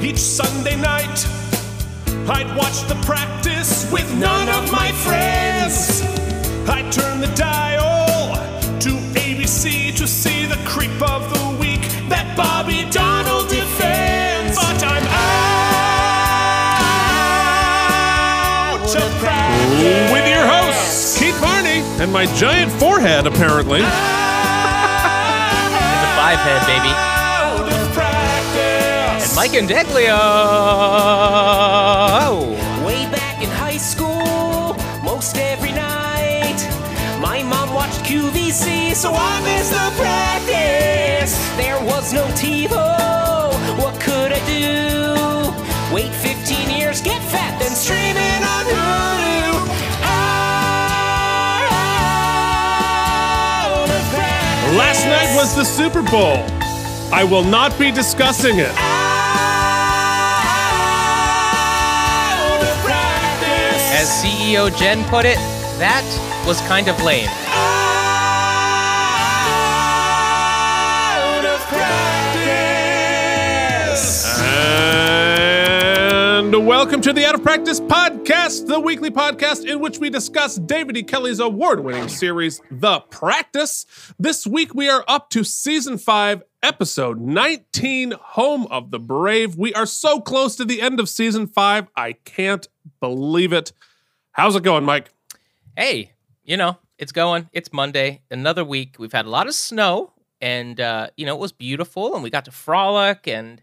Each Sunday night, I'd watch the practice with none of my friends. I'd turn the dial to ABC to see the creep of the week that Bobby Donnell defends. But I'm out of practice. With your hosts, Keith Barney, and my giant forehead, apparently. It's a five head, baby. Mike and Deglio. Way back in high school, most every night, my mom watched QVC, so I missed the practice. There was no TiVo, what could I do? Wait 15 years, get fat, then stream it on Hulu. Out of practice. Last night was the Super Bowl. I will not be discussing it. As CEO Jen put it, that was kind of lame. Out of. And welcome to the Out of Practice Podcast, the weekly podcast in which we discuss David E. Kelley's award winning series, The Practice. This week we are up to season five, episode 19, Home of the Brave. We are so close to the end of season five. I can't believe it. How's it going, Mike? Hey, you know, it's going. It's Monday, another week. We've had a lot of snow, and uh, you know, it was beautiful, and we got to frolic, and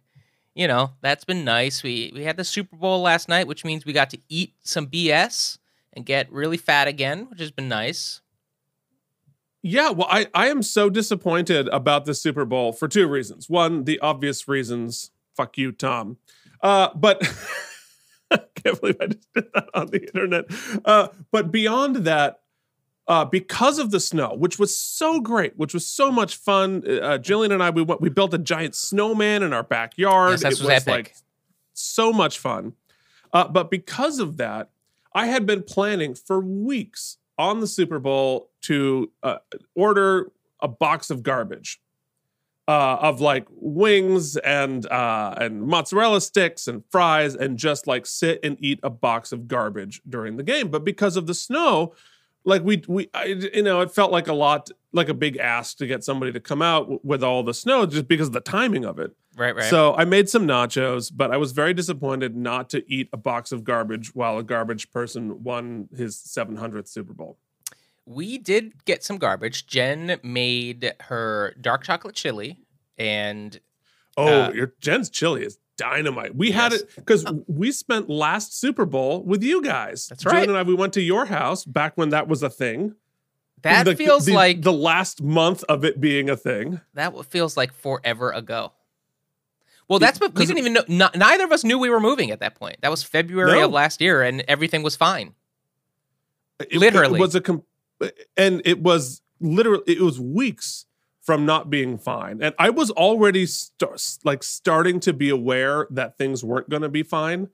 you know, that's been nice. We we had the Super Bowl last night, which means we got to eat some BS and get really fat again, which has been nice. Yeah, well, I, I am so disappointed about the Super Bowl for two reasons. One, the obvious reasons. Fuck you, Tom. Uh, but can't believe I just did that on the internet. Uh, but beyond that, uh, because of the snow, which was so great, which was so much fun, uh, Jillian and I we went, we built a giant snowman in our backyard. Yes, it was was epic. like so much fun. Uh, but because of that, I had been planning for weeks on the Super Bowl to uh, order a box of garbage uh, of like wings and uh, and mozzarella sticks and fries, and just like sit and eat a box of garbage during the game. But because of the snow, like we we I, you know it felt like a lot like a big ask to get somebody to come out w- with all the snow just because of the timing of it. Right, right. So I made some nachos, but I was very disappointed not to eat a box of garbage while a garbage person won his 700th Super Bowl. We did get some garbage. Jen made her dark chocolate chili, and Oh, Uh, your Jen's chili is dynamite. We had it because we spent last Super Bowl with you guys. That's right. and I, we went to your house back when that was a thing. that The- feels the- like the last month of it being a thing. that feels like forever ago. Well, that's what we didn't even know. Not, neither of us knew we were moving at that point. That was February No. of last year, and everything was fine. It- Literally. it was a com- and it was literally it was weeks from not being fine. And i was already like starting to be aware that things weren't going to be fine.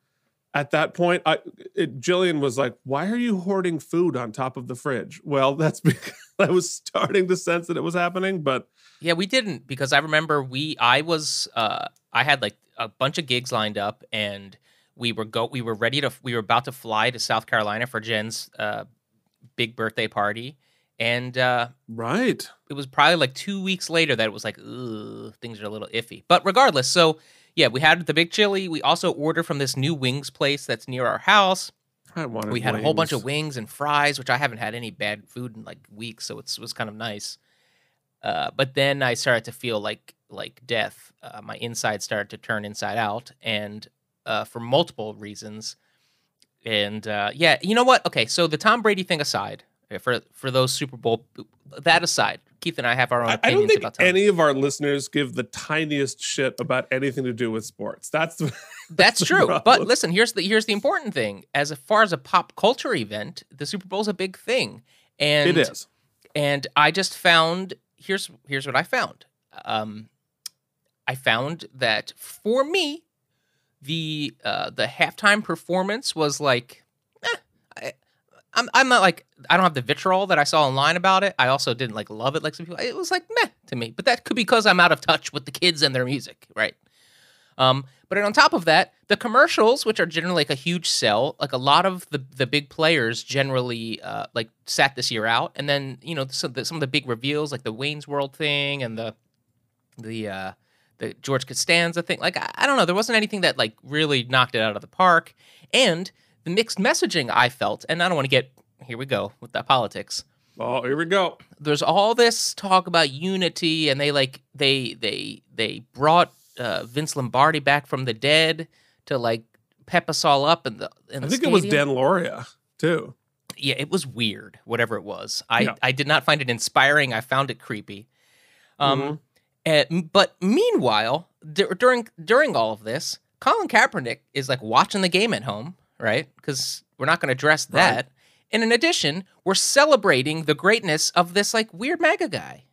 At that point i it, jillian was like why are you hoarding food on top of the fridge? Well that's because i was starting to sense that it was happening but Yeah, we didn't because I remember we I was uh I had like a bunch of gigs lined up and we were go we were ready to we were about to fly to South Carolina for Jen's uh big birthday party and uh right it was probably like 2 weeks later that it was like things are a little iffy. But regardless, so yeah, we had the big chili. We also ordered from this new wings place that's near our house. i wanted we had a whole bunch of wings. wings and fries, which I haven't had any bad food in like weeks, so it was kind of nice. Uh, but then I started to feel like like death. Uh, my inside started to turn inside out, and uh, for multiple reasons. And uh, yeah, you know what? Okay, so the Tom Brady thing aside, uh, for for those Super Bowl that aside, Keith and I have our own I, I opinions don't think about Tom. any of our listeners give the tiniest shit about anything to do with sports. That's the, That's the true. But listen, here's the here's the important thing. As far as a pop culture event, the Super Bowl is a big thing, and it is. and I just found here's here's what I found. Um, I found that for me, the uh, the halftime performance was like, eh, I, I'm I'm not like I don't have the vitriol that I saw online about it. I also didn't like love it like some people. It was like meh to me, but that could be because I'm out of touch with the kids and their music, right? Um, but on top of that, the commercials, which are generally like a huge sell, like a lot of the the big players generally uh, like sat this year out, and then you know some of the, some of the big reveals like the Wayne's World thing and the the uh, the George Costanza thing. Like I, I don't know, there wasn't anything that like really knocked it out of the park, and the mixed messaging I felt, and I don't want to get here we go with that politics Oh, here we go. there's all this talk about unity and they like they they they brought uh, Vince Lombardi back from the dead to like pep us all up And the in I the think it was. Dan Loria too. yeah it was weird whatever it was I Yeah. I did not find it inspiring I found it creepy um Mhm. Eh, m- but meanwhile dur- during during all of this Colin Kaepernick is like watching the game at home right? Because we're not going to address that. And in addition we're celebrating the greatness of this like weird mega guy.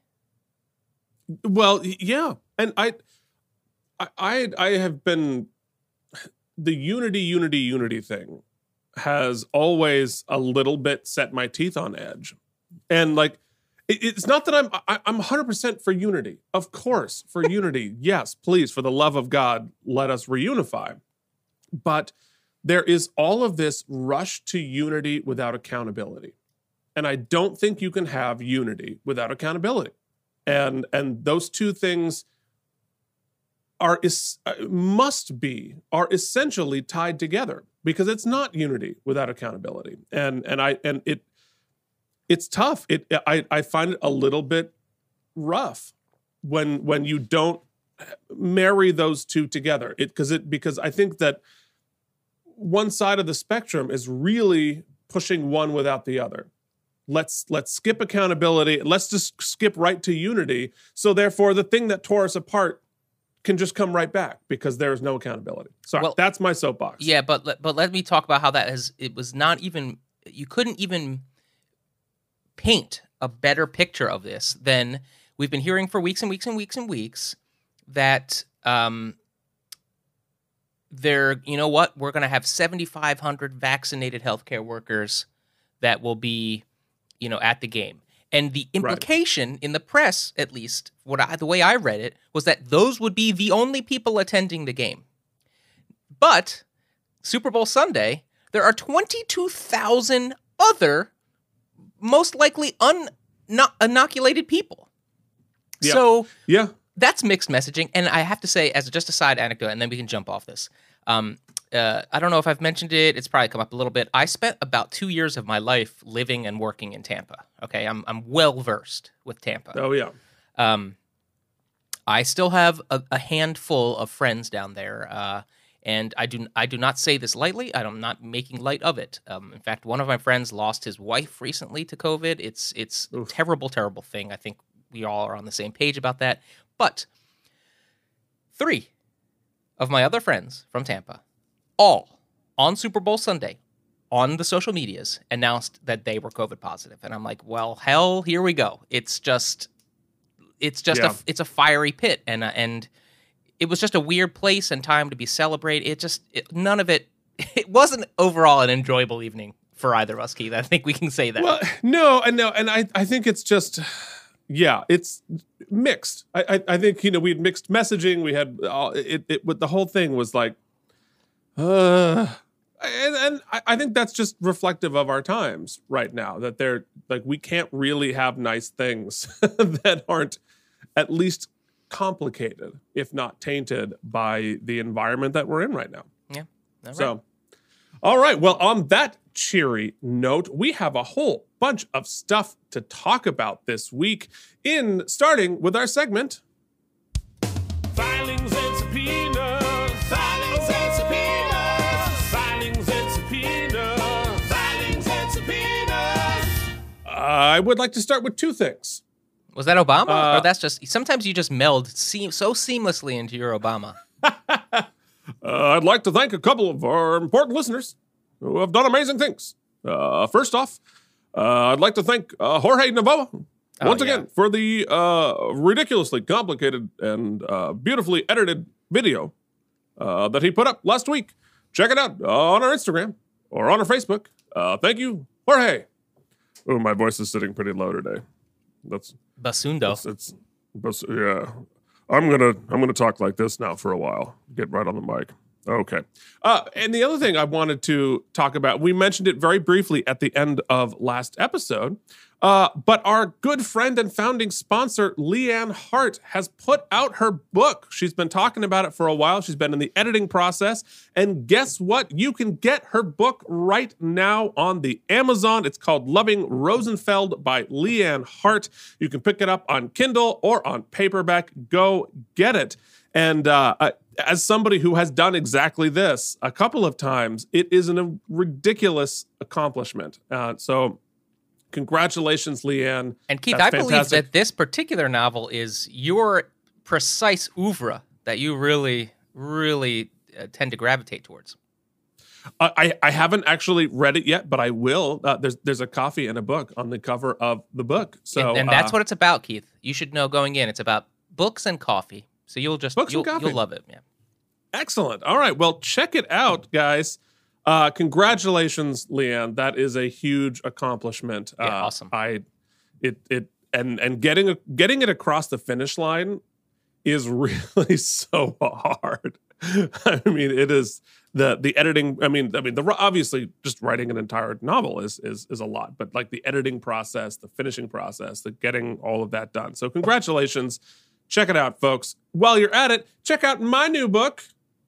Well, yeah, and I, I, I, have been the unity, unity, unity thing has always a little bit set my teeth on edge, and like it's not that I'm I, I'm 100 percent for unity. Of course, for unity, yes, please, for the love of God, let us reunify. But there is all of this rush to unity without accountability, and I don't think you can have unity without accountability and and those two things are is uh, must be are essentially tied together because it's not unity without accountability and and i and it it's tough. It i i find it a little bit rough when when you don't marry those two together. It because it because i think that one side of the spectrum is really pushing one without the other. Let's let's skip accountability. Let's just skip right to unity. So therefore the thing that tore us apart can just come right back because there is no accountability. Sorry Well- that's my soapbox. Yeah, but let- but let me talk about how that has. It was not even. You couldn't even paint a better picture of this than we've been hearing for weeks and weeks and weeks and weeks that um, they're. You know what? We're going to have seventy five hundred vaccinated healthcare workers that will be, you know, at the game. And the implication in the press, at least, what I, the way I read it, was that those would be the only people attending the game. But Super Bowl Sunday, there are 22,000 other, most likely un- inoculated people. Yeah. So yeah that's mixed messaging. And I have to say, as just a side anecdote, and then we can jump off this. Um, uh, I don't know if I've mentioned it. It's probably come up a little bit. I spent about two years of my life living and working in Tampa. Okay, I'm I'm well versed with Tampa. oh yeah Um, I still have a, a handful of friends down there, uh, and I do I do not say this lightly. I'm not making light of it. Um, in fact, one of my friends lost his wife recently to COVID. It's it's a Oof. terrible, terrible thing. I think we all are on the same page about that. But three of my other friends from Tampa, all on Super Bowl Sunday, on the social medias, announced that they were COVID positive, and I'm like, well, hell, here we go. It's just it's just Yeah. a it's a fiery pit and uh, and it was just a weird place and time to be celebrated it just it, none of it it wasn't overall an enjoyable evening for either of us keith. I think we can say that. Well no and no and i i think it's just yeah it's mixed. I i, I think you know we had mixed messaging. We had all it, it but the whole thing was like uh and, and I, I think that's just reflective of our times right now that they're like we can't really have nice things that aren't at least complicated if not tainted by the environment that we're in right now All right. so, all right. Well, on that cheery note, we have a whole bunch of stuff to talk about this week. In starting with our segment. Filings and subpoenas. Filings and subpoenas. Filings and subpoenas. Filings and subpoenas. I would like to start with two things. Was that obama Uh, or that's just sometimes you just meld seam, so seamlessly into your obama Uh, I'd like to thank a couple of our important listeners who have done amazing things. Uh, first off, uh, I'd like to thank uh, Jorge Navoa Oh, once yeah. again for the uh, ridiculously complicated and uh, beautifully edited video uh, that he put up last week. Check it out on our Instagram or on our Facebook. Uh, thank you, Jorge. Oh, my voice is sitting pretty low today. That's basundo it's, it's but, yeah. I'm gonna I'm gonna talk like this now for a while. Get right on the mic. Okay. Uh, and the other thing I wanted to talk about, we mentioned it very briefly at the end of last episode, uh, but our good friend and founding sponsor, Leanne Hart, has put out her book. She's been talking about it for a while. She's been in the editing process. And guess what? You can get her book right now on the Amazon. It's called Loving Rosenfeld by Leanne Hart. You can pick it up on Kindle or on paperback. Go get it. And uh, uh, as somebody who has done exactly this a couple of times, it is an, a ridiculous accomplishment. Uh, so, congratulations, Leanne. And Keith, That's I believe that this particular novel is your precise oeuvre that you really, really uh, tend to gravitate towards. Uh, I, I haven't actually read it yet, but I will. Uh, there's there's a coffee and a book on the cover of the book. So and, and that's uh, what it's about, Keith. You should know going in. It's about books and coffee. So you'll just Books and you'll, coffee. you'll love it. Yeah. Excellent. All right. Well, check it out, guys. Uh, congratulations, Leanne. That is a huge accomplishment. Yeah, uh, awesome. I, it, it, and and getting a, getting it across the finish line is really so hard. I mean, it is the the editing. I mean, I mean, the obviously just writing an entire novel is is is a lot, but like the editing process, the finishing process, the getting all of that done. So, congratulations. Check it out, folks. While you're at it, check out my new book,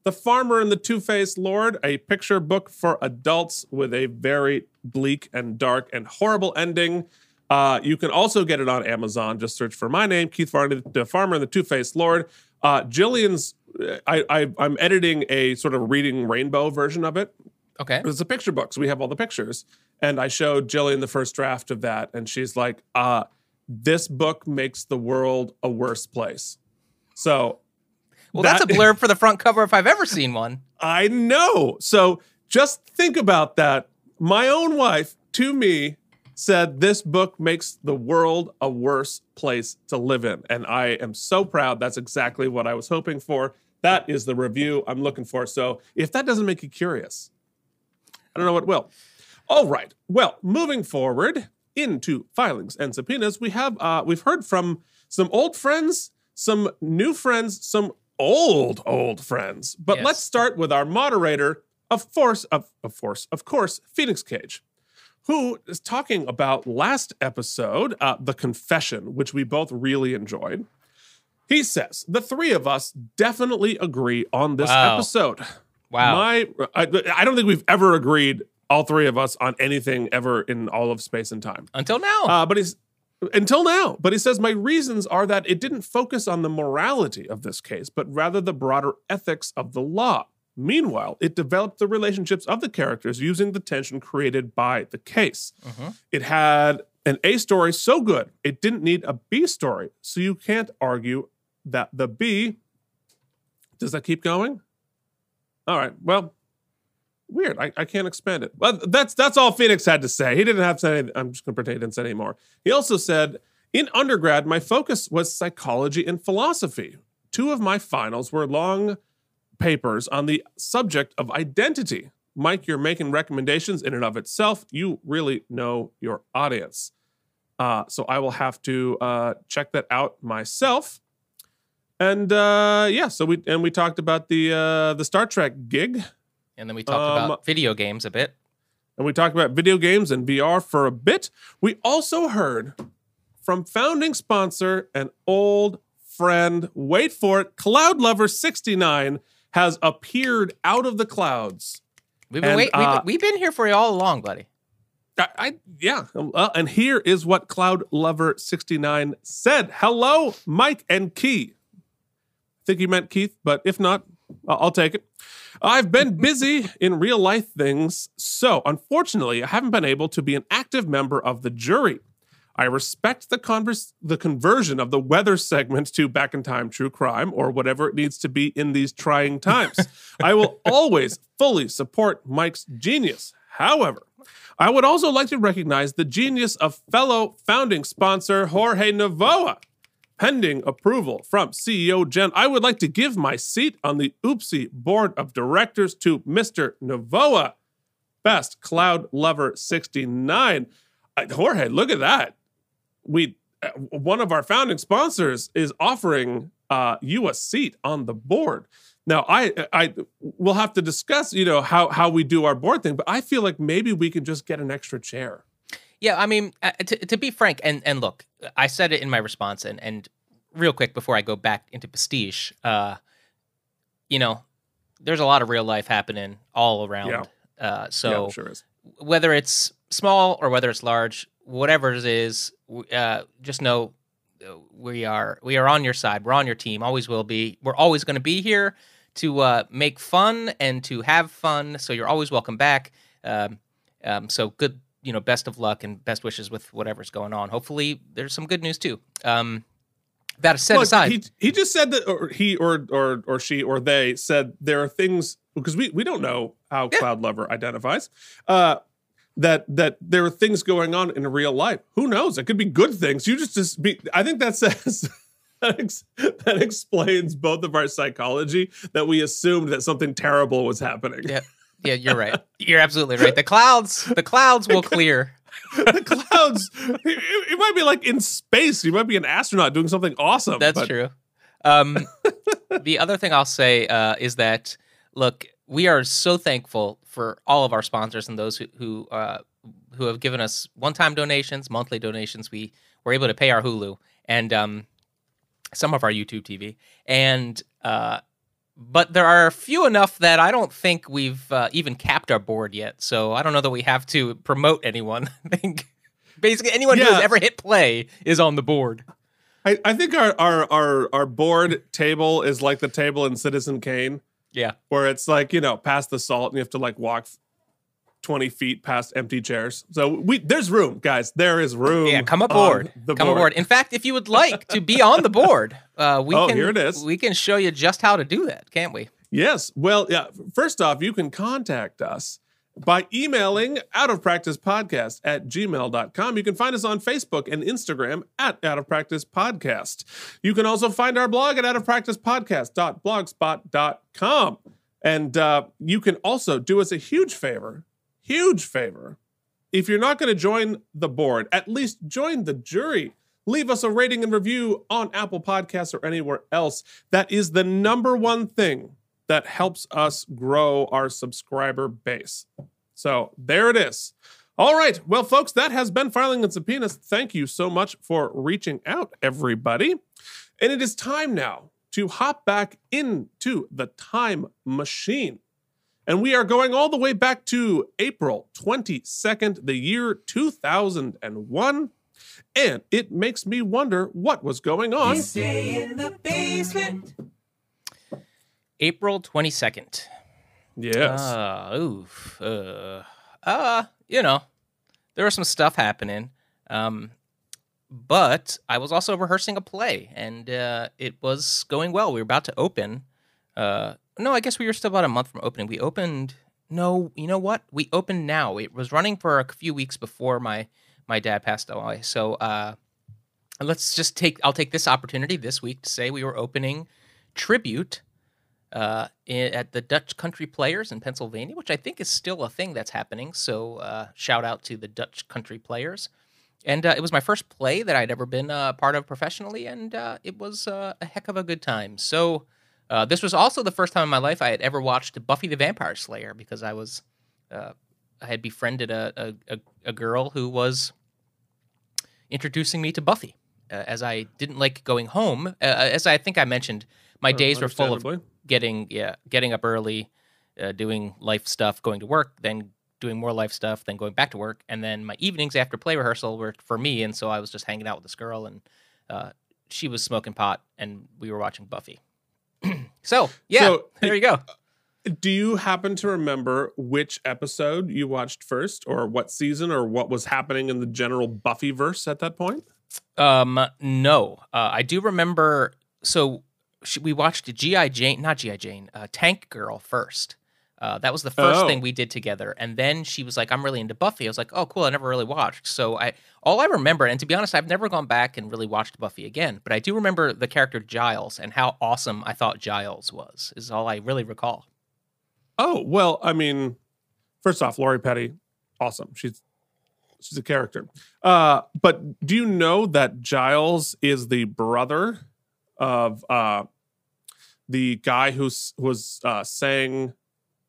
The Farmer and the Two Faced Lord, a picture book for adults with a very bleak and dark and horrible ending. Uh, you can also get it on Amazon. Just search for my name, Keith Farmer, The Farmer and the Two Faced Lord. Uh, Jillian's, I, I, I'm editing a sort of reading rainbow version of it. Okay. It's a picture book, so we have all the pictures. And I showed Jillian the first draft of that, and she's like, uh, this book makes the world a worse place. So Well, that's a blurb for the front cover if I've ever seen one. I know. So just think about that. My own wife to me said this book makes the world a worse place to live in. And I am so proud. That's exactly what I was hoping for. That is the review I'm looking for. So if that doesn't make you curious, I don't know what will. All right. Well, moving forward into filings and subpoenas, we have uh, we've heard from some old friends, some new friends, some old old friends. But Yes. let's start with our moderator, of course, of of course, of course, Phoenix Cage, who is talking about last episode, uh, the confession, which we both really enjoyed. He says the three of us definitely agree on this Wow. episode. Wow. My, I, I don't think we've ever agreed, all three of us, on anything ever in all of space and time. Until now. Uh, but he's until now. But he says my reasons are that it didn't focus on the morality of this case, but rather the broader ethics of the law. Meanwhile, it developed the relationships of the characters using the tension created by the case. Mhm. It had an A story so good it didn't need a B story. So you can't argue that the B. Does that keep going? All right. Well, weird. I, I can't expand it. Well, that's that's all Phoenix had to say. He didn't have to say. Anything. I'm just going to pretend he didn't say anymore. He also said, in undergrad, my focus was psychology and philosophy. Two of my finals were long papers on the subject of identity. Mike, you're making recommendations in and of itself. You really know your audience. Uh, so I will have to uh, check that out myself. And uh, yeah, so we and we talked about the uh, the Star Trek gig. And then we talked um, about video games a bit. and we talked about video games and VR for a bit. We also heard from founding sponsor and old friend, wait for it, Cloud Lover 69 has appeared out of the clouds. We've been, and, wait, we've, uh, we've been here for you all along, buddy. I, I yeah, uh, and here is what Cloud Lover 69 said. Hello, Mike and Key. I think he meant Keith, but if not, I'll take it. I've been busy in real life things, so unfortunately, I haven't been able to be an active member of the jury. I respect the converse, the conversion of the weather segment to Back in Time True Crime or whatever it needs to be in these trying times. I will always fully support Mike's genius. However, I would also like to recognize the genius of fellow founding sponsor Jorge Navoa. Pending approval from CEO Jen, I would like to give my seat on the Oopsie board of directors to Mr. Navoa. Best Cloud Lover 69. Uh, Jorge, look at that. We uh, one of our founding sponsors is offering uh, you a seat on the board. Now, I I we'll have to discuss, you know, how how we do our board thing, but I feel like maybe we can just get an extra chair. Yeah, I mean, uh, to, to be frank, and and look, I said it in my response, and and real quick before I go back into pastiche, uh, you know, there's a lot of real life happening all around. Yeah. Uh, yeah, so sure is. whether it's small or whether it's large, whatever it is, uh, just know uh, we are we are on your side. We're on your team. Always will be. We're always going to be here to uh, make fun and to have fun. So you're always welcome back. Um, um, so good, you know, best of luck and best wishes with whatever's going on. Hopefully, there's some good news too. Um, that set Look, aside, he he just said that, or he or or or she or they said there are things because we we don't know how Cloud Lover identifies. Uh, that that there are things going on in real life. Who knows? It could be good things. You just just be. I think that says. That, ex- that explains both of our psychology that we assumed that something terrible was happening. yeah, yeah, you're right. You're absolutely right. The clouds, the clouds will clear. the clouds, it, it might be like in space. You might be an astronaut doing something awesome. That's but- true. Um, the other thing I'll say uh, is that look, we are so thankful for all of our sponsors and those who who, uh, who have given us one-time donations, monthly donations. We were able to pay our Hulu and um, some of our YouTube TV, and uh, but there are few enough that I don't think we've uh, even capped our board yet. So I don't know that we have to promote anyone. I think basically anyone who has ever hit play is on the board. I, I think our, our our our board table is like the table in Citizen Kane, Yeah. where it's like you know past the salt and you have to like walk twenty feet past empty chairs. So we there's room, guys. There is room. Yeah, come aboard. Come board. aboard. In fact, if you would like to be on the board, uh, we Oh, can here it is. we can show you just how to do that, can't we? Yes. Well, yeah. First off, you can contact us by emailing out of practice podcast at gmail.com. You can find us on Facebook and Instagram at out of practice podcast. You can also find our blog at out of practice podcast.blogspot.com. And uh, you can also do us a huge favor, huge favor. If you're not going to join the board, at least join the jury. Leave us a rating and review on Apple Podcasts or anywhere else. That is the number one thing that helps us grow our subscriber base. So there it is. All right. Well, folks, that has been Filing and Subpoenas. Thank you so much for reaching out, everybody. And it is time now to hop back into the time machine. And we are going all the way back to April 22nd, the year 2001. And it makes me wonder what was going on. Stay in the basement. April twenty second. Yes. Uh, oof. Uh, uh, you know, there was some stuff happening. Um, but I was also rehearsing a play, and uh, it was going well. We were about to open. Uh, no, I guess we were still about a month from opening. We opened. No, you know what? We opened now. It was running for a few weeks before my my dad passed away. So uh, let's just take. I'll take this opportunity this week to say we were opening tribute uh, at the Dutch Country Players in Pennsylvania, which I think is still a thing that's happening. So uh, shout out to the Dutch Country Players. And uh, it was my first play that I'd ever been uh, part of professionally, and uh, it was uh, a heck of a good time. So uh, this was also the first time in my life I had ever watched Buffy the Vampire Slayer because I was uh, I had befriended a, a, a, a girl who was introducing me to Buffy. Uh, as I didn't like going home, uh, as I think I mentioned, my days were full of getting yeah getting up early uh, doing life stuff going to work then doing more life stuff then going back to work and then my evenings after play rehearsal were for me and so i was just hanging out with this girl and uh, she was smoking pot and we were watching buffy so yeah So, there you go. Do you happen to remember which episode you watched first, or what season, or what was happening in the general Buffy verse at that point? um no. Uh, i do remember so we watched gi jane not gi jane uh, tank girl first uh, that was the first Oh. thing we did together and then she was like i'm really into buffy i was like oh cool i never really watched so i all i remember and to be honest i've never gone back and really watched buffy again but i do remember the character giles and how awesome i thought giles was is all i really recall Oh well, I mean, first off, Lori Petty, awesome. She's she's a character. Uh, but do you know that Giles is the brother of uh, the guy who was uh, sang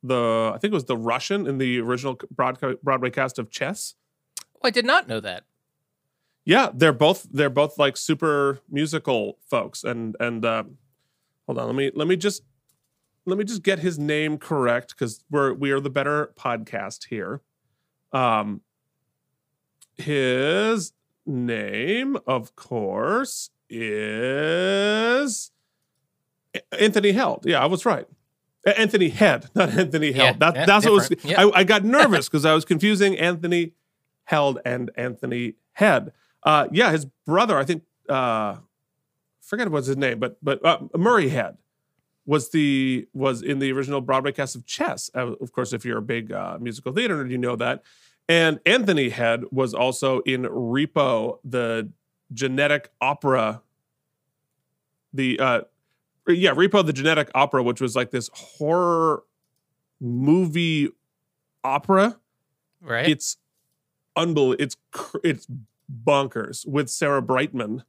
the I think it was the Russian in the original Broadway, Broadway cast of Chess. Oh, I did not know that. Yeah, they're both they're both like super musical folks, and and uh, hold on, let me let me just let me just get his name correct because we're we are the better podcast here. Um, his name, of course, is Anthony Held. Yeah, I was right. Anthony Head, not Anthony Held. Yeah, that, that's what was. different. I, I got nervous because I was confusing Anthony Held and Anthony Head. Uh, yeah, his brother, I think, uh, forget what's his name, but but uh, Murray Head was the was in the original Broadway cast of Chess. Uh, of course, if you're a big uh, musical theater nerd, you know that. And Anthony Head was also in Repo, the genetic opera. The uh, yeah, Repo, the genetic opera, which was like this horror movie opera Right? it's unbelievable. It's cr- it's bonkers with Sarah Brightman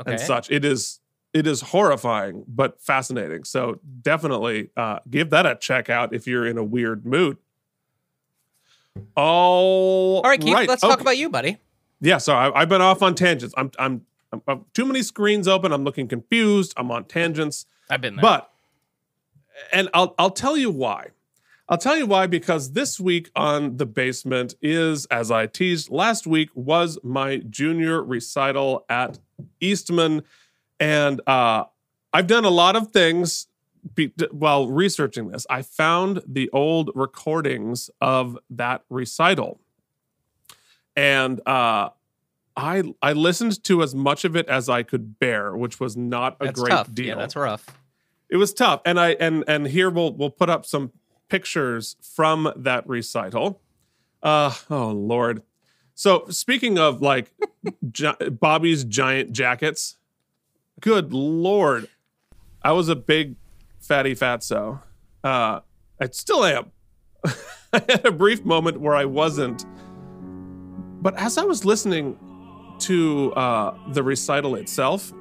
okay. and such. It is it is horrifying but fascinating. So definitely uh, give that a check out if you're in a weird mood. All All right, Keith. right, Let's talk about you, buddy. Yeah, so I, I've been off on tangents. I'm I'm, I'm, I'm too many screens open. I'm looking confused. I'm on tangents. I've been there. But and I'll I'll tell you why. I'll tell you why because this week on the basement is as I teased last week was my junior recital at Eastman and uh I've done a lot of things be, while researching this. I found the old recordings of that recital. And uh I I listened to as much of it as I could bear, which was not a that's great tough. deal. Yeah, that's rough. it was tough. And i and and here we'll we'll put up some pictures from that recital. Uh oh lord. So speaking of like gi- bobby's giant jackets good lord. I was a big fatty fatso. Uh i still am. I had a brief moment where i wasn't. But as i was listening to uh the recital itself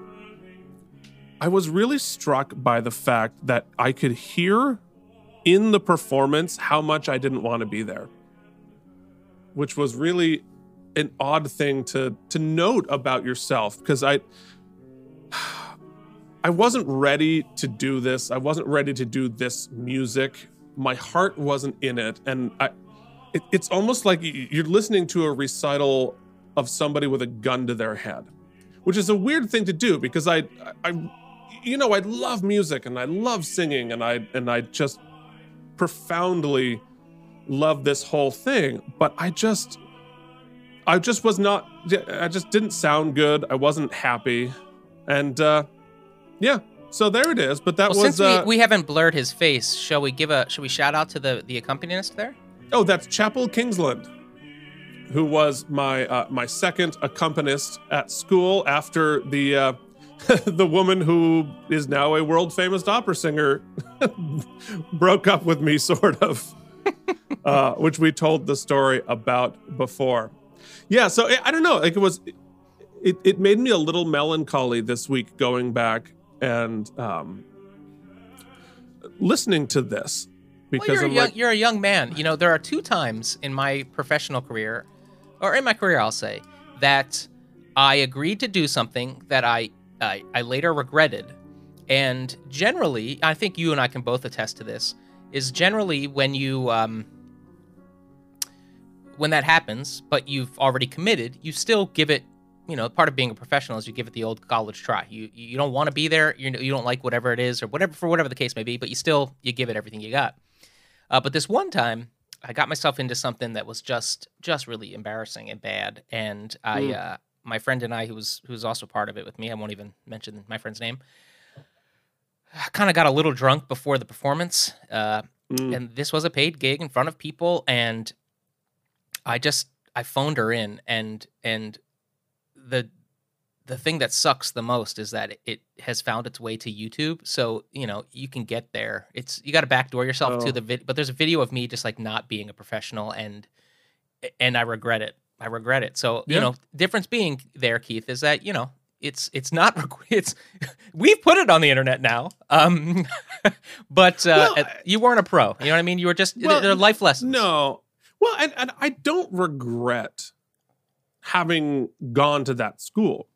I was really struck by the fact that I could hear in the performance how much I didn't want to be there, which was really an odd thing to to note about yourself because I I wasn't ready to do this. I wasn't ready to do this music. My heart wasn't in it, and I. It, it's almost like you're listening to a recital of somebody with a gun to their head, which is a weird thing to do because I, I, you know, I love music and I love singing and I and I just profoundly love this whole thing, but I just, I just was not. I just didn't sound good. I wasn't happy, and uh, yeah. So there it is. But that Well, was since uh, we, we haven't blurred his face, shall we give a shall we shout out to the the accompanist there? Oh, that's Chapel Kingsland, who was my uh, my second accompanist at school after the uh, the woman who is now a world famous opera singer broke up with me, sort of, uh, which we told the story about before. Yeah, so I I don't know. Like it was, it it made me a little melancholy this week going back and um, listening to this Well, because you're, a young, like. you're a young man. You know, there are two times in my professional career, or in my career, I'll say, that I agreed to do something that I, I, I later regretted. And generally, I think you and I can both attest to this, is generally when you, um, when that happens, but you've already committed, you still give it. You know, part of being a professional is you give it the old college try. You you don't want to be there. You you don't like whatever it is or whatever for whatever the case may be, but you still you give it everything you got. Uh, but this one time, I got myself into something that was just just really embarrassing and bad. And I, Mm. uh, my friend and I, who was who was also part of it with me, I won't even mention my friend's name. I Kind of got a little drunk before the performance, uh, Mm. and this was a paid gig in front of people, and I just I phoned her in, and and the the thing that sucks the most is that it has found its way to YouTube. So you know you can get there. It's you got to backdoor yourself Oh. to the vid, but there's a video of me just like not being a professional, and and I regret it. I regret it. So Yeah. you know, difference being there, Keith, is that you know it's it's not it's we've put it on the internet now. Um, but uh, Well, you weren't a pro. You know what I mean? You were just Well, they're life lessons. No. Well, and, and I don't regret having gone to that school.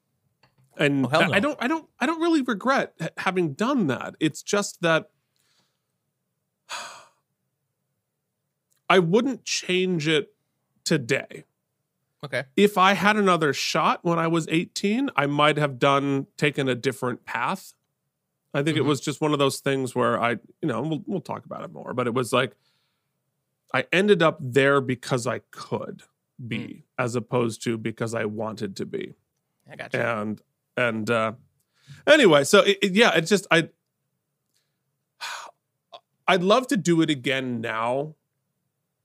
And Oh, no. I don't I don't I don't really regret having done that. It's just that I wouldn't change it today. Okay. If I had another shot when I was 18, I might have done taken a different path. I think it Mhm. was just one of those things where I, you know, we'll, we'll talk about it more, but it was like I ended up there because I could be as opposed to because I wanted to be. I got you. And and uh anyway, so it, it- yeah, it's just I I'd love to do it again now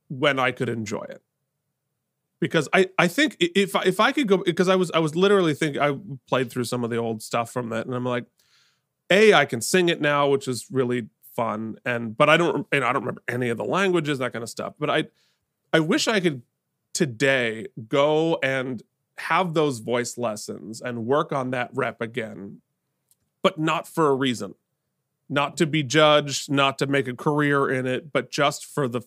when I could enjoy it. Because I, I think if I, if I could go because I was I was literally thinking I played through some of the old stuff from it and I'm like, a I can sing it now, which is really fun, and but I don't and I don't remember any of the languages that kind of stuff. But I I wish I could today go and have those voice lessons and work on that rep again, but not for a reason, not to be judged, not to make a career in it, but just for the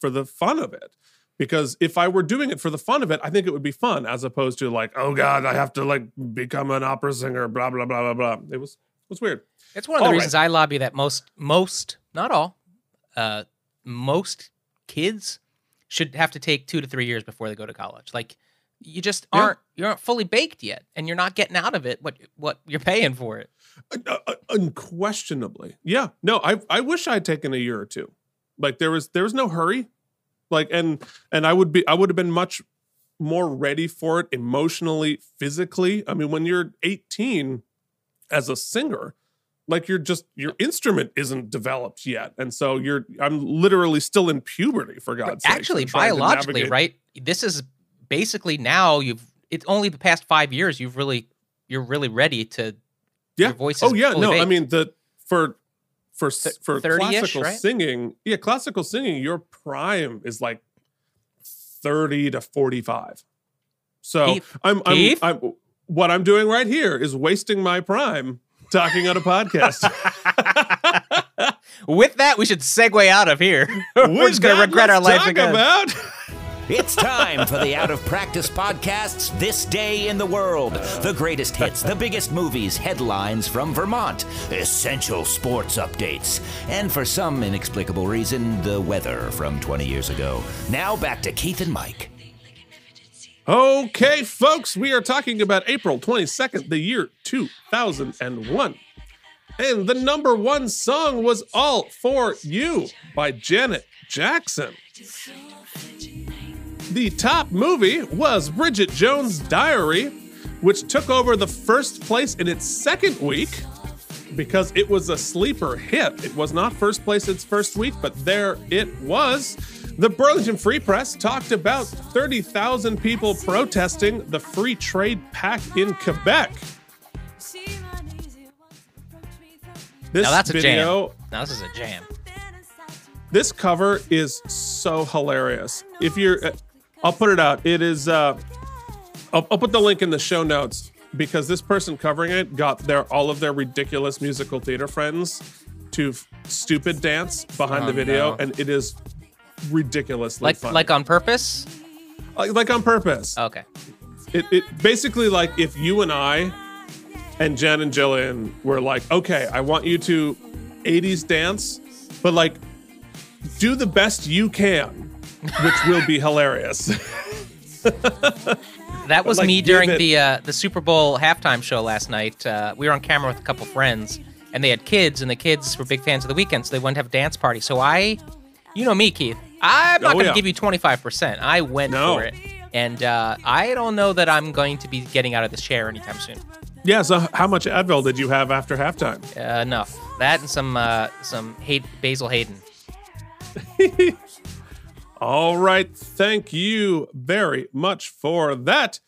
for the fun of it. Because if I were doing it for the fun of it, I think it would be fun as opposed to like, oh God, I have to like become an opera singer, blah blah blah blah blah. It was it was weird. It's one of the All right. reasons I lobby that most, most, not all, uh, most kids should have to take two to three years before they go to college. Like, you just aren't you aren't fully baked yet, and you're not getting out of it what what you're paying for it. Uh, uh, unquestionably. Yeah. No i i wish i'd taken a year or two. Like there was there was no hurry. Like and and i would be i would have been much more ready for it emotionally physically. I mean when you're 18 as a singer like you're just your instrument isn't developed yet. And so you're i'm literally still in puberty for god's sake Actually, biologically, right? This is basically now you've it's only the past five years you've really you're really ready to yeah your voice oh, is oh yeah no i mean the for for Th- for classical right? singing yeah classical singing your prime is like 30 to 45 so Keith? I'm, I'm Keith? i'm what i'm doing right here is wasting my prime talking on a podcast With that, we should segue out of here. We're just gonna regret our life talk again. about It's time for the Out of Practice Podcast's This Day in the World. The greatest hits, the biggest movies, headlines from Vermont, essential sports updates, and for some inexplicable reason, the weather from 20 years ago. Now back to Keith and Mike. Okay, folks, we are talking about April 22nd, the year 2001. And the number one song was All For You by Janet Jackson. The top movie was Bridget Jones' Diary, which took over the first place in its second week because it was a sleeper hit. It was not first place its first week, but there it was. The Burlington Free Press talked about 30,000 people protesting the free trade pact in Quebec. This Now that's a video, jam. Now this is a jam. this cover is so hilarious. If you're, I'll put it out. It is. Uh, I'll, I'll put the link in the show notes because this person covering it got their all of their ridiculous musical theater friends to f- stupid dance behind Oh, the video, no. and it is ridiculously Like funny. like on purpose. like, like on purpose. Okay. It, it basically like if you and I and Jen and Jillian were like, okay, I want you to 80s dance, but like do the best you can, which will be hilarious. That was like, me during it- the uh, the Super Bowl halftime show last night. Uh, we were on camera with a couple friends, and they had kids, and the kids were big fans of the Weeknd, so they wanted to have a dance party. So I, you know me, Keith, I'm not Oh, going to yeah. give you 25%. I went No. for it, and uh, I don't know that I'm going to be getting out of this chair anytime soon. yeah, so how much Advil did you have after halftime? Uh, enough that and some uh, some hate Basil Hayden. All right, thank you very much for that.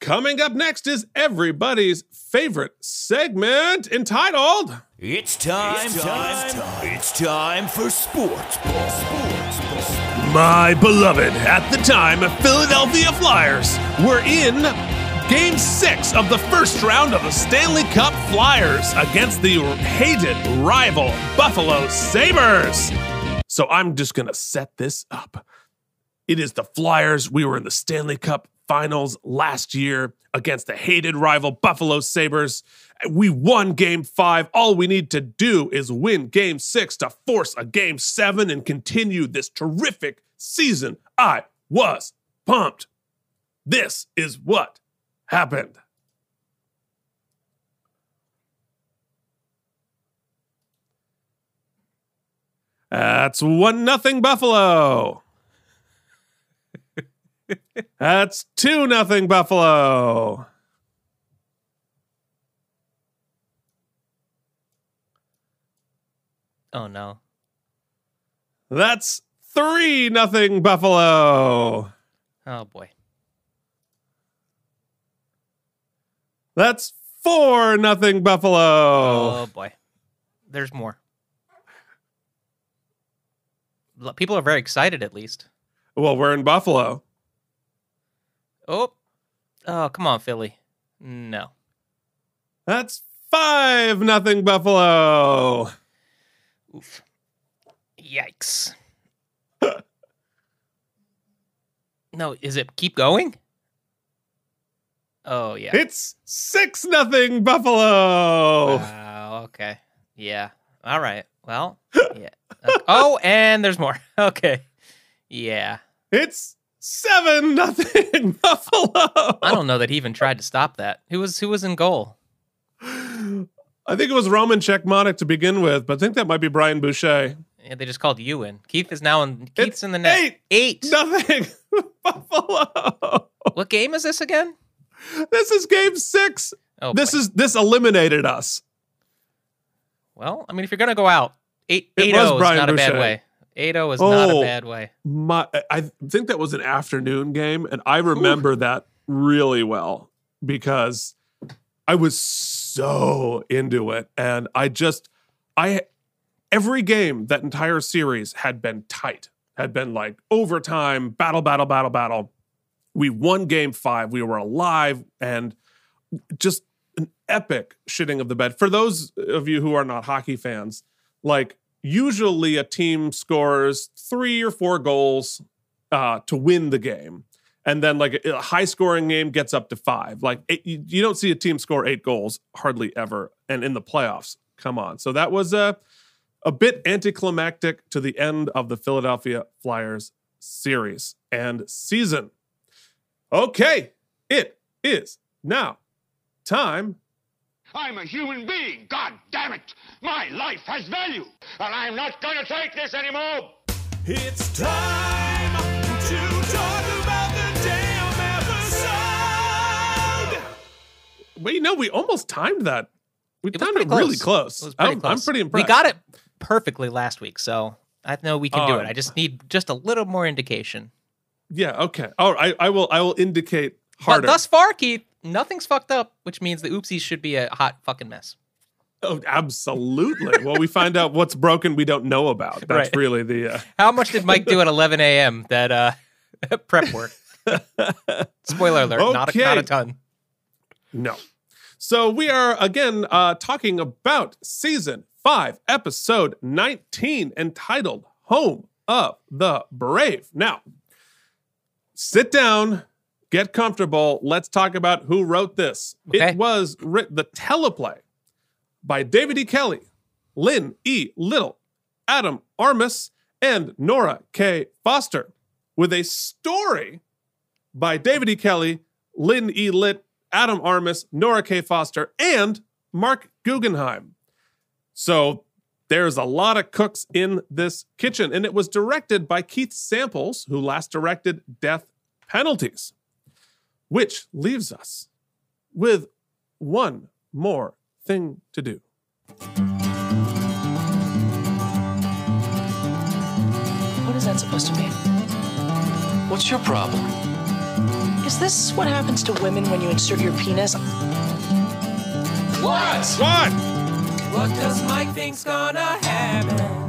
Coming up next is everybody's favorite segment entitled It's time, time, it's time for sports ball. Sports ball. My beloved at the time Philadelphia Flyers were in Game six of the first round of the Stanley Cup Flyers against the hated rival Buffalo Sabres. So I'm just going to set this up. It is the Flyers. We were in the Stanley Cup finals last year against the hated rival Buffalo Sabres. We won game five. All we need to do is win game six to force a game seven and continue this terrific season. I was pumped. This is what happened. That's one nothing Buffalo. That's two nothing Buffalo. Oh no. That's three nothing Buffalo. Oh boy. That's four nothing Buffalo. Oh boy. There's more. People are very excited at least. Well, we're in Buffalo. Oh. Oh, come on, Philly. No. That's five nothing Buffalo. Oof. Yikes. no, is it keep going? Oh yeah. It's six nothing Buffalo. Wow. Okay. Yeah. All right. Well. Yeah. Oh, and there's more. Okay. Yeah. It's seven nothing Buffalo. I don't know that he even tried to stop that. Who was who was in goal? I think it was Roman Cechmanek to begin with, but I think that might be Brian Boucher. Yeah, they just called you in. Keith is now in. Keith's It's in the net. eight. Eight. Nothing Buffalo. What game is this again? This is game six. Oh, This boy. is this eliminated us. well. I mean, if you're gonna go out, eight It eight was zero is not a bad way. Eight zero is not a Oh. bad way. My, I think that was an afternoon game, and I remember that really well because I was so into it, and I just, I, every game that entire series had been tight, had been like overtime, battle, battle, battle, battle. We won game five. We were alive, and just an epic shitting of the bed. For those of you who are not hockey fans, like usually a team scores three or four goals uh, to win the game. And then, like a high scoring game gets up to five. Like it, you, don't see a team score eight goals hardly ever. And in the playoffs, come on. So that was a, a bit anticlimactic to the end of the Philadelphia Flyers series and season. Okay, it is now time I'm a human being. God damn it. My life has value. And I'm not going to take this anymore. It's time to talk about the damn episode. Well, you know, we almost timed that. We It timed pretty it really close. close. It pretty I'm, close. I'm pretty impressed. We got it perfectly last week, so I know we can do Oh. it. I just need just a little more indication. Yeah. Okay. Oh, I, I will. I will indicate But harder. thus far, Keith, nothing's fucked up, which means the oopsies should be a hot fucking mess. oh, absolutely. well, we find out what's broken we don't know about. That's Right. really the. Uh, How much did Mike do at 11 a.m. that uh, prep work? Spoiler alert, not, a, not a ton. no. So we are again uh, talking about season five, episode 19, entitled "Home of the Brave." Now, sit down. Get comfortable. Let's talk about who wrote this. Okay. It was writ- the teleplay by David E. Kelley, Lynn E. Little, Adam Armus, and Nora K. Foster, with a story by David E. Kelley, Lynne E. Litt, Adam Armus, Nora K. Foster, and Marc Guggenheim. So there's a lot of cooks in this kitchen, and it was directed by Keith Samples, who last directed Death Penalties, which leaves us with one more thing to do. What is that supposed to mean? What's your problem? Is this what happens to women when you insert your penis? What? What? What does Mike think's gonna happen?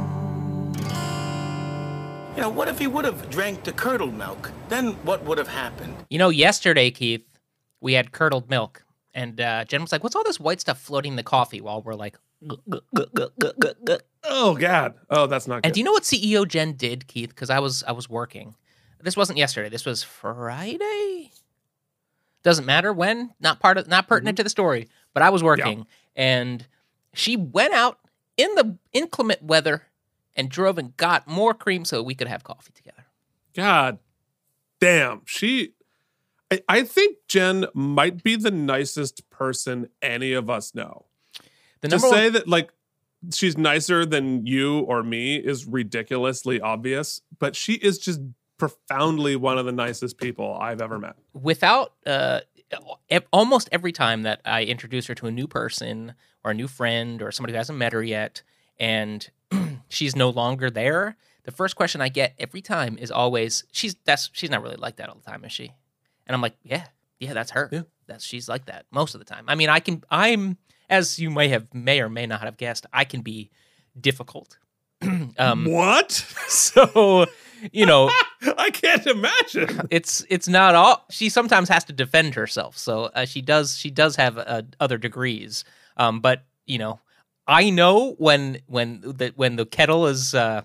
You know, what if he would have drank the curdled milk? Then what would have happened? You know, yesterday, Keith, we had curdled milk, and uh, Jen was like, "What's all this white stuff floating in the coffee?" While we're like. Oh God. Oh, that's not good. and do you know what CEO Jen did, Keith? Because I was I was working. This wasn't yesterday. This was Friday. Doesn't matter when. Not part of not pertinent to the story. But I was working, and she went out in the inclement weather and drove and got more cream so we could have coffee together. God damn. She I, I think Jen might be the nicest person any of us know. The to say one, that like she's nicer than you or me is ridiculously obvious, but she is just profoundly one of the nicest people I've ever met. without uh, almost every time that I introduce her to a new person or a new friend or somebody who hasn't met her yet, and she's no longer there, the first question I get every time is always, "She's that's she's not really like that all the time, is she?" And I'm like, "Yeah, yeah, that's her. Yeah. That's she's like that most of the time. I mean, I can I'm as you may have may or may not have guessed, I can be difficult. um, What? so you know, I can't imagine. it's it's not all she sometimes has to defend herself so uh, she does she does have uh, other degrees um but you know i know when when the when the kettle is uh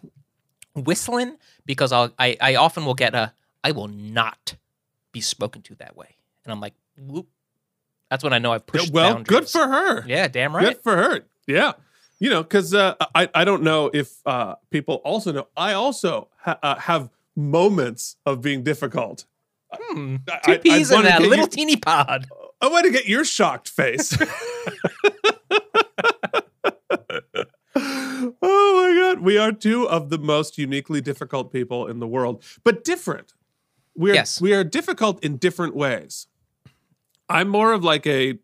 whistling because I'll, i i often will get a i will not be spoken to that way and i'm like whoop that's when i know i've pushed well, good for her. yeah damn right Good for her. Yeah. You know, because uh, I, I don't know if uh, people also know, I also ha- uh, have moments of being difficult. hmm. I- two I- I peas in that little you- teeny pod I want to get your shocked face. oh my God. We are two of the most uniquely difficult people in the world, but different. We're, Yes. We are difficult in different ways. I'm more of like a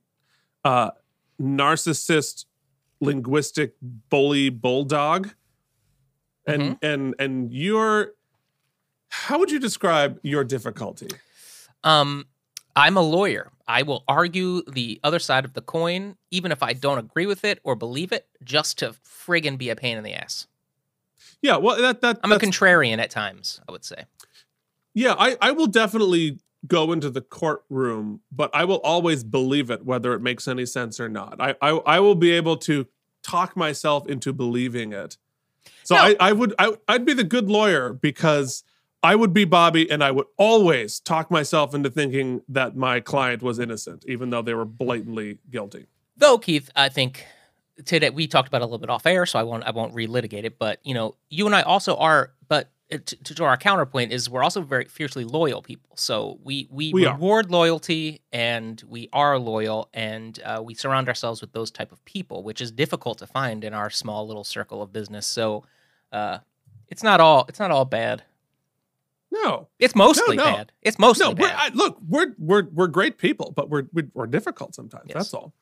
uh, narcissist, linguistic bully bulldog. And and and you're how would you describe your difficulty? Um, I'm a lawyer. I will argue the other side of the coin, even if I don't agree with it or believe it, just to friggin' be a pain in the ass. Yeah, well that that I'm a contrarian at times, I would say. Yeah, I, I will definitely go into the courtroom, but I will always believe it, whether it makes any sense or not. I I, I will be able to talk myself into believing it. So No. I, I would I, I'd be the good lawyer because I would be Bobby and I would always talk myself into thinking that my client was innocent, even though they were blatantly guilty. Though, Keith, I think today we talked about a little bit off air, so I won't I won't relitigate it. But you know, you and I also are, but uh, to, to our counterpoint is we're also very fiercely loyal people. So we we, We are. reward loyalty, and we are loyal, and uh, we surround ourselves with those type of people, which is difficult to find in our small little circle of business. So uh, it's not all it's not all bad. No, It's mostly no. bad. It's mostly no, bad. I, look, we're we're we're great people, but we're we're, we're difficult sometimes. Yes. That's all.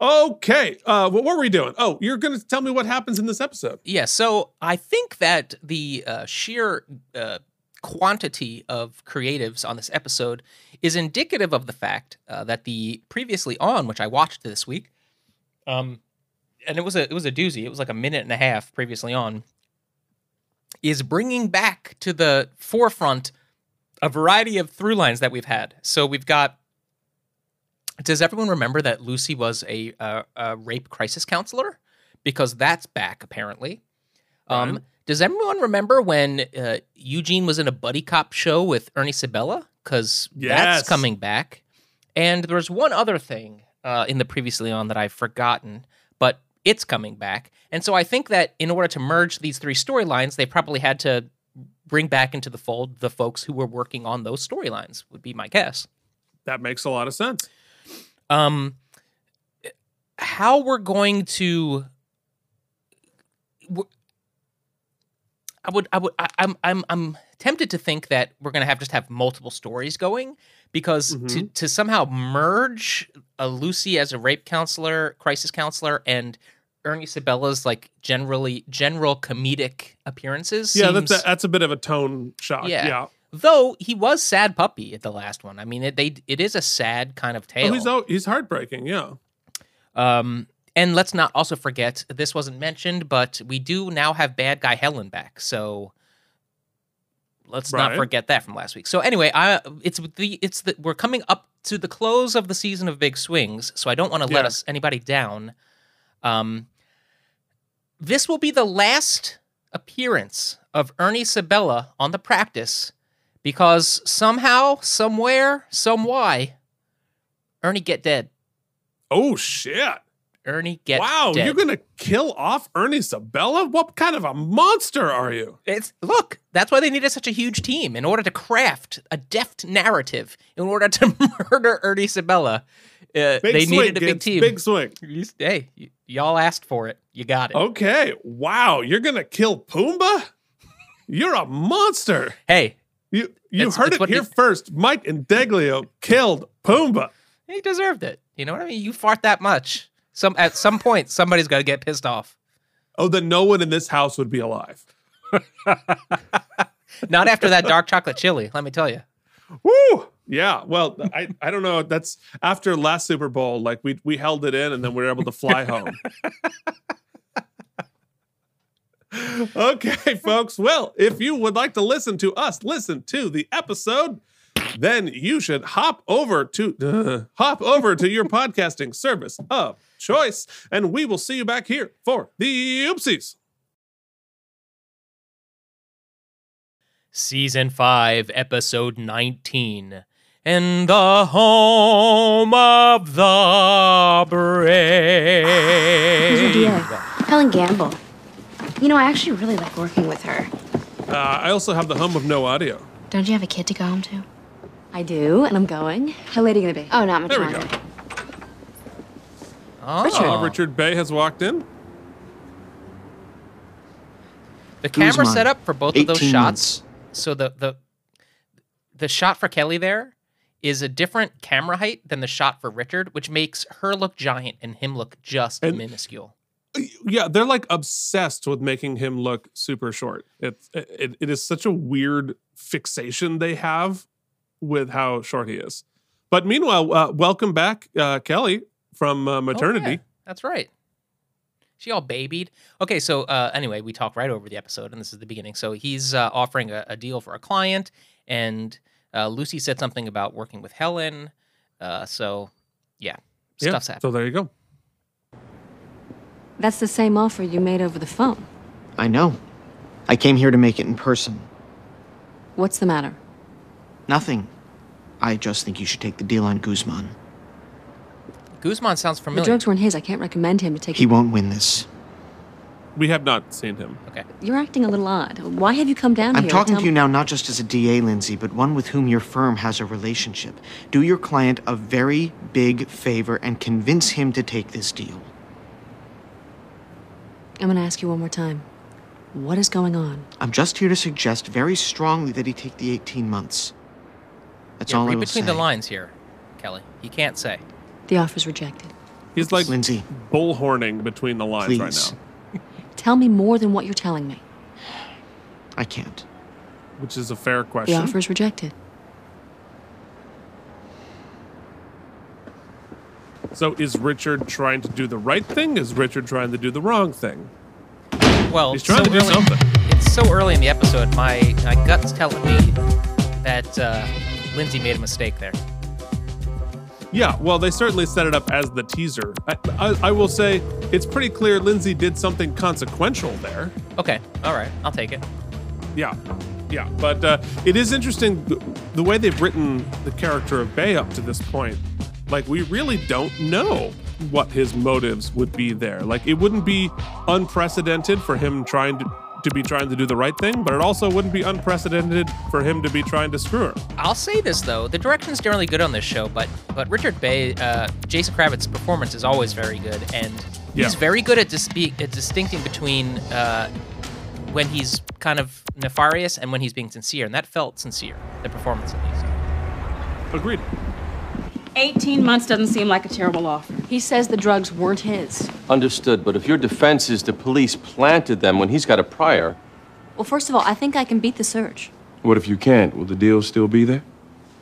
Okay, uh, what were we doing? Oh, you're going to tell me what happens in this episode. Yeah, so I think that the uh, sheer uh, quantity of creatives on this episode is indicative of the fact uh, that the previously on, which I watched this week, um, and it was a it was a doozy. It was like a minute and a half previously on, is bringing back to the forefront a variety of through lines that we've had. So we've got. Does everyone remember that Lucy was a, uh, a rape crisis counselor? Because that's back apparently. Um, Right. does everyone remember when uh, Eugene was in a buddy cop show with Ernie Sabella? Because Yes. that's coming back. And there's one other thing uh, in the previously on that I've forgotten, but it's coming back. And so I think that in order to merge these three storylines, they probably had to bring back into the fold the folks who were working on those storylines. Would be my guess. That makes a lot of sense. Um, how we're going to. I would, I would, I, I'm, I'm, I'm tempted to think that we're going to have just have multiple stories going because to, to somehow merge a Lucy as a rape counselor, crisis counselor, and Ernie Sabella's like generally general comedic appearances. Yeah, seems, that's a, that's a bit of a tone shock. Yeah. Yeah. Though he was sad puppy at the last one. I mean, it they it is a sad kind of tale. Oh, he's he's heartbreaking. Yeah. Um, and let's not also forget this wasn't mentioned, but we do now have bad guy Helen back. So Let's not forget that from last week. So anyway, I it's the it's the we're coming up to the close of the season of Big Swings, so I don't want to let us anybody down. Um, this will be the last appearance of Ernie Sabella on the practice because somehow, somewhere, some why, Ernie get dead. Oh shit! Ernie get wow, dead. you're gonna kill off Ernie Sabella? What kind of a monster are you? It's look. That's why they needed such a huge team in order to craft a deft narrative. In order to murder Ernie Sabella, uh, they swing, needed a big team. Big swing. Hey, y- y'all asked for it. You got it. Okay. Wow, you're gonna kill Pumbaa? You're a monster. Hey, You you It's- heard it's it here he- first. Mike and Deglio killed Pumbaa. he deserved it. You know what I mean? You fart that much. Some at some point, somebody's got to get pissed off. Oh, then no one in this house would be alive. Not after that dark chocolate chili. Let me tell you. Woo! Yeah. Well, I, I don't know. That's after last Super Bowl. Like we we held it in and then we were able to fly home. okay, folks. Well, if you would like to listen to us listen to the episode, then you should hop over to uh, hop over to your podcasting service of choice, and we will see you back here for the oopsies. Season 5, Episode 19. In the home of the brave. Who's your dealer? Helen Gamble. You know, I actually really like working with her. Uh, I also have the hum of no audio. Don't you have a kid to go home to? I do, and I'm going. How late are you gonna be? Oh, not much There we longer. go. Oh, Uh, Richard Bay has walked in. The camera Guzman, setup for both of those 18 shots. months. So the the the shot for Kelli there is a different camera height than the shot for Richard, which makes her look giant and him look just And- minuscule. Yeah they're like obsessed with making him look super short it's it, it is such a weird fixation they have with how short he is but meanwhile uh, welcome back uh, kelli from uh, Oh, maternity yeah, that's right. She all babied. Okay, so uh, anyway, we talk right over the episode, and this is the beginning. So he's uh, offering a, a deal for a client, and uh, Lucy said something about working with Helen. Uh, so yeah, Yeah, stuff's happening. so there you go That's the same offer you made over the phone. I know. I came here to make it in person. What's the matter? Nothing. I just think you should take the deal on Guzman. Guzman sounds familiar. The familiar. drugs weren't his. I can't recommend him to take. He won't win this. we have not seen him okay. You're acting a little odd. Why have you come down here? I'm here? talking Tell to you now not just as a DA, Lindsay, but one with whom your firm has a relationship. Do your client a very big favor and convince him to take this deal. I'm gonna ask you one more time. What is going on? I'm just here to suggest very strongly that he take the 18 months. That's Yeah, all I read will between say. the lines here, Kelly. He can't say. The offer's rejected. he's like Lindsay, bullhorning between the lines please. right now Tell me more than what you're telling me. I can't. which is a fair question. The question offer's rejected. So is richard trying to do the right thing is richard trying to do the wrong thing Well, he's trying so to do early, something It's so early in the episode. My my gut's telling me that uh, Lindsay made a mistake there. Yeah, well, they certainly set it up as the teaser. I, I, I will say it's pretty clear Lindsay did something consequential there. Okay, all right, I'll take it. Yeah, yeah, but uh, it is interesting th- the way they've written the character of Bay up to this point. Like, we really don't know what his motives would be there. Like, it wouldn't be unprecedented for him trying to. To be trying to do the right thing, but it also wouldn't be unprecedented for him to be trying to screw her. I'll say this though: the direction's generally good on this show, but but Richard Bay, uh, Jason Kravits's performance is always very good, and he's very good at, dispe- at distincting between uh, when he's kind of nefarious and when he's being sincere, and that felt sincere. The performance, at least. Agreed. 18 months doesn't seem like a terrible offer. He says the drugs weren't his. Understood, but if your defense is the police planted them when he's got a prior, Well, first of all, I think I can beat the search. what if you can't? Will the deal still be there?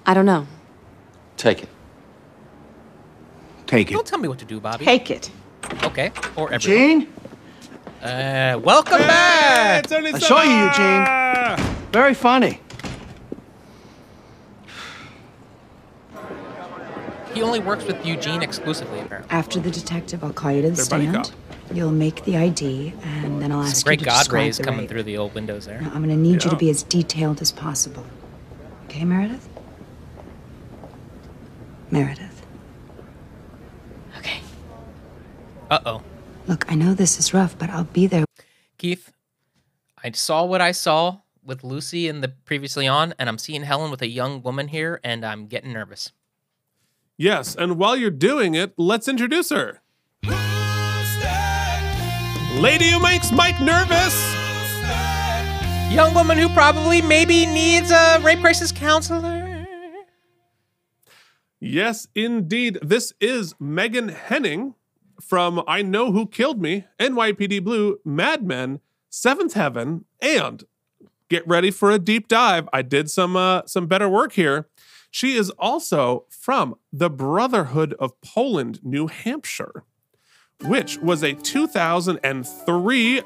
I don't know. Take it. Take it. Don't tell me what to do, Bobby. Take it. Okay, or everyone. Eugene? Uh, welcome back. It's I saw you, Sabella! Very funny. He only works with Eugene exclusively, apparently. After the detective, I'll call you to the They're stand. You'll make the ID, and then I'll ask Some great you to God describe rays the coming rape. through the old windows there. Now, I'm going to need you to Yeah. be as detailed as possible. Okay, Meredith? Meredith. Okay. Uh oh. Look, I know this is rough, but I'll be there. Keith, I saw what I saw with Lucy in the previously on, and I'm seeing Helen with a young woman here, and I'm getting nervous. Yes, and while you're doing it, let's introduce her. Lady who makes Mike nervous. Young woman who probably maybe needs a rape crisis counselor. Yes, indeed. This is Megan Henning from I Know Who Killed Me, NYPD Blue, Mad Men, Seventh Heaven, and get ready for a deep dive. I did some uh, some better work here. She is also from the Brotherhood of Poland, New Hampshire, which was a 2003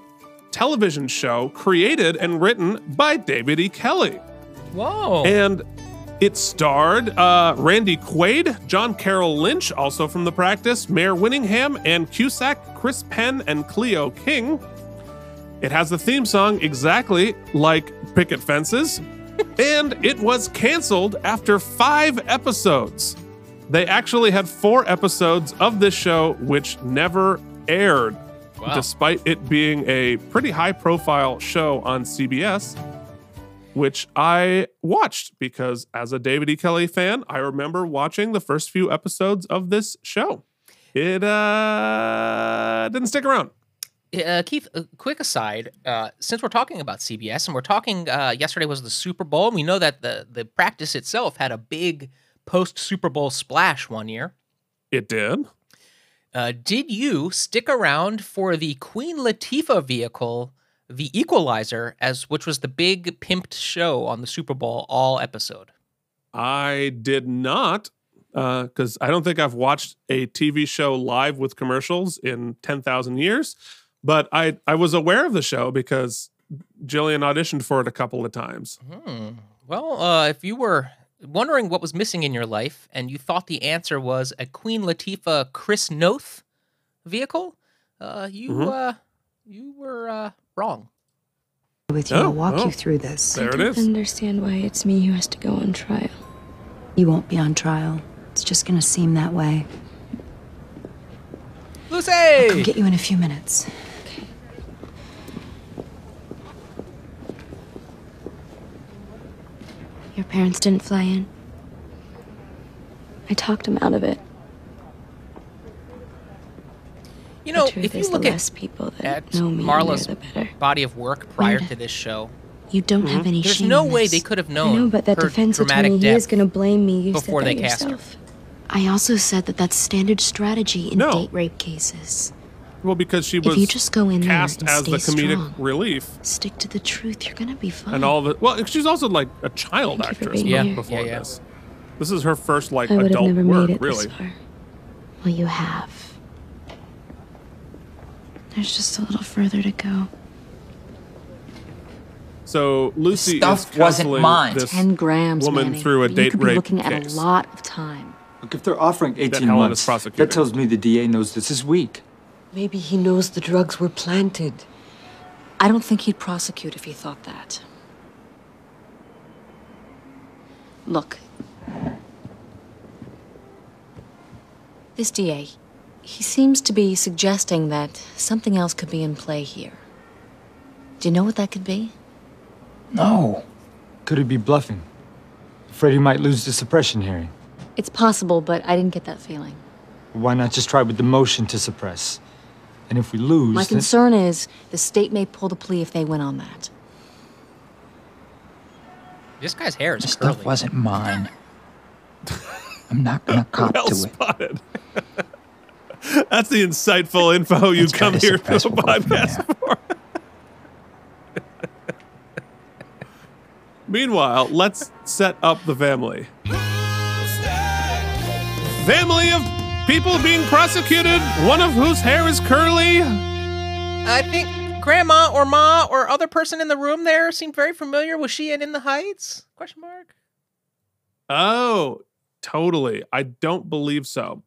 television show created and written by David E. Kelley. Whoa. And it starred uh, Randy Quaid, John Carroll Lynch, also from the practice, Mare Winningham, Ann Cusack, Chris Penn, and Cleo King. It has the theme song exactly like Picket Fences, and it was canceled after five episodes. They actually had four episodes of this show, which never aired, Wow. despite it being a pretty high profile show on CBS which I watched because as a David E. Kelley fan, I remember watching the first few episodes of this show. It uh didn't stick around. Uh, Keith, quick aside. Uh, since we're talking about CBS and we're talking, uh, yesterday was the Super Bowl. And we know that the the practice itself had a big post Super Bowl splash one year. It did. Uh, did you stick around for the Queen Latifah vehicle, the Equalizer, as which was the big pimped show on the Super Bowl all episode? I did not because I don't think I've watched a TV show live with commercials in 10,000 years. But I, I was aware of the show because Jillian auditioned for it a couple of times. Hmm. Well, uh, if you were wondering what was missing in your life and you thought the answer was a Queen Latifah Chris Noth vehicle, uh, you Mhm. uh, you were uh, wrong. With you, Oh, I'll walk oh. you through this. There I it don't is. understand why it's me who has to go on trial. You won't be on trial. It's just going to seem that way. Lucy! I'll get you in a few minutes. Your parents didn't fly in. I talked him out of it. You know, if you look the at, less people that at know me, Marla's the better. body of work prior Meredith. to this show, You don't have hmm? any there's shame no in way this. they could have I known know, but that her defense attorney, he is going to blame me. You before said they that cast her. I also said that that's standard strategy in No. date rape cases. Well, because she was If was you just go in there cast and as the comedic strong. relief Stick to the truth. You're going to be fine. and all the well, she's also like a child Thank actress being not here. before Yeah, yeah. this. This is her first like I would have adult never work, made it really. this far. Well, you have. There's just a little further to go. So Lucy stuff is wasn't counseling mine. this 10 grams, woman Manny. through a you date could be rape looking at a lot of time. Look, if they're offering 18 Helen months, that tells me the DA knows this is weak. Maybe he knows the drugs were planted. I don't think he'd prosecute if he thought that. Look. This DA, he seems to be suggesting that something else could be in play here. Do you know what that could be? No. Could he be bluffing? Afraid he might lose the suppression hearing. It's possible, but I didn't get that feeling. Why not just try with the motion to suppress? And if we lose, My then- concern is the state may pull the plea if they win on that. This guy's hair is The curly. stuff wasn't mine. I'm not gonna cop well to it. spotted. That's the insightful info you It's come here to the suppress what we podcast for. Meanwhile, let's set up the family. Family of people being prosecuted, one of whose hair is curly. I think grandma or ma or other person in the room there seemed very familiar. Was she in In the Heights? Question mark. Oh, Totally. I don't believe so.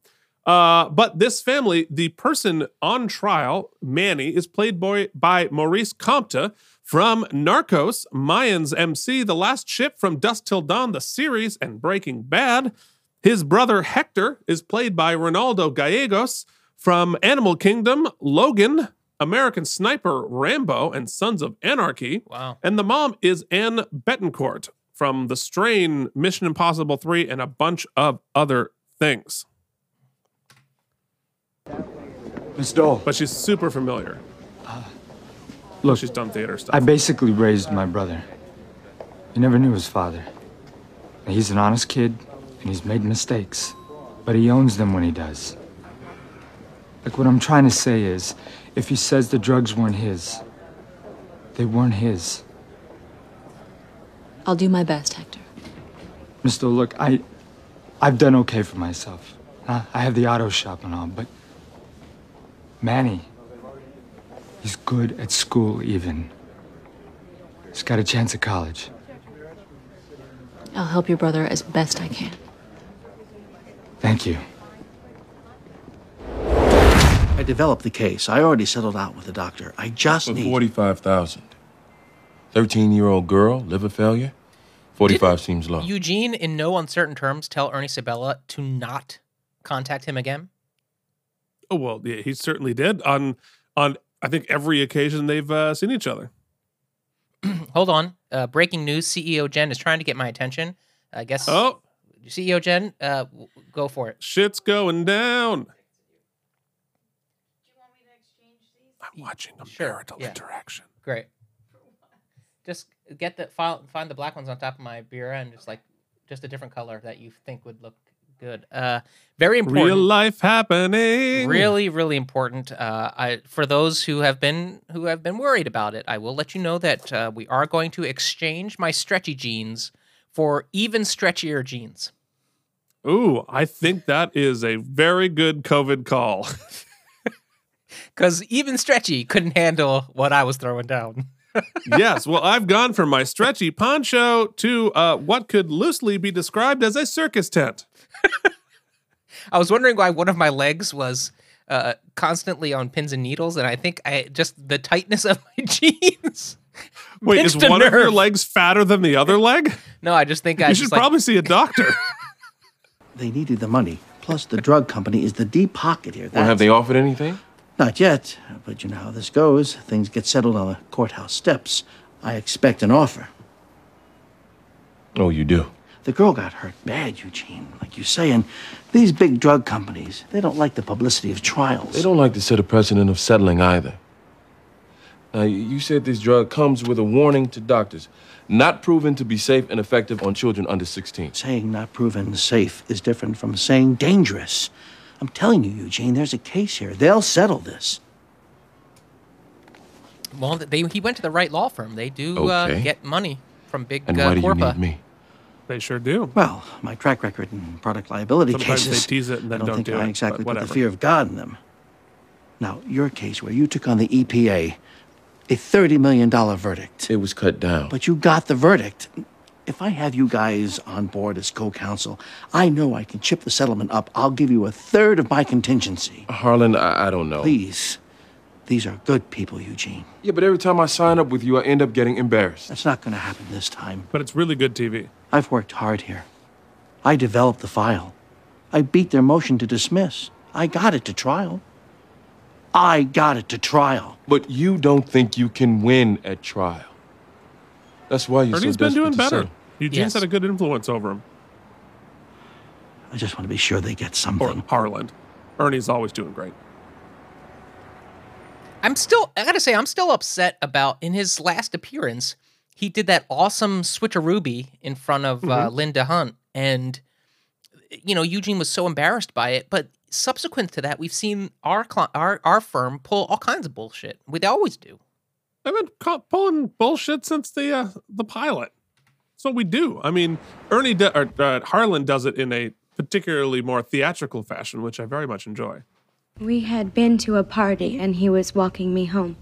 Uh, but this family, the person on trial, Manny, is played by, by Maurice Compte from Narcos, Mayans MC, The Last Ship from Dusk Till Dawn, the series, and Breaking Bad. His brother Hector is played by Ronaldo Gallegos from Animal Kingdom, Logan, American Sniper, Rambo, and Sons of Anarchy. Wow. And the mom is Anne Betancourt from The Strain, Mission Impossible 3, and a bunch of other things. Miss Dole. But she's super familiar. Uh, look, she's done theater stuff. I basically raised my brother. He never knew his father. He's an honest kid, and he's made mistakes, but he owns them when he does. Like, what I'm trying to say is, if he says the drugs weren't his, they weren't his. I'll do my best, Hector. Mister, look, I, I've done okay for myself. Huh? I have the auto shop and all, but Manny, he's good at school even. He's got a chance at college. I'll help your brother as best I can. Thank you. I developed the case. I already settled out with the doctor. I just For need. 45,000. 13-year-old girl, liver failure? 45 seems low. Eugene, in no uncertain terms, tell Ernie Sabella to not contact him again. Oh well, yeah, he certainly did on on I think every occasion they've uh, seen each other. Hold on. Uh, breaking news: CEO Jen is trying to get my attention. I guess. Oh, CEO Jen, uh, w- go for it. Shit's going down. I'm watching a marital yeah. interaction. Great. Just get the file, find the black ones on top of my bureau, and just like just a different color that you think would look good. Uh, very important. Real life happening. Really, really important. Uh, I, for those who have been who have been worried about it, I will let you know that uh, we are going to exchange my stretchy jeans for even stretchier jeans. Ooh, I think that is a very good COVID call. Because even stretchy couldn't handle what I was throwing down. yes, well, I've gone from my stretchy poncho to uh, what could loosely be described as a circus tent. I was wondering why one of my legs was uh, constantly on pins and needles, and I think I just the tightness of my jeans. Wait, is pinched a one of your legs fatter than the other leg? No, I just think I you just should like, probably see a doctor. They needed the money. Plus, the drug company is the deep pocket here. Well, have they offered anything? Not yet, but you know how this goes. Things get settled on the courthouse steps. I expect an offer. Oh, you do? The girl got hurt bad, Eugene, like you say, and these big drug companies, they don't like the publicity of trials. They don't like to set a precedent of settling either. Now, you said this drug comes with a warning to doctors. Not proven to be safe and effective on children under 16. Saying not proven safe is different from saying dangerous. I'm telling you, Eugene, there's a case here. They'll settle this. well, they, he went to the right law firm. They do uh, get money from big And uh, why do you need me? They sure do. Well, my track record in product liability Sometimes they cases. tease it and then I don't, don't think do I it, exactly but put the fear of God in them. Now, your case where you took on the EPA, a $30 million verdict. It was cut down. But you got the verdict. If I have you guys on board as co counsel, I know I can chip the settlement up. I'll give you a third of my contingency. Harlan, I, I don't know. Please. These are good people, Eugene. Yeah, but every time I sign up with you, I end up getting embarrassed. That's not going to happen this time. But it's really good TV. I've worked hard here. I developed the file. I beat their motion to dismiss. I got it to trial. I got it to trial. But you don't think you can win at trial. That's why you're Ernie's so been doing to better. settle. Eugene's Yes. had a good influence over him. I just want to be sure they get something. Or Harland. Ernie's always doing great. I'm still, I gotta say, I'm still upset about in his last appearance, he did that awesome switcherooby in front of uh, Mhm. Linda Hunt. And, you know, Eugene was so embarrassed by it. But subsequent to that, we've seen our, cli- our, our firm pull all kinds of bullshit. We always do. I've been ca- pulling bullshit since the uh, the pilot. That's what we do. I mean, Ernie do- or, uh, Harlan does it in a particularly more theatrical fashion, which I very much enjoy. We had been to a party and he was walking me home.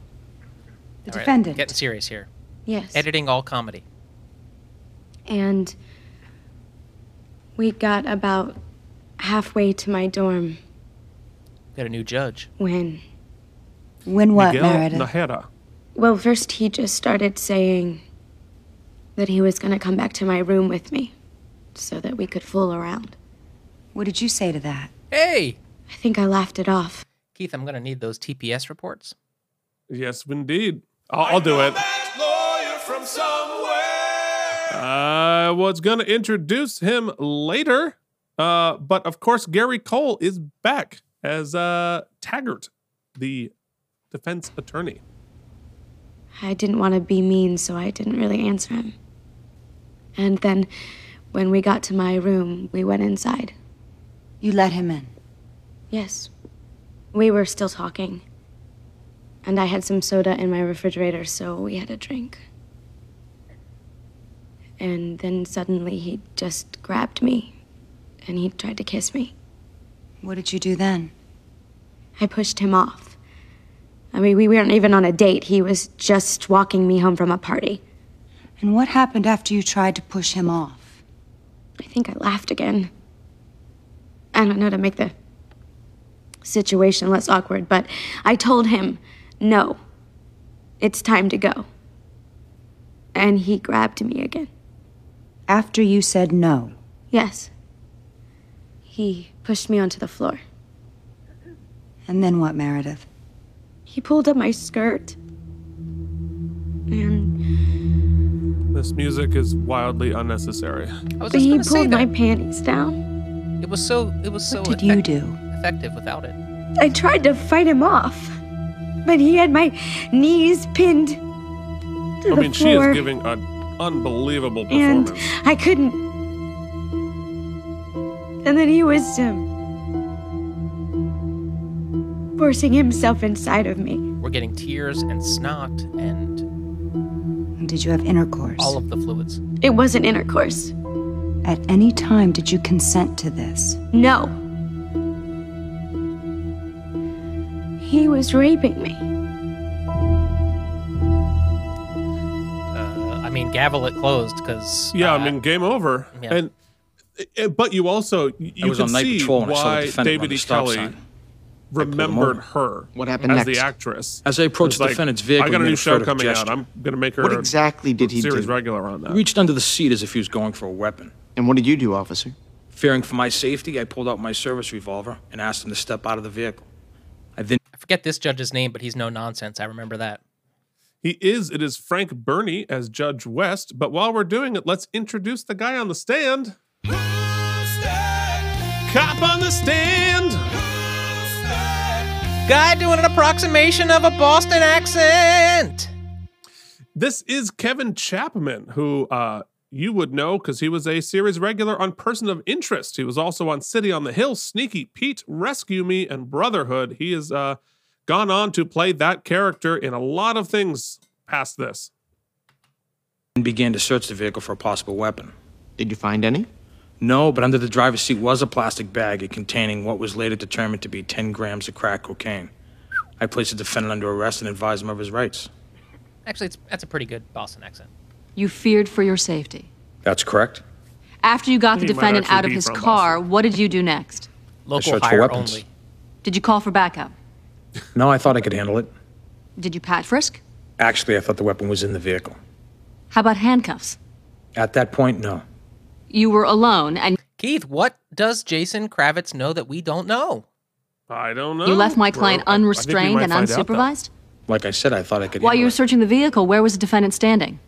The defendant. Getting serious here. Yes. Editing all comedy. And We got about halfway to my dorm Got a new judge. when. When what, Miguel Meredith? Najera. Well, first he just started saying that he was gonna come back to my room with me so that we could fool around. What did you say to that? Hey! I think I laughed it off. Keith, I'm going to need those TPS reports. Yes, indeed. I'll, I'll do it. From somewhere. I was going to introduce him later, uh, but of course, Gary Cole is back as uh, Taggart, the defense attorney. I didn't want to be mean, so I didn't really answer him. And then, when we got to my room, we went inside. You let him in. Yes. We were still talking. And I had some soda in my refrigerator, so we had a drink. And then suddenly he just grabbed me and he tried to kiss me. What did you do then? I pushed him off. I mean, we weren't even on a date. He was just walking me home from a party. And what happened after you tried to push him off? I think I laughed again. I don't know to make the situation less awkward, but I told him, no, it's time to go. And he grabbed me again. After you said no. Yes. He pushed me onto the floor. And then what, Meredith? He pulled up my skirt. And This music is wildly unnecessary. I was just he going say pulled my that. panties down. It was so it was so What did you do? effective without it. I tried to fight him off, but he had my knees pinned to I the mean, she is giving an unbelievable performance. and. I couldn't. And then he was um, forcing himself inside of me. We're getting tears and snot and And did you have intercourse? all of the fluids. It wasn't intercourse. At any time did you consent to this? No. He was raping me. Uh, gavel it closed because Yeah, I mean, game over. yeah. And uh, but you also you was can on night see patrol and I saw the why David run E. Kelly sign. remembered her. What happened as next? the actress? As I approached the like, defendant's vehicle, I got a new show furtive coming out. I'm gonna make her. What exactly did he series do? regular on He that. reached under the seat as if he was going for a weapon. And what did you do, officer? Fearing for my safety, I pulled out my service revolver and asked him to step out of the vehicle. I then I forget this judge's name, but he's no nonsense. I remember that. He is. It is Frank Burney as Judge West. But while we're doing it, let's introduce the guy on the stand. Cop on the stand. Guy doing an approximation of a Boston accent. This is Kevin Chapman, who uh, you would know because he was a series regular on Person of Interest. He was also on City on the Hill, Sneaky Pete, Rescue Me, and Brotherhood. He is uh, gone on to play that character in a lot of things past this. And began to search the vehicle for a possible weapon. Did you find any? No, but under the driver's seat was a plastic bag containing what was later determined to be 10 grams of crack cocaine. I placed the defendant under arrest and advised him of his rights. Actually, it's, that's a pretty good Boston accent. You feared for your safety. That's correct. After you got the He might defendant out of his from car, what did you do next? Local searched for hire weapons. only. Did you call for backup? No, I thought I could handle it. Did you pat frisk? Actually, I thought the weapon was in the vehicle. How about handcuffs? At that point, no. You were alone and Keith, what does Jason Kravits know that we don't know? I don't know. you left my client Well, I- I think we unrestrained and find out, unsupervised? Like I said, I thought I could While you were it. searching the vehicle, where was the defendant standing?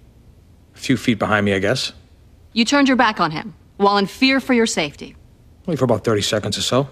A few feet behind me, I guess. You turned your back on him, while in fear for your safety. Only for about 30 seconds or so.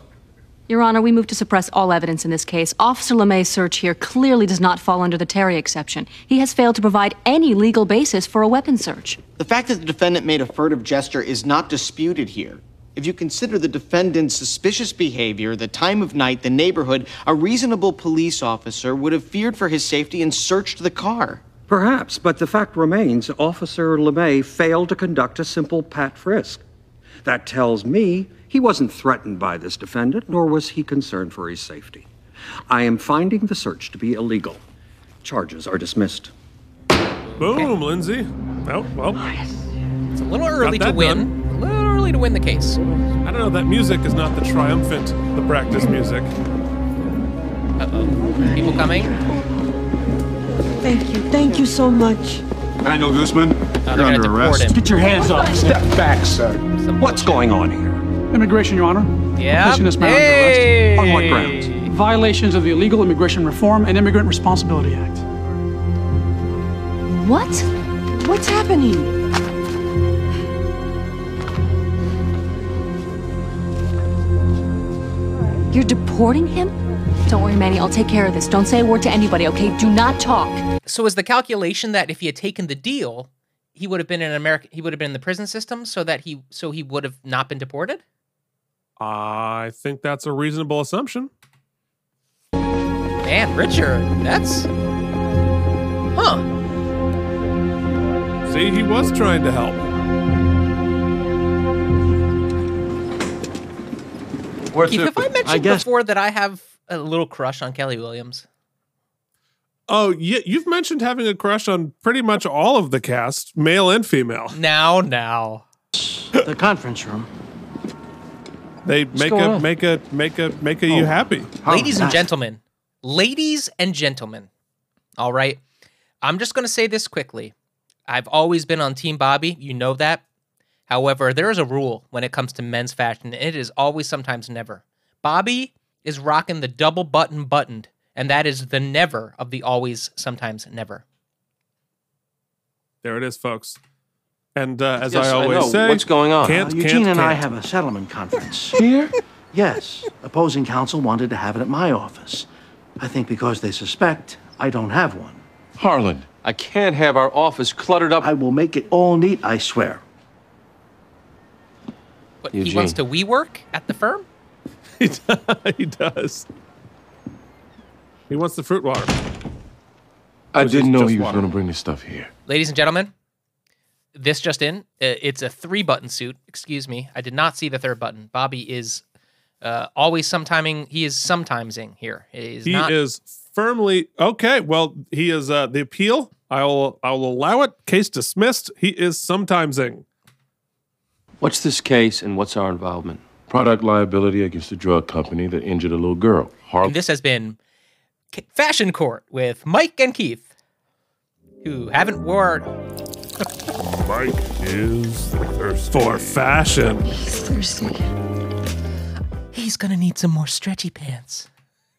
Your Honor, we move to suppress all evidence in this case. Officer LeMay's search here clearly does not fall under the Terry exception. He has failed to provide any legal basis for a weapon search. The fact that the defendant made a furtive gesture is not disputed here. If you consider the defendant's suspicious behavior, the time of night, the neighborhood, a reasonable police officer would have feared for his safety and searched the car. Perhaps, but the fact remains Officer LeMay failed to conduct a simple pat frisk. That tells me he wasn't threatened by this defendant, nor was he concerned for his safety. I am finding the search to be illegal. Charges are dismissed. Boom, Lindsay. Oh, well. It's a little early to win. done. A little early to win the case. I don't know. That music is not the triumphant, the practice music. Uh-oh. People coming? Thank you. Thank you so much. Daniel Guzman, uh, they're you're under arrest. Get your hands up. Step back, sir. What's going on here? Immigration, Your Honor. Yeah. Placing this man Hey. under arrest. On what grounds? Violations of the Illegal Immigration Reform and Immigrant Responsibility Act. What? What's happening? You're deporting him? Don't worry, Manny. I'll take care of this. Don't say a word to anybody, okay? Do not talk. So is the calculation that if he had taken the deal, he would have been in America he would have been in the prison system so that he so he would have not been deported? I think that's a reasonable assumption. Man, Richard, that's Huh. See, he was trying to help. Keith, have I mentioned guess- before that I have a little crush on Kelli Williams? Oh, yeah, you've mentioned having a crush on pretty much all of the cast, male and female. Now, now. the conference room. They make a on? make a make a make a you oh. happy. Ladies and gentlemen, ladies and gentlemen, all right. I'm just going to say this quickly. I've always been on Team Bobby. You know that. However, there is a rule when it comes to men's fashion. It is always, sometimes, never. Bobby is rocking the double button buttoned, and that is the never of the always, sometimes, never. There it is, folks. And uh, as Yes, I I always know. say, What's going on? Can't, Uh, can't, Eugene and I can't. have a settlement conference. Here? Yes. Opposing counsel wanted to have it at my office. I think because they suspect I don't have one. Harlan, I can't have our office cluttered up. I will make it all neat, I swear. But he wants to we work at the firm? he does. He wants the fruit water. I didn't know he was going to bring this stuff here. Ladies and gentlemen, this just in. uh, It's a three button suit. Excuse me. I did not see the third button. Bobby is uh, always sometiming. He is sometimesing here. He is He not. is firmly okay. Well, he is uh, the appeal. I'll I'll allow it. Case dismissed. He is sometimesing. What's this case and what's our involvement? Product liability against a drug company that injured a little girl. Harlan. And this has been Fashion Court with Mike and Keith, who haven't worn. Mike is thirsty for fashion. He's thirsty. He's gonna need some more stretchy pants.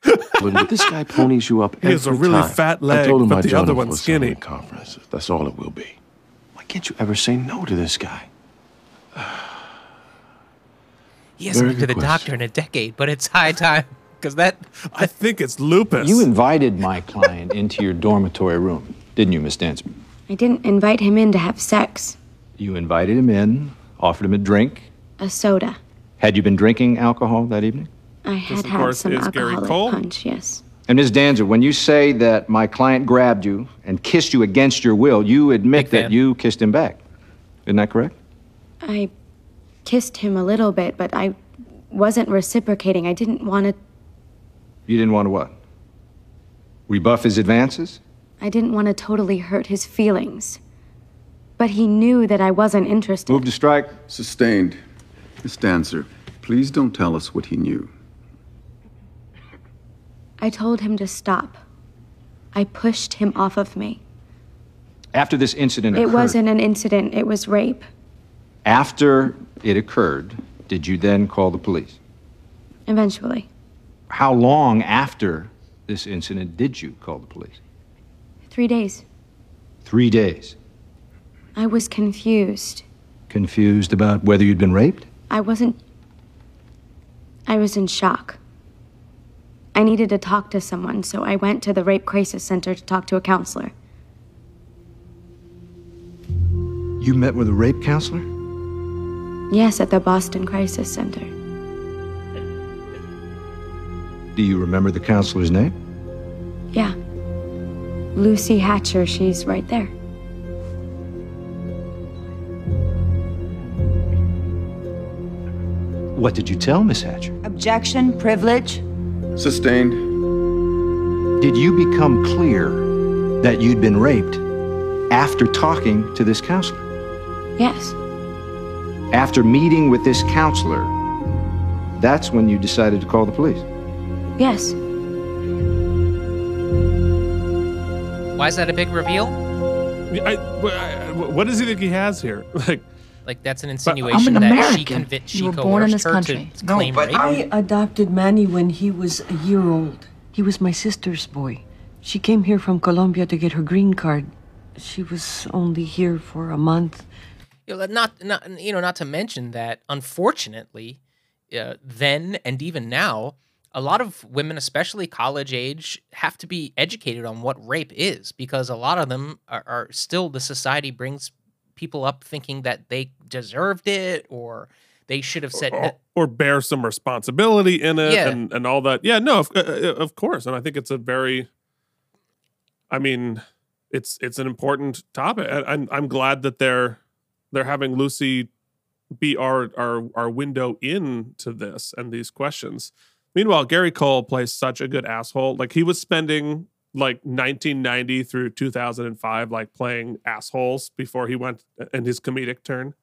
But this guy ponies you up He has a really time. fat I told him but I'd the join other one's a settlement skinny. Conference. That's all it will be. Why can't you ever say no to this guy? He hasn't Very been to the question. doctor in a decade, but it's high time because that. I think it's lupus. You invited my client into your dormitory room, didn't you, Miss Dansby? I didn't invite him in to have sex. You invited him in, offered him a drink. A soda. Had you been drinking alcohol that evening? I had of had course, some is Gary alcoholic Cole. punch, yes. And Ms. Danzer, when you say that my client grabbed you and kissed you against your will, you admit Big that fan. you kissed him back. Isn't that correct? I kissed him a little bit, but I wasn't reciprocating. I didn't want to. You didn't want to what? Rebuff his advances? I didn't want to totally hurt his feelings. But he knew that I wasn't interested. Move to strike. Sustained. Miss Danzer, please don't tell us what he knew. I told him to stop. I pushed him off of me. After this incident It occurred, wasn't an incident, it was rape. after it occurred, did you then call the police? Eventually. How long after this incident did you call the police? Three days. Three days. I was confused. Confused about whether you'd been raped? I wasn't. I was in shock. I needed to talk to someone, so I went to the Rape Crisis Center to talk to a counselor. You met with a rape counselor? Yes, at the Boston Crisis Center. Do you remember the counselor's name? Yeah. Lucy Hatcher, she's right there. What did you tell Miss Hatcher? Objection, privilege. Sustained. Did you become clear that you'd been raped after talking to this counselor? Yes. After meeting with this counselor, that's when you decided to call the police. Yes. Why is that a big reveal? I, I- what does he think he has here? Like, Like that's an I'm insinuation an that she American. convinced You she were born in this country. to claim rape. I adopted Manny when he was a year old. He was my sister's boy. She came here from Colombia to get her green card. She was only here for a month. You know, not not you know not to mention that unfortunately, uh, then and even now, a lot of women, especially college age, have to be educated on what rape is because a lot of them are, are still the society brings people up thinking that they deserved it or they should have said or, or bear some responsibility in it Yeah. and, and all that. Yeah, no, of, uh, uh, of course. And I think it's a very, I mean, it's it's an important topic. And I'm, I'm glad that they're they're having Lucy be our our our window into this and these questions. Meanwhile, Gary Cole plays such a good asshole. Like he was spending like 1990 through 2005 like playing assholes before he went in his comedic turn.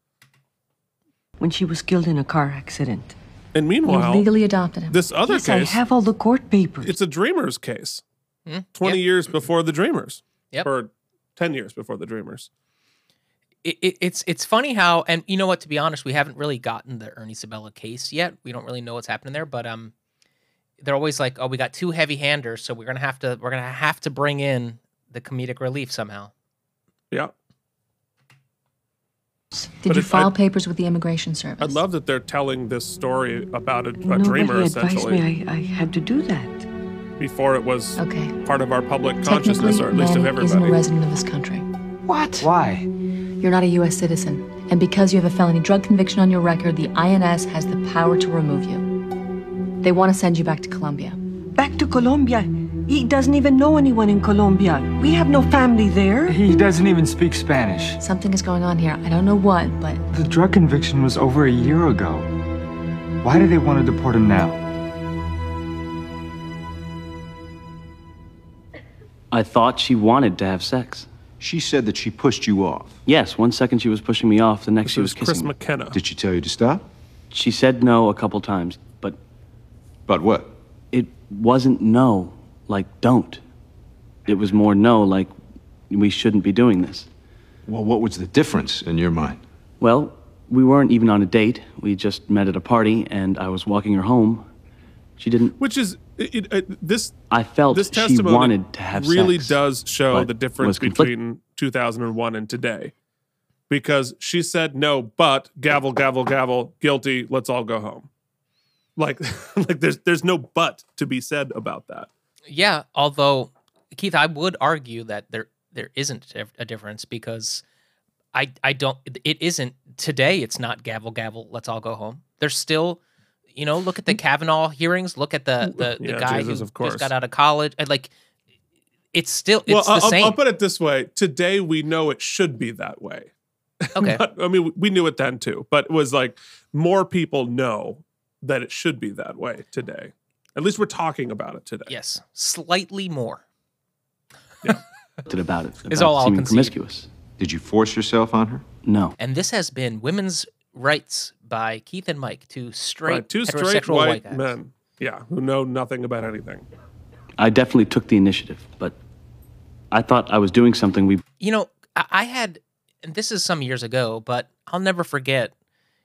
When she was killed in a car accident. And meanwhile, legally adopted him. This other yes, case, I have all the court papers. it's a Dreamers case. Hmm? 20 years before the Dreamers. Yep. Or 10 years before the Dreamers. it, it, it's it's funny how and you know what to be honest we haven't really gotten the Ernie Sabella case yet we don't really know what's happening there but um they're always like oh we got two heavy handers so we're gonna have to we're gonna have to bring in the comedic relief somehow Yeah. Did But you it- file I- papers with the Immigration Service? I love that they're telling this story about a, a Nobody dreamer advised essentially me I, I had to do that. before it was Okay. part of our public consciousness or at least of Manny isn't a resident of this country. What? Why? You're not a U.S. citizen, and because you have a felony drug conviction on your record, the INS has the power to remove you. They want to send you back to Colombia. Back to Colombia. He doesn't even know anyone in Colombia. We have no family there. He doesn't even speak Spanish. Something is going on here. I don't know what, but The drug conviction was over a year ago. Why do they want to deport him now? I thought she wanted to have sex. She said that she pushed you off. Yes, one second she was pushing me off, the next she was is Chris kissing me. McKenna. Did she tell you to stop? She said no a couple times, but But what? it wasn't no, like don't. It was more no, like we shouldn't be doing this. Well, what was the difference in your mind? Well, we weren't even on a date. We just met at a party, and I was walking her home. She didn't. Which is it, it, it- this I felt this she testimony wanted to have really sex, does show the difference conflict- between 2001 and today. Because she said no, but gavel, gavel, gavel, guilty. Let's all go home. Like, like there's there's no but to be said about that. yeah although Keith I would argue that there there isn't a- difference because I I don't it isn't today it's not gavel gavel let's all go home. There's still you know look at the mm-hmm. Kavanaugh hearings look at the the, the Yeah, guy Jesus, who just got out of college like it's still it's well, the I'll, same I'll put it this way: today we know it should be that way. okay. But, I mean, we knew it then too, but it was like more people know that it should be that way today. At least we're talking about it today. yes slightly more about it. Is about all I'll promiscuous. Did you force yourself on her? No. and this has been women's rights by Keith and Mike two straight Right, two straight heterosexual white, guys. men, yeah, who know nothing about anything. I definitely took the initiative, but I thought I was doing something we you know, I, I had, and this is some years ago, but I'll never forget.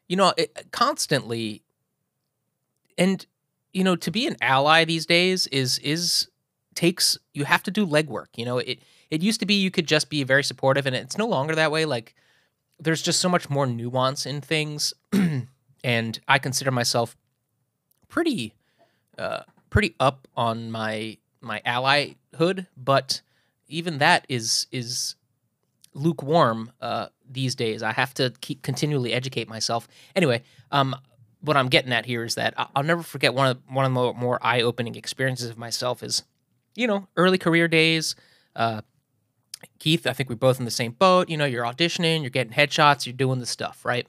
You know, it, constantly, and you know, to be an ally these days is is takes you have to do legwork. You know, it it used to be you could just be very supportive, and it's no longer that way. Like, there's just so much more nuance in things, and I consider myself pretty uh, pretty up on my my allyhood, but even that is is lukewarm uh, these days. I have to keep continually educate myself. Anyway, um, what I'm getting at here is that I'll never forget one of one of the more, more eye opening experiences of myself is, you know, early career days. Uh, Keith, I think we're both in the same boat. You know, you're auditioning, you're getting headshots, you're doing the stuff, right?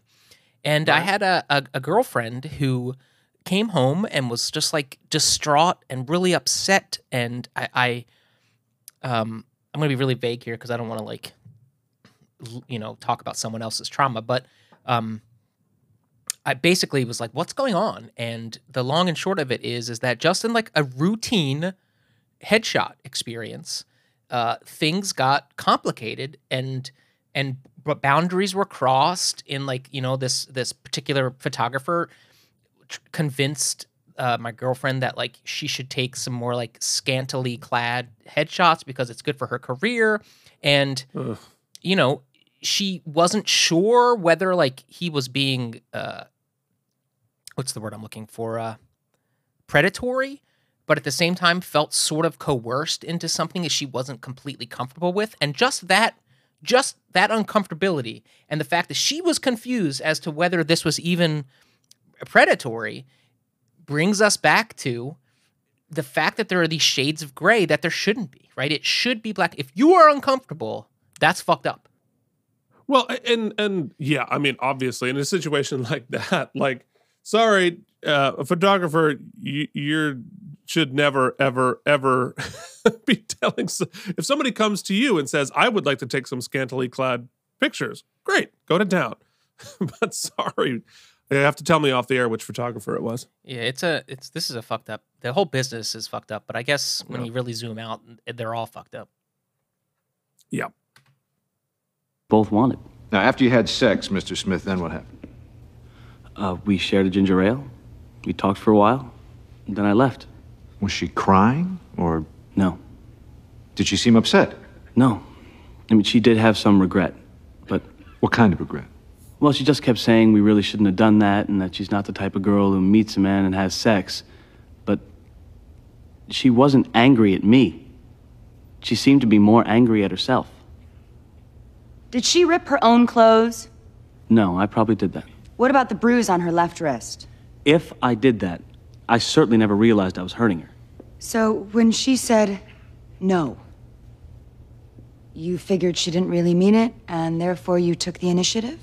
And I had a, a, a girlfriend who came home and was just like distraught and really upset. And I, I um, I'm going to be really vague here because I don't want to like, you know, talk about someone else's trauma. But um, I basically was like, "What's going on?" And the long and short of it is, is that just in like a routine headshot experience, uh, things got complicated and and boundaries were crossed. In like you know this this particular photographer tr- convinced uh, my girlfriend that like she should take some more like scantily clad headshots because it's good for her career, and Ugh. you know she wasn't sure whether like he was being uh what's the word I'm looking for uh predatory but at the same time felt sort of coerced into something that she wasn't completely comfortable with. And just that just that uncomfortability and the fact that she was confused as to whether this was even predatory brings us back to the fact that there are these shades of gray that there shouldn't be right? It should be black. If you are uncomfortable that's fucked up. Well, and and yeah, I mean, obviously, in a situation like that, like, sorry, uh, a photographer, you you're, should never, ever, ever be telling. s- If somebody comes to you and says, "I would like to take some scantily clad pictures," great, go to town. but sorry, you have to tell me off the air which photographer it was. Yeah, it's a it's this is a fucked up. The whole business is fucked up, but I guess when Yeah. you really zoom out, they're all fucked up. Yeah. Both wanted. Now, after you had sex, Mr. Smith, then what happened? Uh, we shared a ginger ale. We talked for a while. And then I left. Was she crying or? No. Did she seem upset? No. I mean, she did have some regret, but. What kind of regret? Well, she just kept saying we really shouldn't have done that and that she's not the type of girl who meets a man and has sex. But she wasn't angry at me. She seemed to be more angry at herself. Did she rip her own clothes? No, I probably did that. What about the bruise on her left wrist? If I did that, I certainly never realized I was hurting her. So when she said no, you figured she didn't really mean it, and therefore you took the initiative?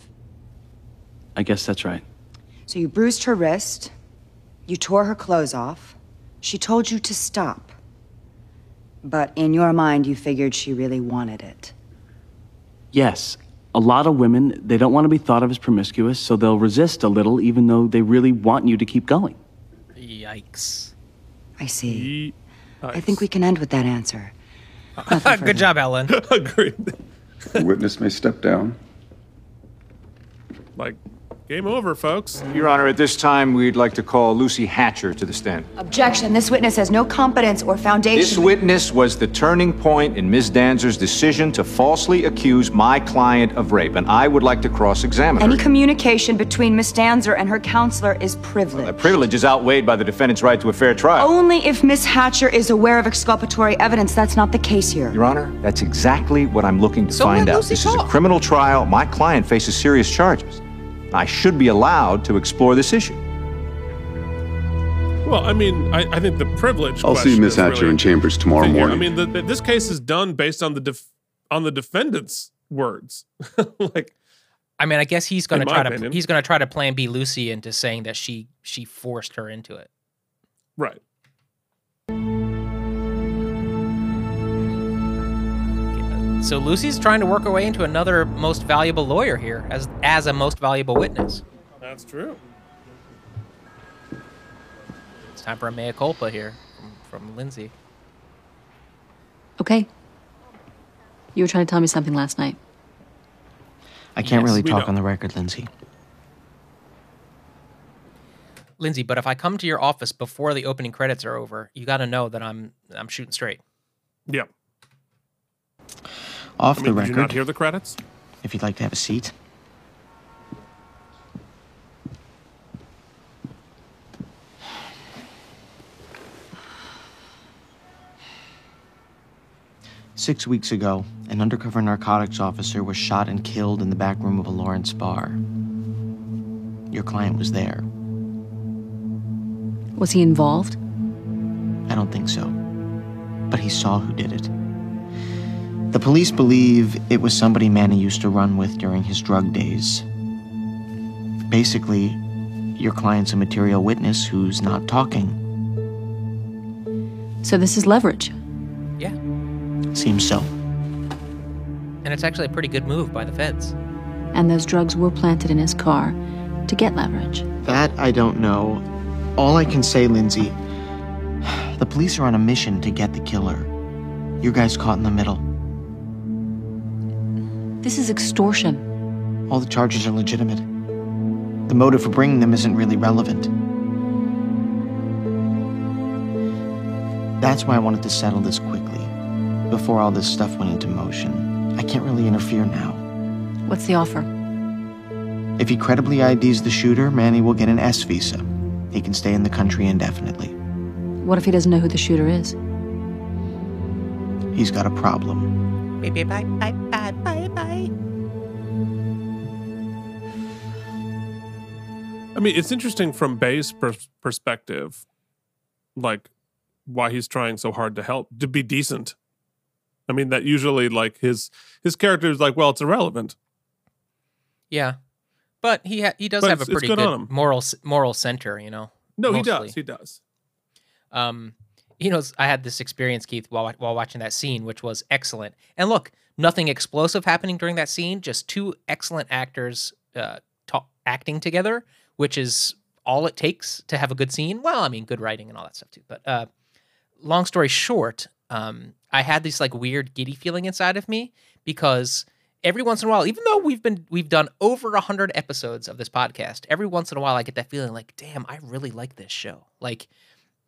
I guess that's right. So you bruised her wrist, you tore her clothes off, she told you to stop. But in your mind, you figured she really wanted it. Yes, a lot of women, they don't want to be thought of as promiscuous, so they'll resist a little even though they really want you to keep going. Yikes. I see. I think we can end with that answer. Good job, Ellen. Agreed. The witness may step down. Like, game over, folks. Your Honor, at this time, we'd like to call Lucy Hatcher to the stand. Objection. This witness has no competence or foundation. This witness was the turning point in Ms. Danzer's decision to falsely accuse my client of rape, and I would like to cross-examine her. Any communication between Miss Danzer and her counselor is privileged. The privilege is outweighed by the defendant's right to a fair trial. Only if Miss Hatcher is aware of exculpatory evidence. That's not the case here. Your Honor, that's exactly what I'm looking to So find out. Lucy This is a criminal trial. My client faces serious charges. I should be allowed to explore this issue. Well, I mean, I, I think the privilege. I'll see question Miss Hatcher really in chambers tomorrow thing here. morning. I mean, the, the- this case is done based on the def, on the defendant's words. like, I mean, I guess he's going to In my try to he's going to try to plan B Lucy into saying that she she forced her into it. right. So Lucy's trying to work her way into another most valuable lawyer here as as a most valuable witness. That's true. It's time for a mea culpa here from, from Lindsay. Okay. You were trying to tell me something last night. I can't Yes, really talk know. on the record, Lindsay. Lindsay, but if I come to your office before the opening credits are over, you got to know that I'm I'm shooting straight. Yeah. Off I mean, the did you record. not hear the credits? If you'd like to have a seat. Six weeks ago, an undercover narcotics officer was shot and killed in the back room of a Lawrence bar. Your client was there. Was he involved? I don't think so. But he saw who did it. The police believe it was somebody Manny used to run with during his drug days. Basically, your client's a material witness who's not talking. So this is leverage. Yeah. Seems so. And it's actually a pretty good move by the feds. And those drugs were planted in his car. to get leverage? That I don't know. All I can say, Lindsay, the police are on a mission to get the killer. Your guy's caught in the middle. This is extortion. All the charges are legitimate. The motive for bringing them isn't really relevant. That's why I wanted to settle this quickly, before all this stuff went into motion. I can't really interfere now. What's the offer? If he credibly IDs the shooter, Manny will get an S visa. He can stay in the country indefinitely. What if he doesn't know who the shooter is? He's got a problem. Bye bye bye bye bye mean, it's interesting from Bay's pers- perspective, like why he's trying so hard to help to be decent. I mean, that usually like his his character is like, well, it's irrelevant. Yeah, but he ha- he does But have a pretty good good, moral moral center, you know. No, he does. He does. Um, you know, I had this experience, Keith, while while watching that scene, which was excellent. And look, nothing explosive happening during that scene. Just two excellent actors uh, ta- acting together, which is all it takes to have a good scene. Well, I mean, good writing and all that stuff too. But uh, long story short, um, I had this like weird giddy feeling inside of me because every once in a while, even though we've been we've done over a hundred episodes of this podcast, every once in a while I get that feeling like, damn, I really like this show. Like,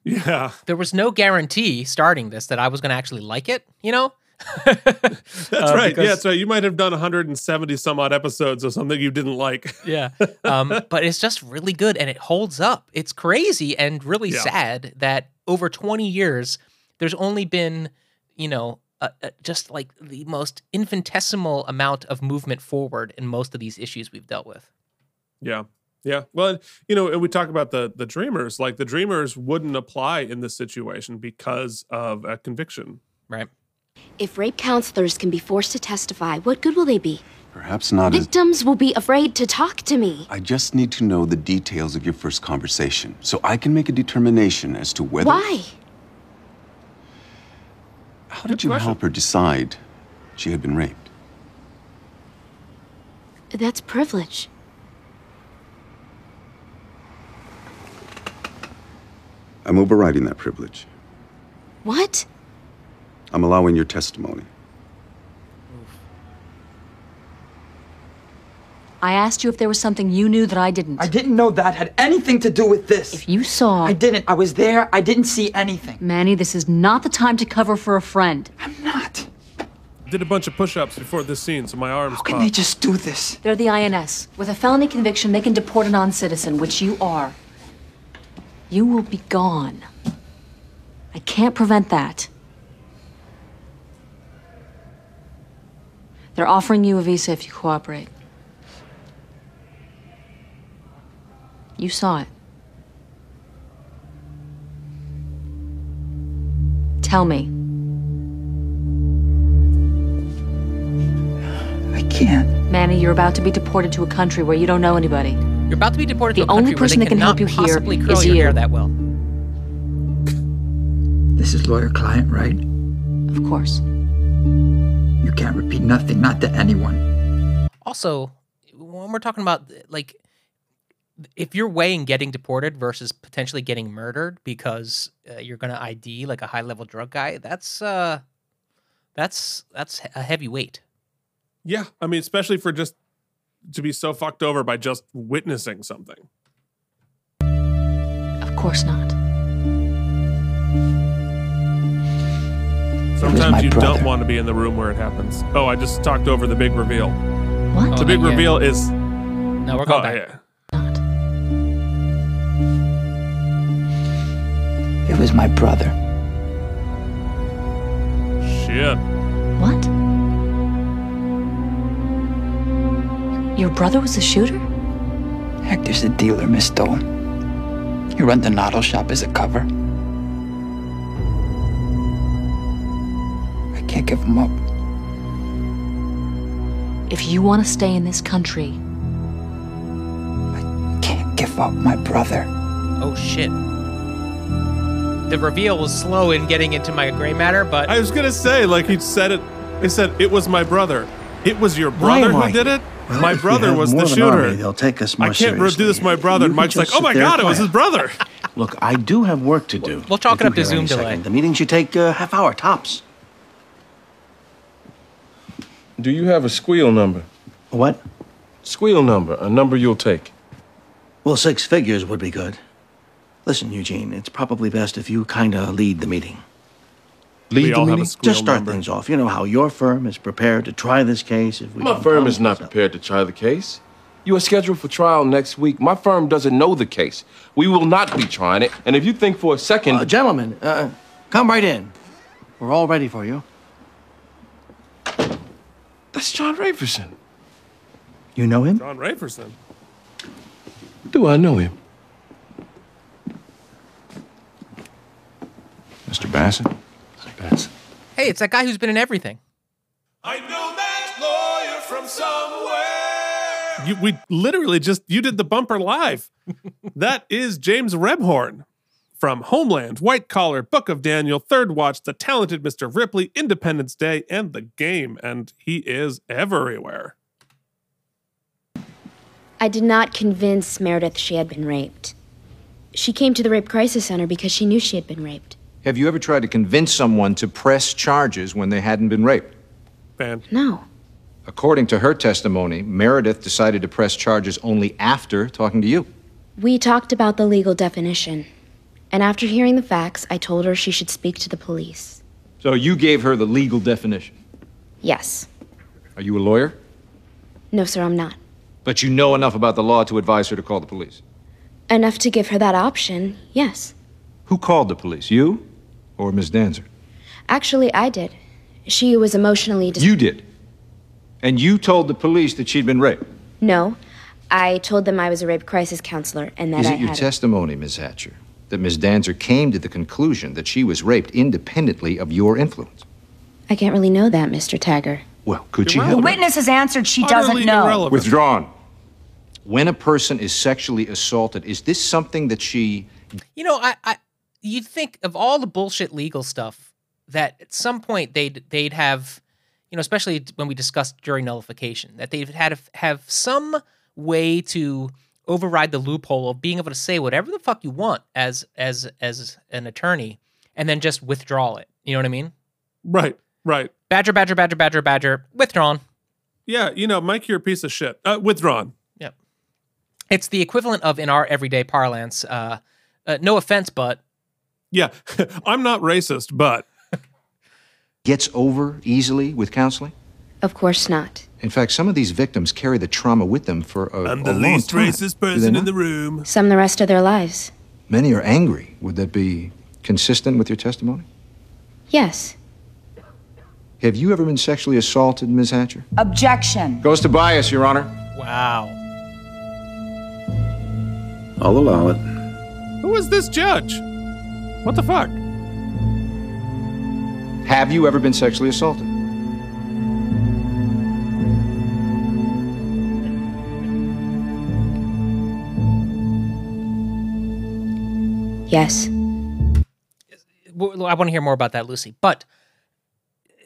yeah, there was no guarantee starting this that I was going to actually like it. You know, That's Uh, right. because- Yeah, so. You might have done 170 some odd episodes of something you didn't like. yeah. Um, but it's just really good and it holds up. It's crazy and really Yeah. sad that over 20 years, there's only been, you know, uh, uh, just like the most infinitesimal amount of movement forward in most of these issues we've dealt with. Yeah. Yeah. Well, you know, and we talk about the the dreamers, like the dreamers wouldn't apply in this situation because of a conviction. Right. If rape counselors can be forced to testify, what good will they be? Perhaps not as. Victims will be afraid to talk to me. I just need to know the details of your first conversation so I can make a determination as to whether. Why? How did you help her decide she had been raped? That's privilege. I'm overriding that privilege. What? I'm allowing your testimony. I asked you if there was something you knew that I didn't. I didn't know that had anything to do with this. If you saw. I didn't. I was there. I didn't see anything. Manny, this is not the time to cover for a friend. I'm not. Did a bunch of push-ups before this scene, so my arms. How can they just do this? They're the INS. With a felony conviction, they can deport a non citizen, which you are. You will be gone. I can't prevent that. They're offering you a visa if you cooperate. You saw it. Tell me. I can't. Manny, you're about to be deported to a country where you don't know anybody. You're about to be deported The to a country where they that can cannot help you here possibly curl is your you. that well. This is lawyer client, right? Of course. You can't repeat nothing, not to anyone. Also, when we're talking about like if you're weighing getting deported versus potentially getting murdered because uh, you're going to ID like a high level drug guy, that's uh that's that's a heavy weight. Yeah, I mean, especially for just to be so fucked over by just witnessing something. Of course not. Sometimes you brother. don't want to be in the room where it happens. Oh, I just talked over the big reveal. What? The Oh, big not yet. reveal is. No, we're going oh, back. yeah. It was my brother. Shit. What? Your brother was a shooter? Hector's a dealer, Miss Dole. He runs an auto shop as a cover. Can't give him up. If you want to stay in this country, I Can't give up my brother. Oh shit. The reveal was slow in getting into my gray matter, but I was gonna say, like he said it. He said it was my brother. It was your brother who I did it? Well, my brother was the of an army, shooter. they'll take us more I can't do this, my brother. And Mike's like, oh my there god, it was his brother. Look, I do have work to do. We'll chalk If it up you to hear Zoom delay. second. The meeting should take a half hour tops. Do you have a squeal number? What? Squeal number, a number you'll take. Well, six figures would be good. Listen, Eugene, it's probably best if you kind of lead the meeting. Lead We the all have a meeting? squeal Just start number. things off. You know how your firm is prepared to try this case if we My don't firm is not prepared to try the case. You are scheduled for trial next week. My firm doesn't know the case. We will not be trying it. And if you think for a second. Uh, gentlemen, uh, come right in. We're all ready for you. That's John Raferson. You know him? John Raferson. Do I know him? Mr. Bassett? Mr. Bassett. Hey, it's that guy who's been in everything. I know that lawyer from somewhere. You, we literally just you did the bumper live. that is James Rebhorn from Homeland, White Collar, Book of Daniel, Third Watch, The Talented Mr. Ripley, Independence Day, and The Game, and he is everywhere. I did not convince Meredith she had been raped. She came to the Rape Crisis Center because she knew she had been raped. Have you ever tried to convince someone to press charges when they hadn't been raped? Fan. No. According to her testimony, Meredith decided to press charges only after talking to you. We talked about the legal definition, and after hearing the facts, I told her she should speak to the police. So you gave her the legal definition. Yes. Are you a lawyer? No, sir, I'm not. But you know enough about the law to advise her to call the police. Enough to give her that option, yes. Who called the police? You or Miss Danzer? Actually, I did. She was emotionally dis- You did. And you told the police that she'd been raped. No. I told them I was a rape crisis counselor and that Is I it your had testimony, Miss Hatcher, that Miss Danzer came to the conclusion that she was raped independently of your influence? I can't really know that, Mr. Tagger. Well, could she The witness has answered she Utterly doesn't know. irrelevant. Withdrawn. When a person is sexually assaulted, is this something that she You know, I, I you'd think of all the bullshit legal stuff that at some point they'd they'd have, you know, especially when we discussed jury nullification, that they've had to have some way to override the loophole of being able to say whatever the fuck you want as as as an attorney, and then just withdraw it. You know what I mean? Right, right. Badger, badger, badger, badger, badger, withdrawn. Yeah, you know, Mike, you're a piece of shit. Uh, withdrawn. Yep. It's the equivalent of in our everyday parlance. Uh, uh, no offense, but Yeah, I'm not racist, but gets over easily with counseling? Of course not. In fact, some of these victims carry the trauma with them for a, I'm a the long least time. racist Do they person in the room. Some the rest of their lives. Many are angry. Would that be consistent with your testimony? Yes. Have you ever been sexually assaulted, Ms. Hatcher? Objection. Goes to bias, Your Honor. wow. I'll allow it. Who is this judge? What the fuck? Have you ever been sexually assaulted? Yes. I want to hear more about that, Lucy. But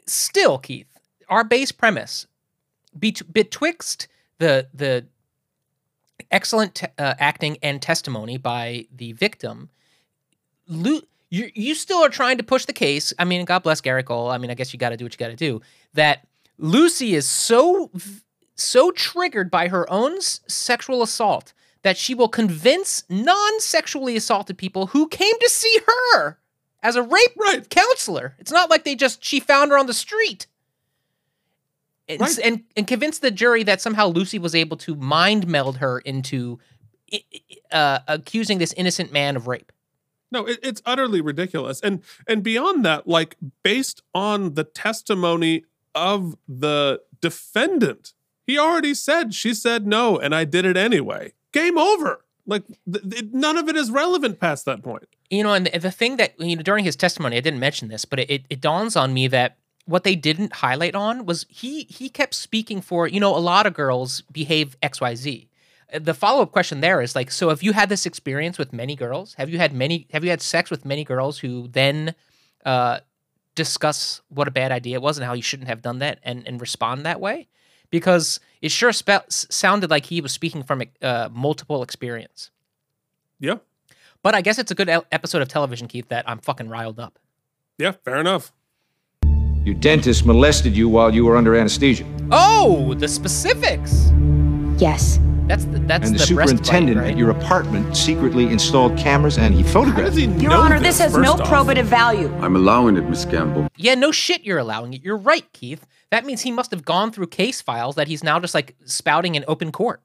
still, Keith, our base premise betwixt the the excellent te- uh, acting and testimony by the victim, Lu- you you still are trying to push the case. I mean, God bless Gary Cole. I mean, I guess you got to do what you got to do. That Lucy is so so triggered by her own s- sexual assault that she will convince non-sexually assaulted people who came to see her as a rape right. counselor. It's not like they just she found her on the street. And, s- and and convince the jury that somehow Lucy was able to mind meld her into uh, accusing this innocent man of rape. No, it, it's utterly ridiculous. And and beyond that, like based on the testimony of the defendant, he already said she said no, and I did it anyway. Game over. Like th- th- none of it is relevant past that point. You know, and the, the thing that you know during his testimony, I didn't mention this, but it, it, it dawns on me that what they didn't highlight on was he he kept speaking for you know a lot of girls behave X Y Z. Uh, The follow up question there is like, so have you had this experience with many girls? Have you had many? Have you had sex with many girls who then uh, discuss what a bad idea it was and how you shouldn't have done that and and respond that way? Because it sure spe- sounded like he was speaking from uh, multiple experience. Yeah. But I guess it's a good episode of television, Keith, that I'm fucking riled up. Yeah, fair enough. Your dentist molested you while you were under anesthesia. Oh, the specifics. Yes. That's the that's and the, the, superintendent bite, right? at your apartment secretly installed cameras and he photographed it. Your Honor, this has no probative value. I'm allowing it, Miss Gamble. Yeah, no shit, you're allowing it. You're right, Keith. That means he must have gone through case files that he's now just like spouting in open court.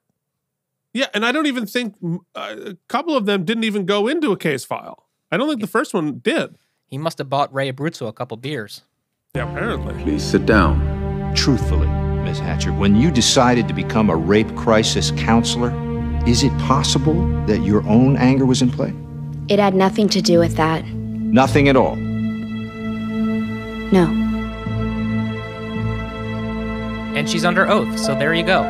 Yeah, and I don't even think uh, a couple of them didn't even go into a case file. I don't think the first one did. He must have bought Ray Abruzzo a couple beers. Yeah, apparently. Please sit down. Truthfully, Ms. Hatcher, when you decided to become a rape crisis counselor, is it possible that your own anger was in play? It had nothing to do with that. Nothing at all. No. And she's under oath, so there you go.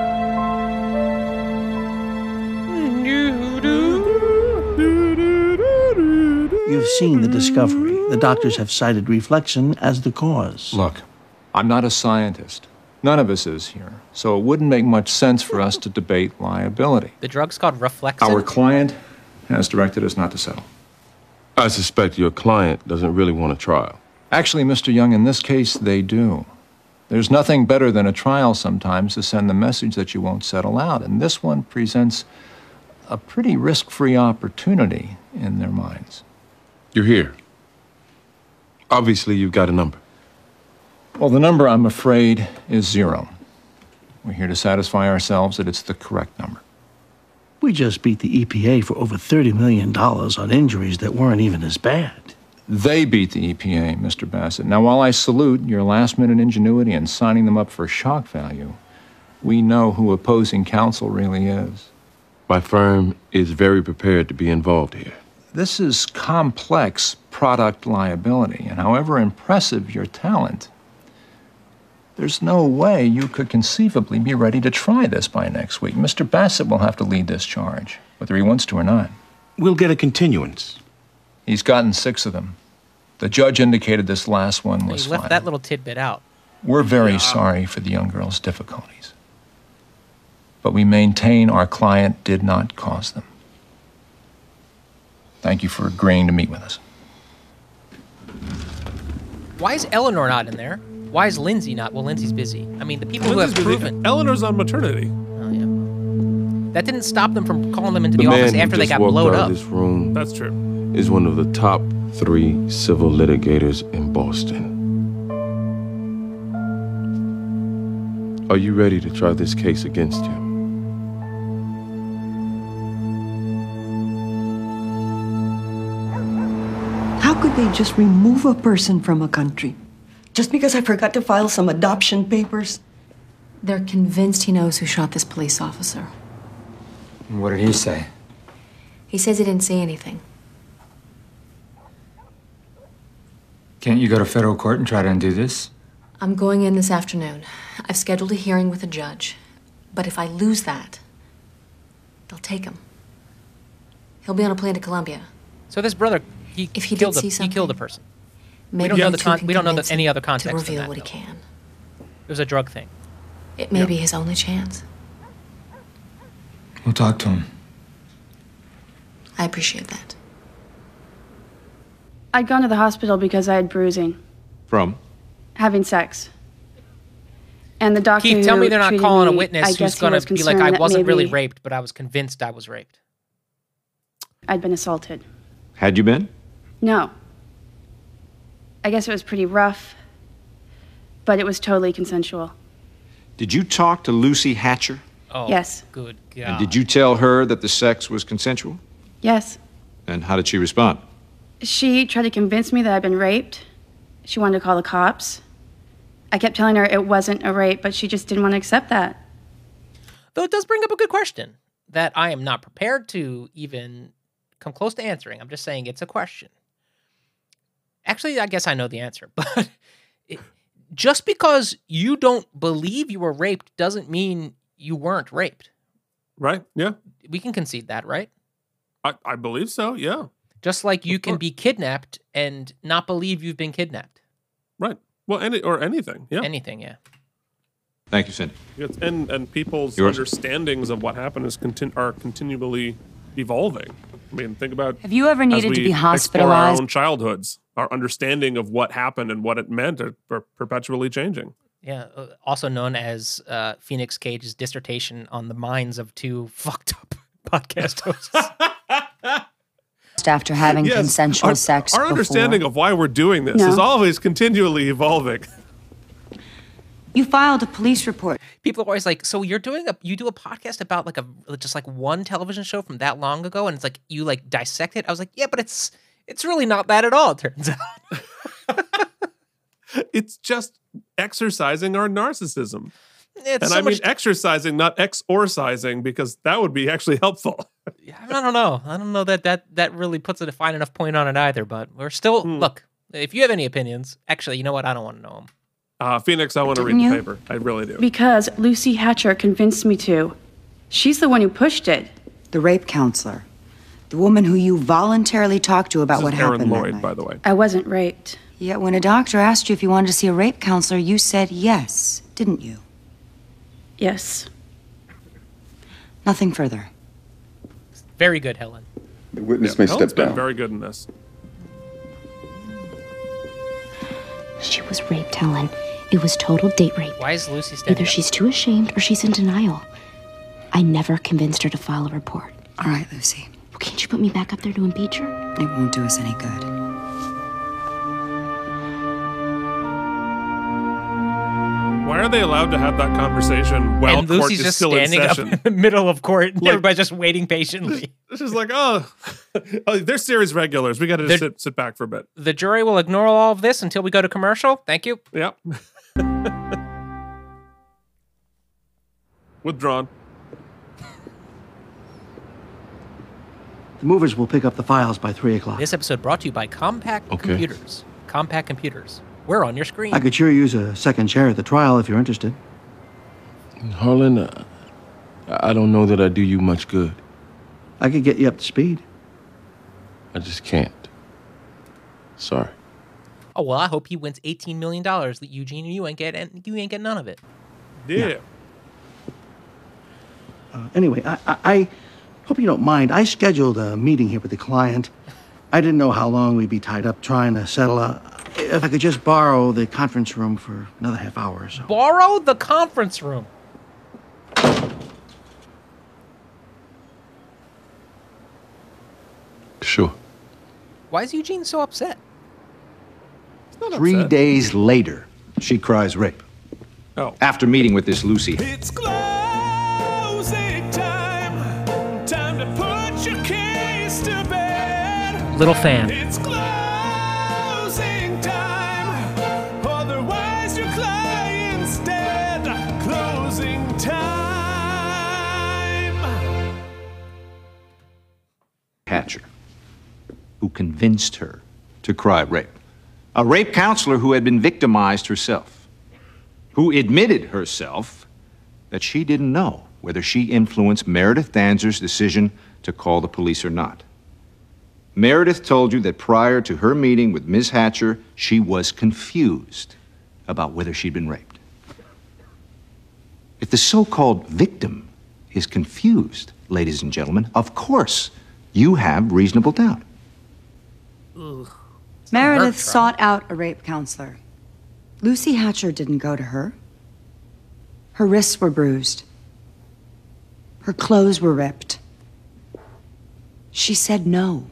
You've seen the discovery. The doctors have cited Reflexin as the cause. Look, I'm not a scientist. None of us is here. So it wouldn't make much sense for us to debate liability. The drug's called Reflexin. Our client has directed us not to settle. I suspect your client doesn't really want a trial. Actually, Mr. Young, in this case, they do. There's nothing better than a trial sometimes to send the message that you won't settle out. And this one presents a pretty risk free opportunity in their minds. You're here. Obviously, you've got a number. Well, the number, I'm afraid, is zero. We're here to satisfy ourselves that it's the correct number. We just beat the EPA for over $30 million on injuries that weren't even as bad. They beat the EPA, Mr. Bassett. Now, while I salute your last minute ingenuity in signing them up for shock value, we know who opposing counsel really is. My firm is very prepared to be involved here. This is complex product liability, and however impressive your talent, there's no way you could conceivably be ready to try this by next week. Mr. Bassett will have to lead this charge, whether he wants to or not. We'll get a continuance. He's gotten six of them. The judge indicated this last one was He left final. that little tidbit out. We're very sorry for the young girl's difficulties. But we maintain our client did not cause them. Thank you for agreeing to meet with us. Why is Eleanor not in there? Why is Lindsay not? Well, Lindsay's busy. I mean, the people who have Lindsay's busy. proven. Eleanor's on maternity. Oh, yeah. That didn't stop them from calling them into The the, office after they just got walked blowed out up. of this room That's true. Is one of the top three civil litigators in Boston. Are you ready to try this case against him? How could they just remove a person from a country? Just because I forgot to file some adoption papers? They're convinced he knows who shot this police officer. What did he say? He says he didn't see anything. Can't you go to federal court and try to undo this? I'm going in this afternoon. I've scheduled a hearing with a judge. But if I lose that, they'll take him. He'll be on a plane to Colombia. So this brother, he If he did killed a, see he killed a person. Maybe we don't know you the two con- can we don't know convince the, any other context to of reveal that. what he can. It was a drug thing. It may be his only chance. We'll talk to him. I appreciate that. I'd gone to the hospital because I had bruising, From? having sex. And the doctor Keith, tell me they're not treated calling a witness I who's guess going to be like, I wasn't really raped, but I was convinced I was raped. I'd been assaulted. Had you been? No. I guess it was pretty rough, but it was totally consensual. Did you talk to Lucy Hatcher? Oh, Yes. Good God. And did you tell her that the sex was consensual? Yes. And how did she respond? She tried to convince me that I'd been raped. She wanted to call the cops. I kept telling her it wasn't a rape, but she just didn't want to accept that. Though it does bring up a good question that I am not prepared to even come close to answering. I'm just saying it's a question. Actually, I guess I know the answer, but it, just because you don't believe you were raped doesn't mean you weren't raped. Right? Yeah. We can concede that, right? I, I believe so. Yeah. Just like you can be kidnapped and not believe you've been kidnapped. Right. Well, any or anything. Yeah. Anything, yeah. Thank you, Cindy. Yes, and and people's Yours. understandings of what happened is contin- are continually evolving. I mean, think about Have you ever needed to be hospitalized? Our own childhoods, our understanding of what happened and what it meant are, are perpetually changing. Yeah, uh, also known as uh, Phoenix Cage's dissertation on the minds of two fucked up podcast hosts. Just after having Yes, consensual our, sex Our before. understanding of why we're doing this No. is always continually evolving. You filed a police report. People are always like, "So you're doing a you do a podcast about like a just like one television show from that long ago, and it's like you like dissect it." I was like, "Yeah, but it's it's really not bad at all." It turns out. It's just exercising our narcissism. It's and so I mean much- exercising, not exorcising, because that would be actually helpful. I don't know. I don't know that that that really puts a fine enough point on it either. But we're still Hmm. look. If you have any opinions, actually, you know what? I don't want to know them. Uh, Phoenix, I want to read Didn't the paper. I really do. Because Lucy Hatcher convinced me to. She's the one who pushed it. The rape counselor. The woman who you voluntarily talked to about This what is Aaron happened that Lloyd, night. by the way. I wasn't raped. Yet when a doctor asked you if you wanted to see a rape counselor, you said yes, didn't you? Yes. Nothing further. Very good, Helen. The witness Yeah, may Helen's step been down. very good in this. She was raped, Helen. It was total date rape. Why is Lucy standing Either up? she's too ashamed or she's in denial. I never convinced her to file a report. All right, Lucy. Well, can't you put me back up there to impeach her? It won't do us any good. Why are they allowed to have that conversation while and court Lucy's is just still in standing up session? in the middle of court, and Like- everybody's just waiting patiently. This is like, oh, oh, they're series regulars. We got to They're- sit sit back for a bit. The jury will ignore all of this until we go to commercial. Thank you. Yep. Withdrawn. The movers will pick up the files by 3 o'clock. This episode brought to you by Compaq Okay. Computers. Compaq Computers. We're on your screen. I could sure use a second chair at the trial if you're interested. Harlan, uh, I don't know that I do you much good. I could get you up to speed. I just can't. Sorry. Oh well, I hope he wins eighteen million dollars. That Eugene, and you ain't get, and you ain't get none of it. Yeah. Uh, anyway, I, I, I hope you don't mind. I scheduled a meeting here with the client. I didn't know how long we'd be tied up trying to settle a. If I could just borrow the conference room for another half hour or so. Borrow the conference room. Sure. Why is Eugene so upset? Three days later, she cries rape. Oh. After meeting with this Lucy. It's closing time. Time to put your case to bed. Little fan. Hatcher, who convinced her to cry rape. A rape counselor who had been victimized herself, who admitted herself that she didn't know whether she influenced Meredith Danzer's decision to call the police or not. Meredith told you that prior to her meeting with Ms. Hatcher, she was confused about whether she'd been raped. If the so called victim is confused, ladies and gentlemen, of course you have reasonable doubt. Meredith sought out a rape counselor. Lucy Hatcher didn't go to her. Her wrists were bruised. Her clothes were ripped. She said no.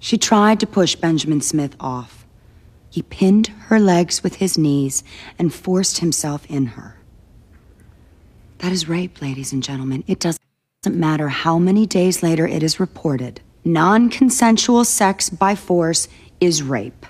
She tried to push Benjamin Smith off. He pinned her legs with his knees and forced himself in her. That is rape, ladies and gentlemen. It doesn't matter how many days later it is reported. Non consensual sex by force is rape.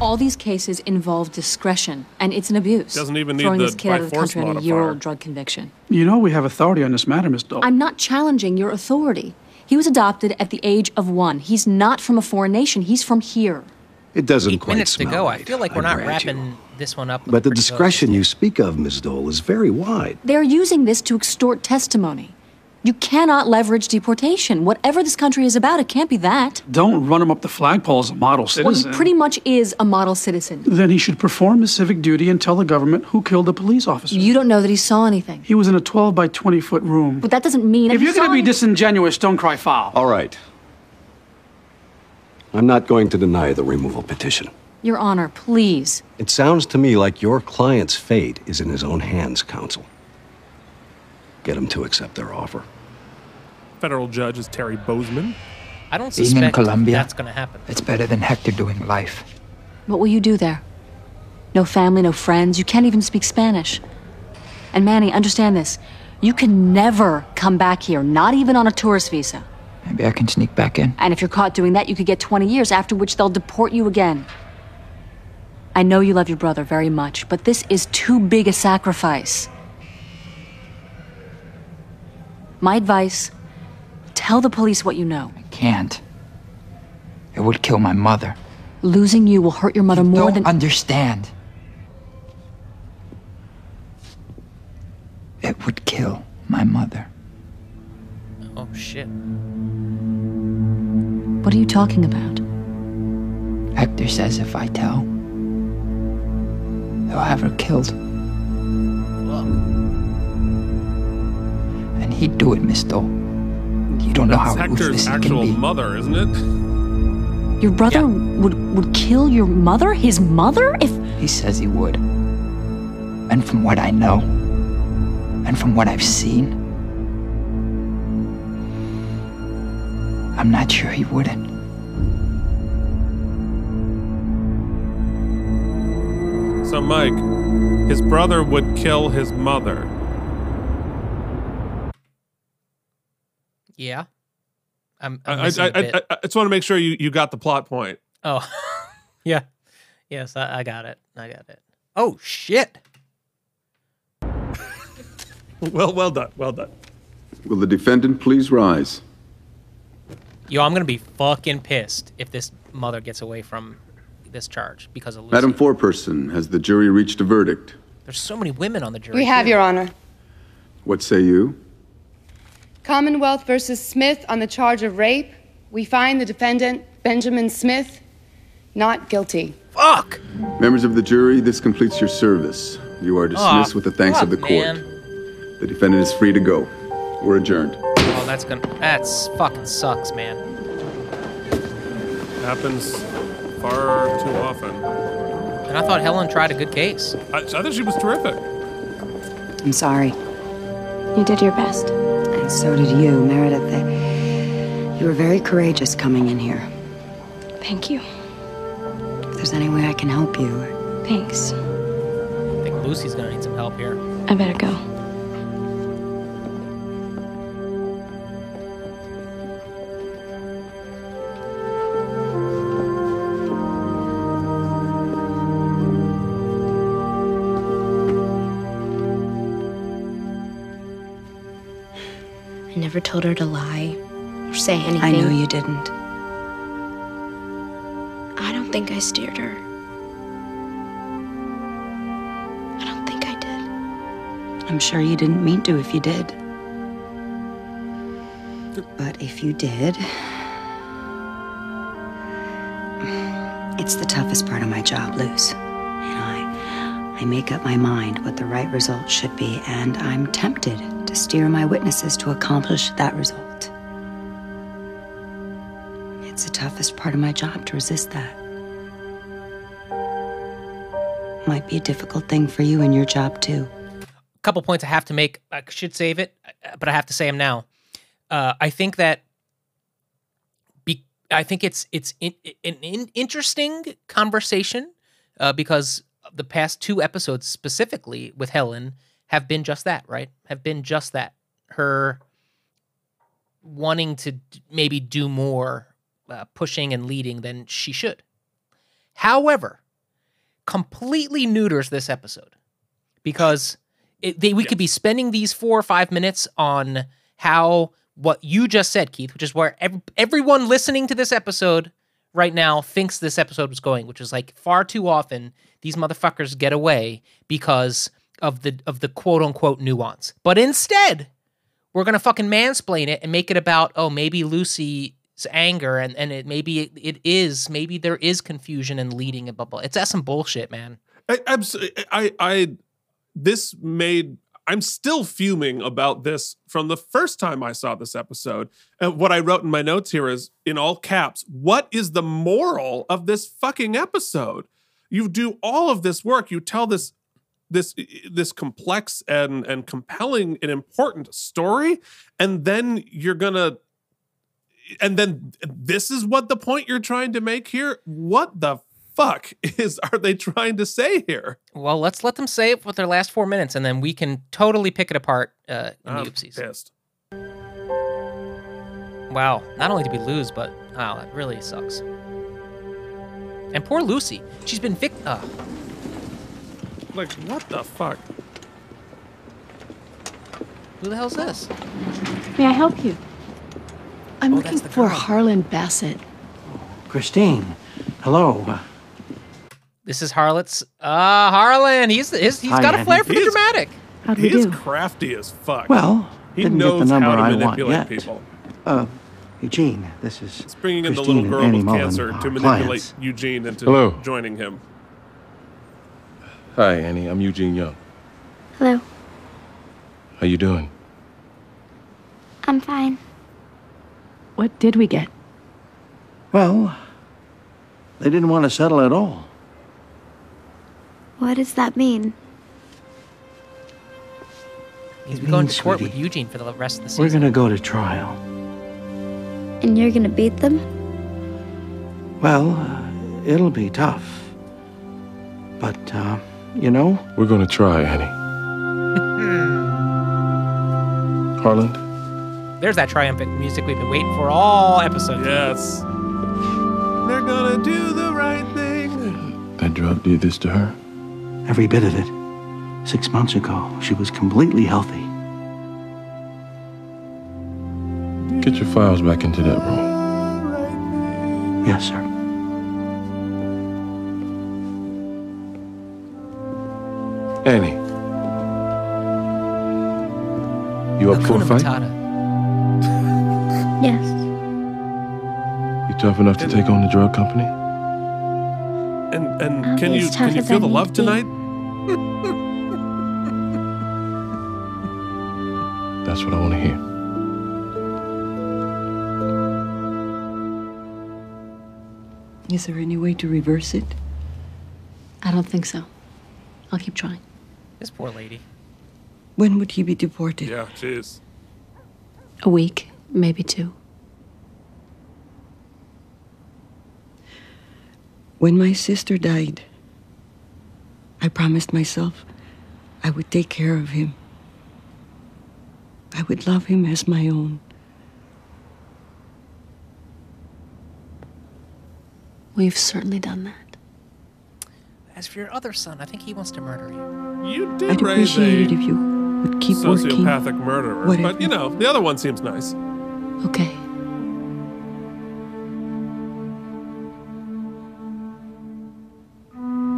All these cases involve discretion, and it's an abuse. Doesn't even need throwing the this kid by out of the force country on a modifier. year-old drug conviction. You know we have authority on this matter, Miss Dole. I'm not challenging your authority. He was adopted at the age of one. He's not from a foreign nation. He's from here. It doesn't Eight quite minutes to smell go. right, I feel like we're I not grant you. wrapping this one up. But the pretty discretion you speak of, Ms. Dole, is very wide. They're using this to extort testimony. You cannot leverage deportation. Whatever this country is about, it can't be that. Don't run him up the flagpole as a model citizen. Well, citizen. he pretty much is a model citizen. Then he should perform his civic duty and tell the government who killed the police officer. You don't know that he saw anything. He was in a 12 by 20 foot room. But that doesn't mean If you're going to be disingenuous, don't cry foul. All right. I'm not going to deny the removal petition. Your Honor, please. It sounds to me like your client's fate is in his own hands, counsel. Get him to accept their offer. Federal judge is Terry Bozeman. I don't Being in suspect Colombia, that's going to happen. It's better than Hector doing life. What will you do there? No family, no friends. You can't even speak Spanish. And Manny, understand this. You can never come back here, not even on a tourist visa. Maybe I can sneak back in. And if you're caught doing that, you could get 20 years, after which they'll deport you again. I know you love your brother very much, but this is too big a sacrifice. My advice tell the police what you know. I can't. It would kill my mother. Losing you will hurt your mother more Don't than. understand. It would kill my mother. Oh shit. What are you talking about? Hector says if I tell, they'll have her killed. And he'd do it, Miss Dole. You don't know how That's ruthless Hector's he can actual be. mother, isn't it? Your brother would would kill your mother? His mother? If He says he would. And from what I know, and from what I've seen, I'm not sure he wouldn't. So, Mike, his brother would kill his mother. Yeah. I'm, I, I'm I, missing a I. I, I just want to make sure you, you got the plot point. Oh, yeah. Yes, I, I got it. I got it. Oh shit. Well, well done. Well done. Will the defendant please rise? Yo, I'm gonna be fucking pissed if this mother gets away from this charge because of Lucy. Madam Foreperson, has the jury reached a verdict? There's so many women on the jury. We have, too. Your Honor. What say you? Commonwealth versus Smith on the charge of rape. We find the defendant, Benjamin Smith, not guilty. Fuck! Members of the jury, this completes your service. You are dismissed Aw, with the thanks of the court. man. The defendant is free to go. We're adjourned. Oh, that's gonna. That's fucking sucks, man. Happens far too often. And I thought Helen tried a good case. I, I thought she was terrific. I'm sorry. You did your best. And so did you, Meredith. Uh, You were very courageous coming in here. Thank you. If there's any way I can help you. Thanks. I think Lucy's gonna need some help here. I better go. Never told her to lie or say anything. I know you didn't. I don't think I steered her. I don't think I did. I'm sure you didn't mean to if you did. But if you did, it's the toughest part of my job, Luz. You know, I, I make up my mind what the right result should be, and I'm tempted steer my witnesses to accomplish that result. It's the toughest part of my job to resist that. Might be a difficult thing for you in your job, too. A couple points I have to make. I should save it, but I have to say them now. Uh, I think that I think it's it's in, an in, interesting conversation uh, because the past two episodes specifically with Helen have been just that, right? Have been just that. Her wanting to maybe do more uh, pushing and leading than she should. However, completely neuters this episode because it, they, we could be spending these four or five minutes on how what you just said, Keith, which is where ev- everyone listening to this episode right now thinks this episode was going, which is like far too often these motherfuckers get away because of the of the quote unquote nuance. But instead, we're gonna fucking mansplain it and make it about oh maybe Lucy's anger and and it maybe it, it is maybe there is confusion and leading blah blah. It's that's some bullshit, man. I, abs- I, I, this made. I'm still fuming about this from the first time I saw this episode. And what I wrote in my notes here is in all caps, what is the moral of this fucking episode? You do all of this work, you tell this this this complex and and compelling and important story, and then you're gonna and then this is what the point you're trying to make here? What the fuck is are they trying to say here? Well, let's let them say it with their last four minutes, and then we can totally pick it apart uh, in I'm the oopsies. pissed. Wow! Not only did we lose, but wow, that really sucks. And poor Lucy, she's been vic. Uh, Like what the fuck? who the hell's this? May I help you? I'm Oh, looking for girl. Harlan Bassett. Christine, hello. This is Harlot's. Uh, Harlan. He's he's, he's Hi, got a Andy. flair for the He is- dramatic. How do we He is do? crafty as fuck. Well, he didn't get the knows number how to I want manipulate yet. people. Uh, Eugene, this is. He's bringing in the little girl with Mullen, cancer to manipulate clients. Eugene into Hello. joining him. Hi, Annie. I'm Eugene Young. Hello. How are you doing? I'm fine. What did we get? Well, they didn't want to settle at all. What does that mean? He's It going to court with Eugene for the rest of the season. We're gonna go to trial. And you're gonna beat them? Well, uh, it'll be tough. But, uh, you know, We're gonna try, Annie. Hmm. Harlan, There's that triumphant music we've been waiting for all episodes. Yes. They're gonna do the right thing. that drug did this to her? every bit of it. Six months ago, she was completely healthy. Get your files back into that room. Yes, sir. Annie. You up for a Hakuna fight? Matata. Yes. You tough enough to take on the drug company? And and I'll can you can you feel the love to tonight? That's what I want to hear. Is there any way to reverse it? I don't think so. I'll keep trying. This poor lady. When would he be deported? Yeah, jeez. A week, maybe two. When my sister died, I promised myself I would take care of him. I would love him as my own. We've certainly done that. As for your other son, I think he wants to murder you. You did I'd raise appreciate it if you would keep working. sociopathic murderer, Whatever. but you know the other one seems nice. Okay.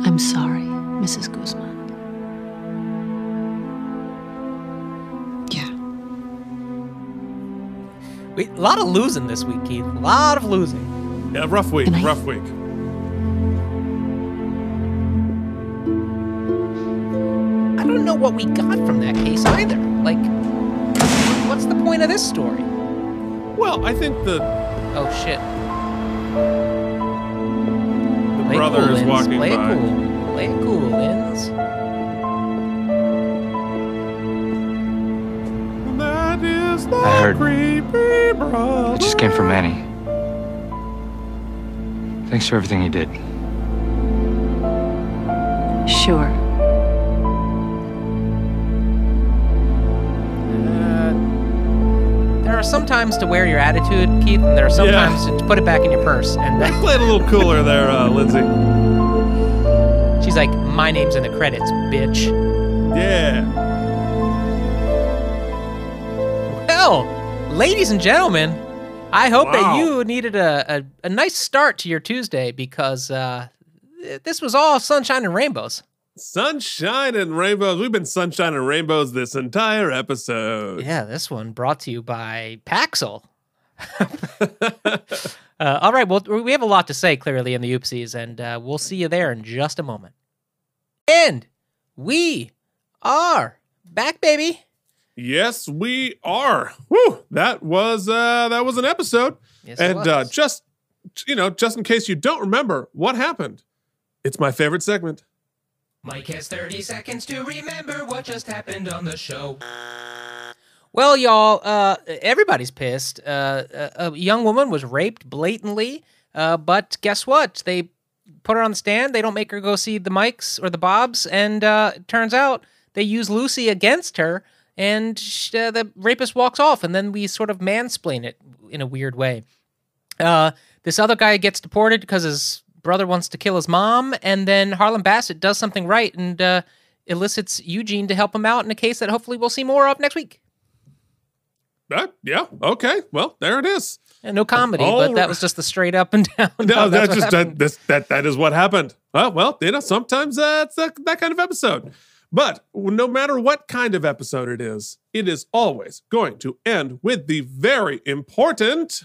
I'm sorry, Mrs. Guzman. Yeah. We, a lot of losing this week, Keith. A lot of losing. Yeah, rough week, Good night. rough week. Know what we got from that case either. Like, what's the point of this story? Well, I think the Oh shit. the Play brother cool, is Linz. walking Play it by. cool. Play it cool, Linz. That is the I heard. creepy brother. It just came from Annie. Thanks for everything you did. Sure. Times to wear your attitude, Keith, and there are some Yeah. times to put it back in your purse. And uh, Play it a little cooler there, uh, Lindsay. she's like, "My name's in the credits, bitch." Yeah. Well, ladies and gentlemen, I hope that you needed a, a, a nice start to your Tuesday because uh, th- this was all sunshine and rainbows. Sunshine and rainbows. We've been sunshine and rainbows this entire episode. Yeah, this one brought to you by Paxil. uh, all right, well, we have a lot to say clearly in the oopsies, and uh, we'll see you there in just a moment. And we are back, baby. Yes, we are. Woo! That was uh that was an episode. Yes, and uh just you know, just in case you don't remember what happened, it's my favorite segment. Mike has 30 seconds to remember what just happened on the show. Well, y'all, uh, everybody's pissed. Uh, a, a young woman was raped blatantly, uh, but guess what? They put her on the stand. They don't make her go see the Mikes or the Bobs, and uh, it turns out they use Lucy against her, and uh, the rapist walks off, and then we sort of mansplain it in a weird way. Uh, this other guy gets deported because his brother wants to kill his mom, and then Harlan Bassett does something right and uh, elicits Eugene to help him out in a case that hopefully we'll see more of next week. Uh, yeah, okay. Well, there it is. And no comedy, All but that was just the straight up and down. No, Oh, that's just that, this, that that is what happened. Well, well, you know, sometimes uh, that, that kind of episode. But no matter what kind of episode it is, it is always going to end with the very important.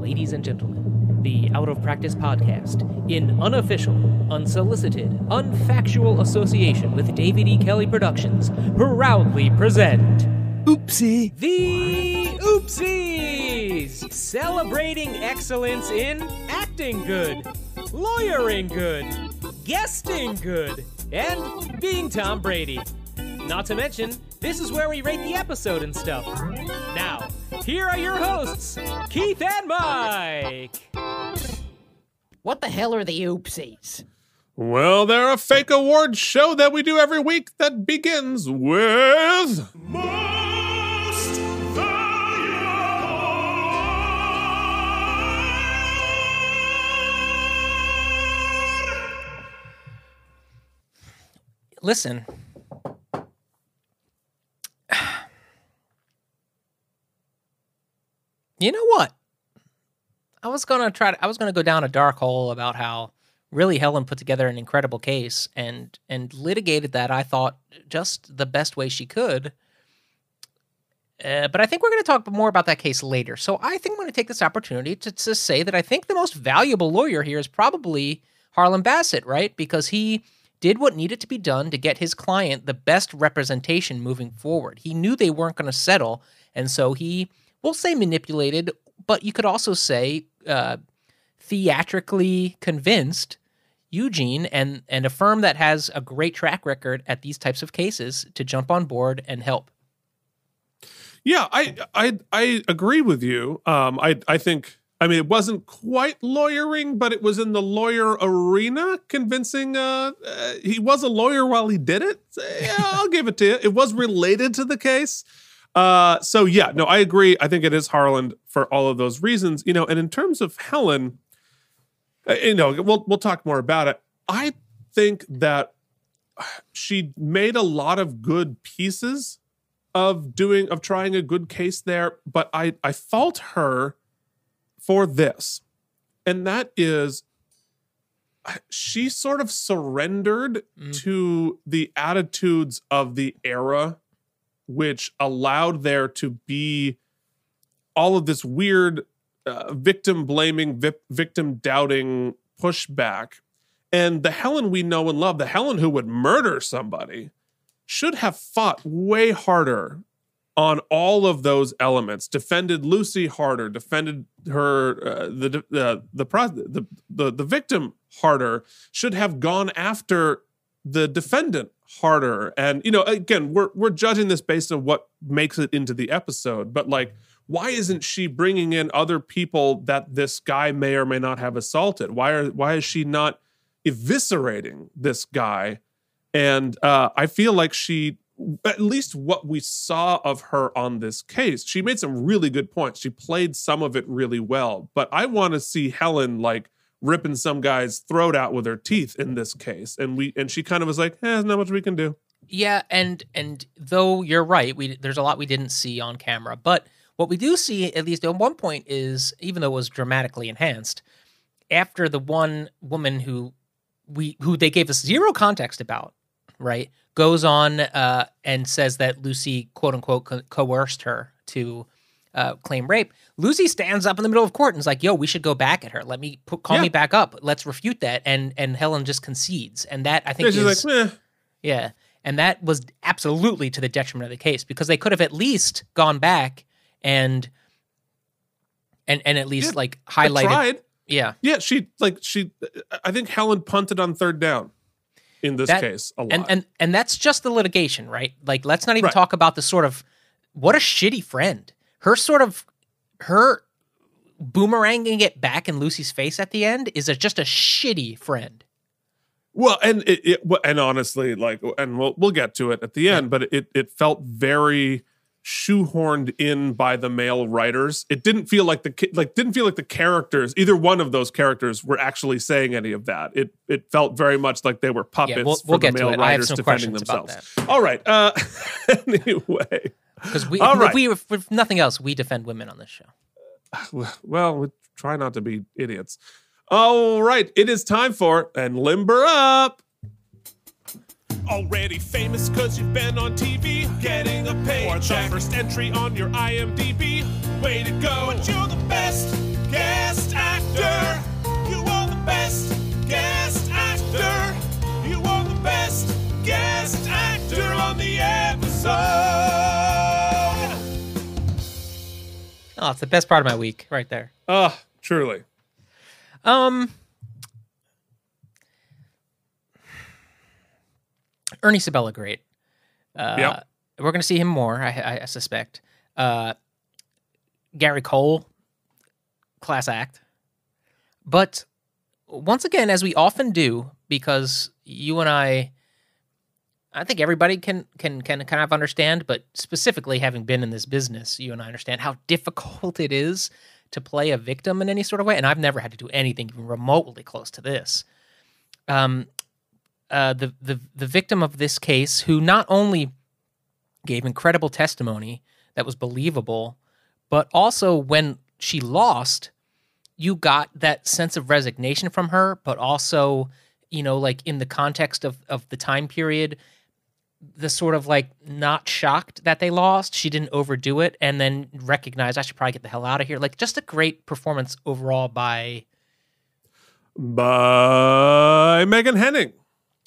Ladies and gentlemen, the Out of Practice podcast, in unofficial, unsolicited, unfactual association with David E. Kelley Productions, proudly present. Oopsie. The Oopsies! Celebrating excellence in acting good, lawyering good, guesting good, and being Tom Brady. Not to mention, this is where we rate the episode and stuff. Now, here are your hosts, Keith and Mike. What the hell are the oopsies? Well, they're a fake award show that we do every week that begins with. Most Listen. You know what? I was gonna try. To, I was gonna go down a dark hole about how really Helen put together an incredible case and and litigated that. I thought just the best way she could. Uh, but I think we're going to talk more about that case later. So I think I'm going to take this opportunity to, to say that I think the most valuable lawyer here is probably Harlan Bassett, right? Because he did what needed to be done to get his client the best representation moving forward. He knew they weren't going to settle, and so he, we'll say manipulated, but you could also say uh, theatrically convinced Eugene and and a firm that has a great track record at these types of cases to jump on board and help. Yeah, I I I agree with you. Um, I I think I mean it wasn't quite lawyering, but it was in the lawyer arena, convincing. Uh, uh he was a lawyer while he did it. So, yeah, I'll give it to you. It was related to the case. Uh, so yeah, no, I agree. I think it is Harlan for all of those reasons. You know, and in terms of Helen, uh, you know, we'll we'll talk more about it. I think that she made a lot of good pieces of doing of trying a good case there, but I I fault her for this. And that is she sort of surrendered to the attitudes of the era which allowed there to be all of this weird uh, victim blaming vip- victim doubting pushback. And the Helen we know and love the Helen who would murder somebody should have fought way harder on all of those elements defended lucy harder defended her uh, the uh, the, the the the victim harder should have gone after the defendant harder and you know again we're we're judging this based on what makes it into the episode but like why isn't she bringing in other people that this guy may or may not have assaulted why are why is she not eviscerating this guy and uh, I feel like she, at least what we saw of her on this case, she made some really good points. She played some of it really well. But I want to see Helen like ripping some guy's throat out with her teeth in this case. And we and she kind of was like, eh, there's not much we can do. Yeah, and and though you're right, we there's a lot we didn't see on camera, but what we do see at least at one point is even though it was dramatically enhanced, after the one woman who we who they gave us zero context about, right? Goes on uh, and says that Lucy quote unquote co- coerced her to uh, claim rape. Lucy stands up in the middle of court and is like, "Yo, we should go back at her. Let me put, call Yeah. me back up. Let's refute that." And and Helen just concedes, and that I think Yeah, is like, yeah, and that was absolutely to the detriment of the case because they could have at least gone back and and and at least like highlighted. tried. Yeah, Yeah, she like she. I think Helen punted on third down in this That- case a lot. and and and that's just the litigation, right? Like, let's not even Right. talk about the sort of what a shitty friend. Her sort of her boomeranging it back in Lucy's face at the end is a, just a shitty friend. Well, and it, it and honestly, like, and we'll we'll get to it at the end, but it it felt very shoehorned in by the male writers. It didn't feel like the like didn't feel like the characters, either one of those characters, were actually saying any of that. It it felt very much like they were puppets we'll- for we'll the get to male it. I have writers defending themselves. All right. Uh, anyway, Because we, All if right. we, if nothing else, we defend women on this show. well, we try not to be idiots. All right, it is time for and limber up. Already famous cause you've been on TV, getting a paycheck. Or the first entry on your IMDb. Way to go. But you're the best guest actor. You are the best guest actor. You are the best guest actor on the episode. Oh, it's the best part of my week, right there. Ah, truly. Um, Ernie Sabella, great. Uh, Yep. We're going to see him more, I, I, I suspect. Uh, Gary Cole, class act. But once again, as we often do, because you and I, I think everybody can can can kind of understand, but specifically having been in this business, you and I understand how difficult it is to play a victim in any sort of way. And I've never had to do anything even remotely close to this. Um, uh, the the the victim of this case, who not only gave incredible testimony that was believable, but also when she lost, you got that sense of resignation from her, but also, you know, like in the context of of the time period, the sort of like not shocked that they lost. She didn't overdo it, and then recognize I should probably get the hell out of here. Like just a great performance overall by by Megan Henning.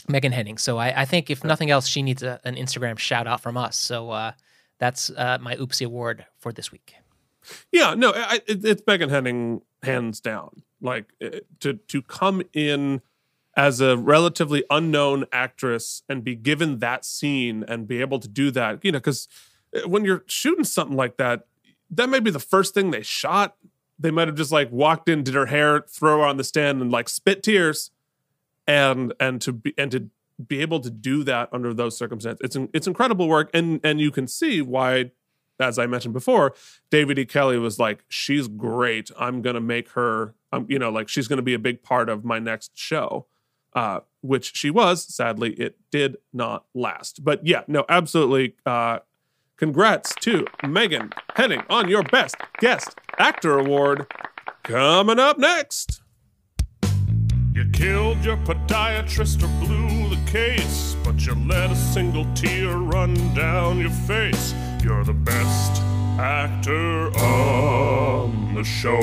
Megan Henning. So I, I think if nothing else, she needs a, an Instagram shout out from us. So uh, that's uh, my Oopsie Award for this week. Yeah, no, I, it, it's Megan Henning hands down. Like eh, to to come in as a relatively unknown actress and be given that scene and be able to do that, you know, because when you're shooting something like that, that may be the first thing they shot. They might have just like walked in, did her hair, throw her on the stand, and like spit tears, and and to be and to be able to do that under those circumstances, it's it's incredible work, and and you can see why as I mentioned before, David E. Kelley was like, "She's great. I'm gonna make her. Um, you know, like she's gonna be a big part of my next show." Uh, which she was. Sadly, it did not last. But yeah, no, absolutely. Uh, congrats to Megan Henning on your Best Guest Actor Award. Coming up next. You killed your podiatrist or blew the case, but you let a single tear run down your face. You're the best actor on the show.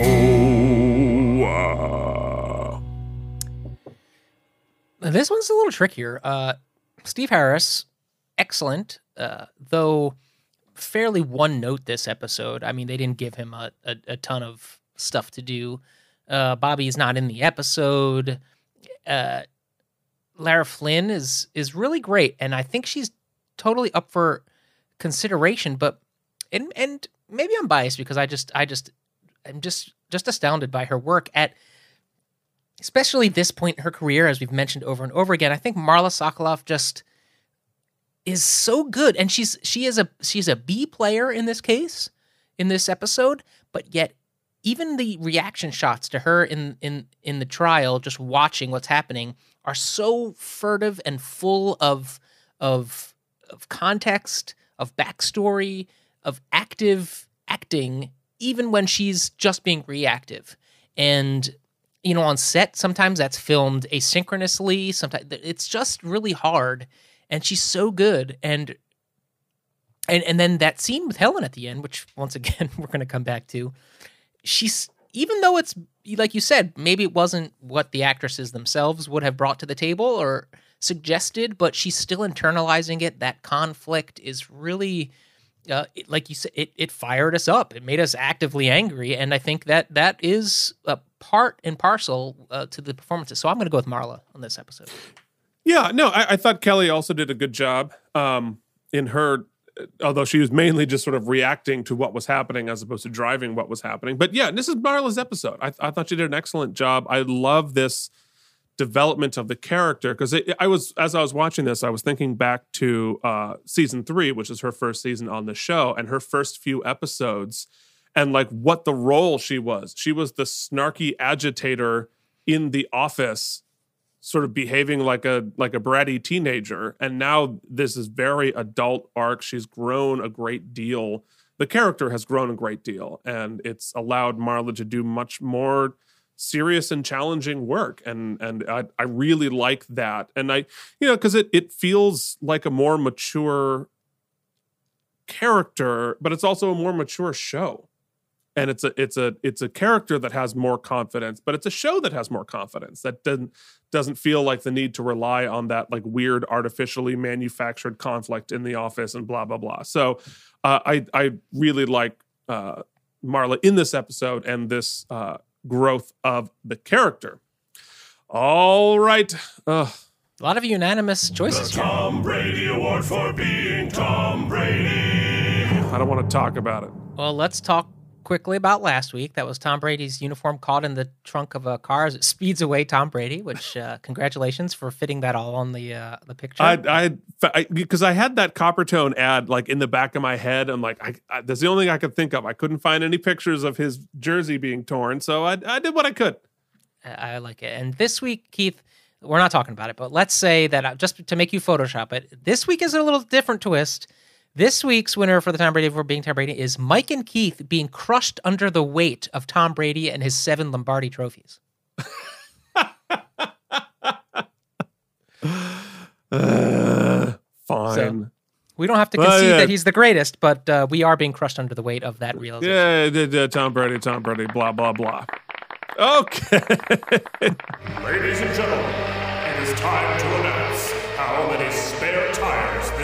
This one's a little trickier. Uh, Steve Harris, excellent, uh, though fairly one note this episode. I mean, they didn't give him a, a, a ton of stuff to do. Uh, is not in the episode. Uh, Lara Flynn is is really great, and I think she's totally up for consideration. But and and maybe I'm biased because I just I just I'm just just astounded by her work at especially this point in her career, as we've mentioned over and over again. I think Marla Sokoloff just is so good, and she's she is a she's a B player in this case, in this episode, but yet even the reaction shots to her in in in the trial, just watching what's happening, are so furtive and full of of of context, of backstory, of active acting, even when she's just being reactive. And you know, on set, sometimes that's filmed asynchronously. Sometimes it's just really hard. And she's so good. And and and then that scene with Helen at the end, which once again we're going to come back to, she's even though it's like you said, maybe it wasn't what the actresses themselves would have brought to the table or suggested, but she's still internalizing it. That conflict is really, uh, it, like you said, it, it fired us up. It made us actively angry, and I think that that is a part and parcel uh, to the performances. So I'm going to go with Marla on this episode. Yeah, no, I, I thought Kelli also did a good job um, in her although she was mainly just sort of reacting to what was happening as opposed to driving what was happening. But yeah, this is Marla's episode. I, I thought she did an excellent job. I love this development of the character because I was as I was watching this, I was thinking back to uh, season three, which is her first season on the show, and her first few episodes, and like what the role she was. She was the snarky agitator in the office sort of behaving like a like a bratty teenager and now this is very adult arc she's grown a great deal the character has grown a great deal and it's allowed marla to do much more serious and challenging work and and i, I really like that. And i you know because it it feels like a more mature character but it's also a more mature show. And it's a it's a it's a character that has more confidence but it's a show that has more confidence. That doesn't doesn't feel like the need to rely on that like weird artificially manufactured conflict in the office and blah blah blah. So uh, i i really like uh, marla in this episode and this uh, growth of the character. All right Ugh. a lot of unanimous choices the tom brady award for being tom brady. I don't want to talk about it. Well let's talk quickly about last week. That was Tom Brady's uniform caught in the trunk of a car as it speeds away Tom Brady. Which uh, congratulations for fitting that all on the uh, the picture. I I because I, I, had that Coppertone ad like in the back of my head. I'm like, I, I, that's the only thing I could think of. I couldn't find any pictures of his jersey being torn, so I I did what I could. I like it. And this week, Keith, we're not talking about it, but let's say that uh, just to make you Photoshop it, this week is a little different twist this week's winner for the Tom Brady for being Tom Brady is Mike and Keith being crushed under the weight of Tom Brady and his seven Lombardi trophies. uh, fine. So, we don't have to concede yeah. that he's the greatest, but uh, we are being crushed under the weight of that realization. Yeah, yeah, Tom Brady, Tom Brady, blah, blah, blah. Okay. Ladies and gentlemen, it is time to announce how many spare tires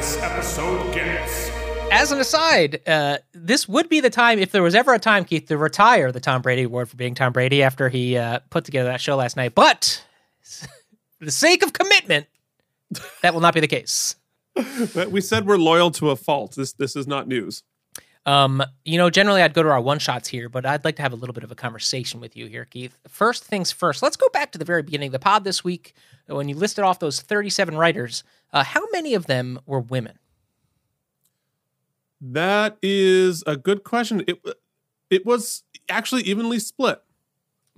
this episode gets. As an aside, uh, this would be the time, if there was ever a time, Keith, to retire the Tom Brady Award for being Tom Brady after he uh, put together that show last night. But for the sake of commitment, that will not be the case. we said we're loyal to a fault. This this is not news. Um, you know, generally I'd go to our one shots here, but I'd like to have a little bit of a conversation with you here, Keith. First things first, let's go back to the very beginning of the pod this week when you listed off those 37 writers. Uh, how many of them were women? That is a good question. It it was actually evenly split.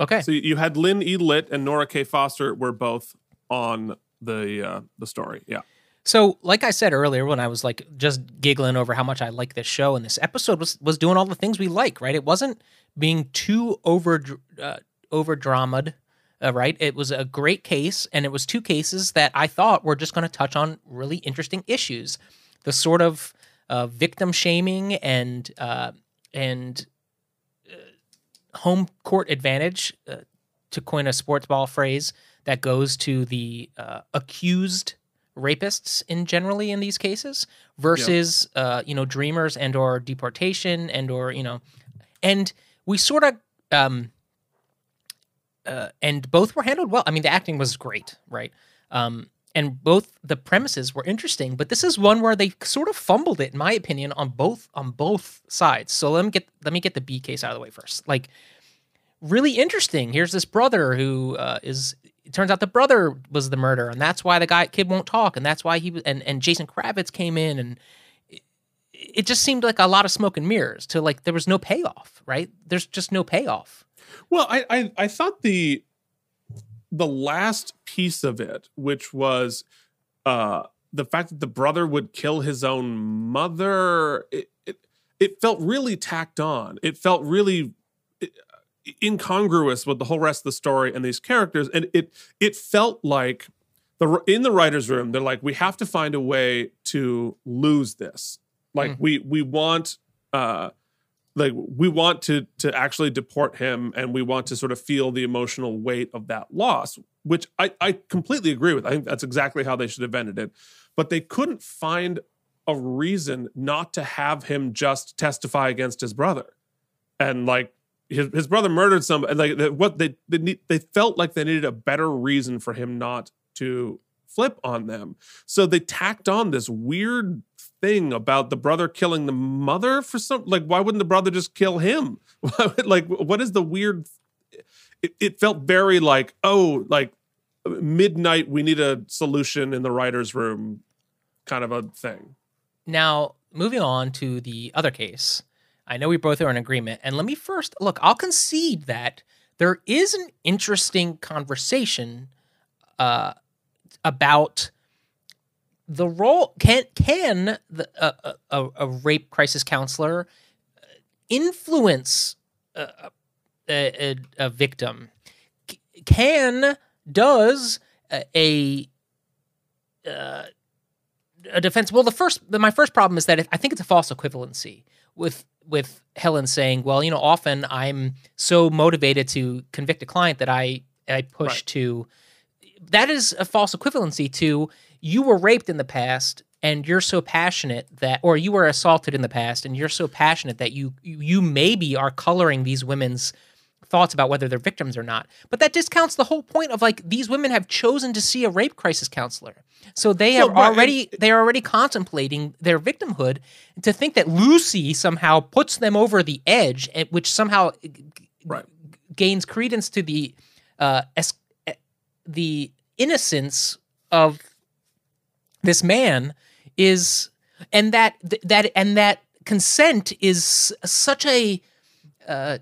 Okay. So you had Lynne E. Litt and Nora K. Foster were both on the uh, the story. Yeah. So, like I said earlier, when I was like just giggling over how much I like this show, and this episode was was doing all the things we like, right? It wasn't being too over uh, over dramaed, uh, right? It was a great case, and it was two cases that I thought were just going to touch on really interesting issues, the sort of uh, victim shaming and uh, and uh, home court advantage, uh, to coin a sports ball phrase, that goes to the accused rapists in generally in these cases versus yep. uh, you know dreamers and or deportation and or you know and we sort of um uh, and both were handled well. I mean the acting was great right? Um and both the premises were interesting but this is one where they sort of fumbled it in my opinion on both on both sides. So let me get let me get the b case out of the way first. Like really interesting. Here's this brother who uh, is it turns out the brother was the murderer, and that's why the guy kid won't talk, and that's why he. And and Jason Kravits came in, and it, it just seemed like a lot of smoke and mirrors. To like there was no payoff, right? There's just no payoff. Well, I I, I thought the the last piece of it, which was uh the fact that the brother would kill his own mother, it it, it felt really tacked on. It felt really. Incongruous with the whole rest of the story and these characters and it it felt like the in the writers room they're like we have to find a way to lose this. Like Mm. we we want uh like we want to to actually deport him and we want to sort of feel the emotional weight of that loss which i i completely agree with. I think that's exactly how they should have ended it. But they couldn't find a reason not to have him just testify against his brother. And like his, his brother murdered somebody like that- what they they, need, they felt like they needed a better reason for him not to flip on them. So they tacked on this weird thing about the brother killing the mother for some like why wouldn't the brother just kill him? Like what is the weird it, it felt very like oh like midnight we need a solution in the writers room kind of a thing. Now, moving on to the other case, I know we both are in agreement. And let me first look, I'll concede that there is an interesting conversation uh, about the role can can the, uh, a, a rape crisis counselor influence a, a, a, victim can does a, a uh, a defense. Well, the first, my first problem is that I think it's a false equivalency with with Helen saying, "Well, you know, often I'm so motivated to convict a client that I I push Right. to." That is a false equivalency to you were raped in the past and you're so passionate that or you were assaulted in the past and you're so passionate that you you, you maybe are coloring these women's thoughts about whether they're victims or not. But that discounts the whole point of like these women have chosen to see a rape crisis counselor. So they right, already they are already contemplating their victimhood. To think that Lucy somehow puts them over the edge, and which somehow g- Right. gains credence to the uh, es- eh, the innocence of this man is and that th- that and that consent is such a uh,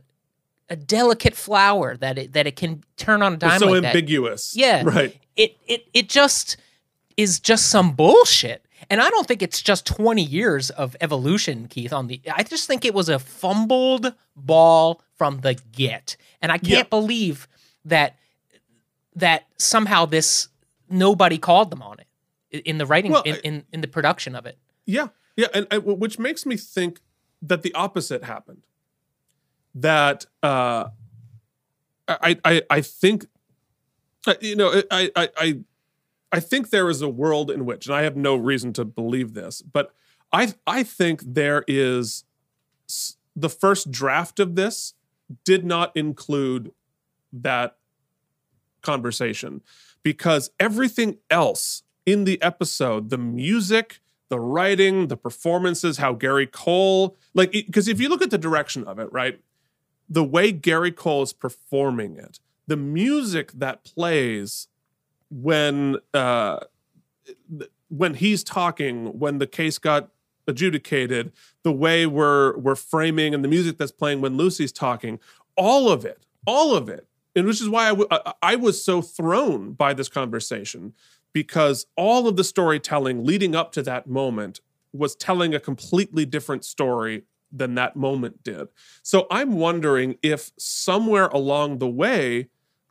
a delicate flower that it that it can turn on a dime it's so like that. ambiguous Yeah. right It it it just is just some bullshit. And I don't think it's just 20 years of evolution, Keith, on the I just think it was a fumbled ball from the get. And I can't believe that that somehow this nobody called them on it in the writing Well, in, in in the production of it. Yeah, yeah, and, and which makes me think that the opposite happened. That uh, I I I think uh, you know I I I I think there is a world in which, and I have no reason to believe this, but I I think there is the first draft of this did not include that conversation because everything else in the episode, the music, the writing, the performances, how Gary Cole, like, because if you look at the direction of it, right, the way Gary Cole is performing it, the music that plays when uh, when he's talking, when the case got adjudicated, the way we're we're framing and the music that's playing when Lucy's talking, all of it, all of it, and which is why I, w- I- I was so thrown by this conversation because all of the storytelling leading up to that moment was telling a completely different story than that moment did. So I'm wondering if somewhere along the way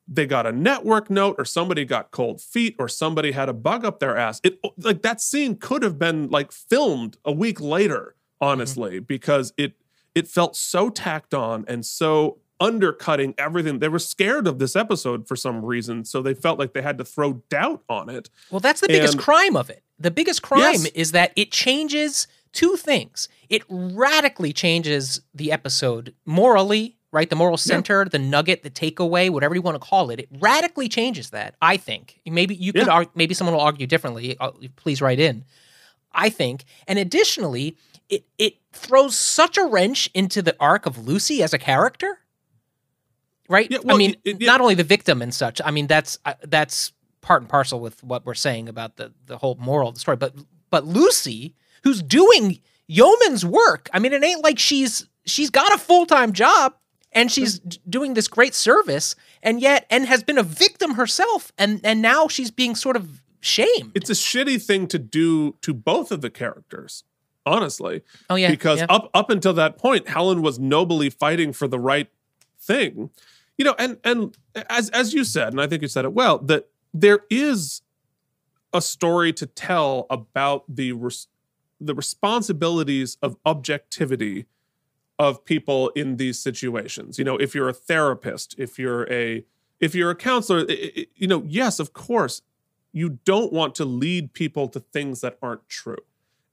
they got a network note or somebody got cold feet or somebody had a bug up their ass. It like that scene could have been like filmed a week later, honestly, mm-hmm. because it it felt so tacked on and so undercutting everything. They were scared of this episode for some reason, so they felt like they had to throw doubt on it. Well, that's the biggest And- crime of it. The biggest crime Yes. is that it changes two things. It radically changes the episode morally, right? The moral center, the nugget, the takeaway, whatever you want to call it. It radically changes that, I think. Maybe you could Yeah. argue, maybe someone will argue differently. Uh, Please write in. I think. And additionally, it it throws such a wrench into the arc of Lucy as a character. Right? I well, mean, it- it- not only the victim and such. I mean, that's uh, that's part and parcel with what we're saying about the the whole moral of the story. But but Lucy, who's doing yeoman's work. I mean, it ain't like she's she's got a full time job and she's d- doing this great service, and yet and has been a victim herself, and and now she's being sort of shamed. It's a shitty thing to do to both of the characters, honestly. Oh, yeah, because yeah. up up until that point, Helen was nobly fighting for the right thing. You know, and and as as you said, and I think you said it well, that there is a story to tell about the res- the responsibilities of objectivity of people in these situations. You know, if you're a therapist, if you're a if you're a counselor, i- i- you know, yes, of course, you don't want to lead people to things that aren't true.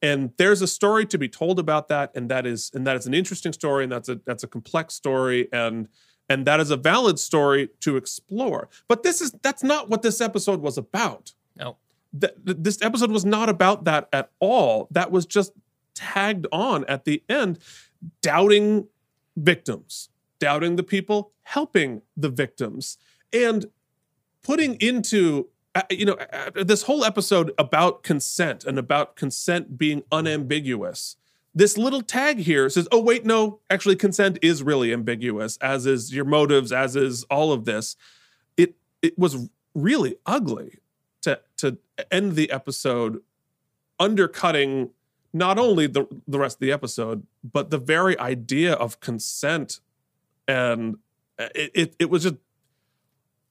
And there's a story to be told about that, and that is and that is an interesting story, and that's a that's a complex story, and and that is a valid story to explore. But this is that's not what this episode was about. No. Th- th- this episode was not about that at all. That was just tagged on at the end, doubting victims, doubting the people helping the victims, and putting into uh, you know uh, uh, this whole episode about consent and about consent being unambiguous. This little tag here says, "Oh wait, no, actually, consent is really ambiguous, as is your motives, as is all of this." It it was really ugly to end the episode undercutting not only the the rest of the episode, but the very idea of consent, and it it, it was just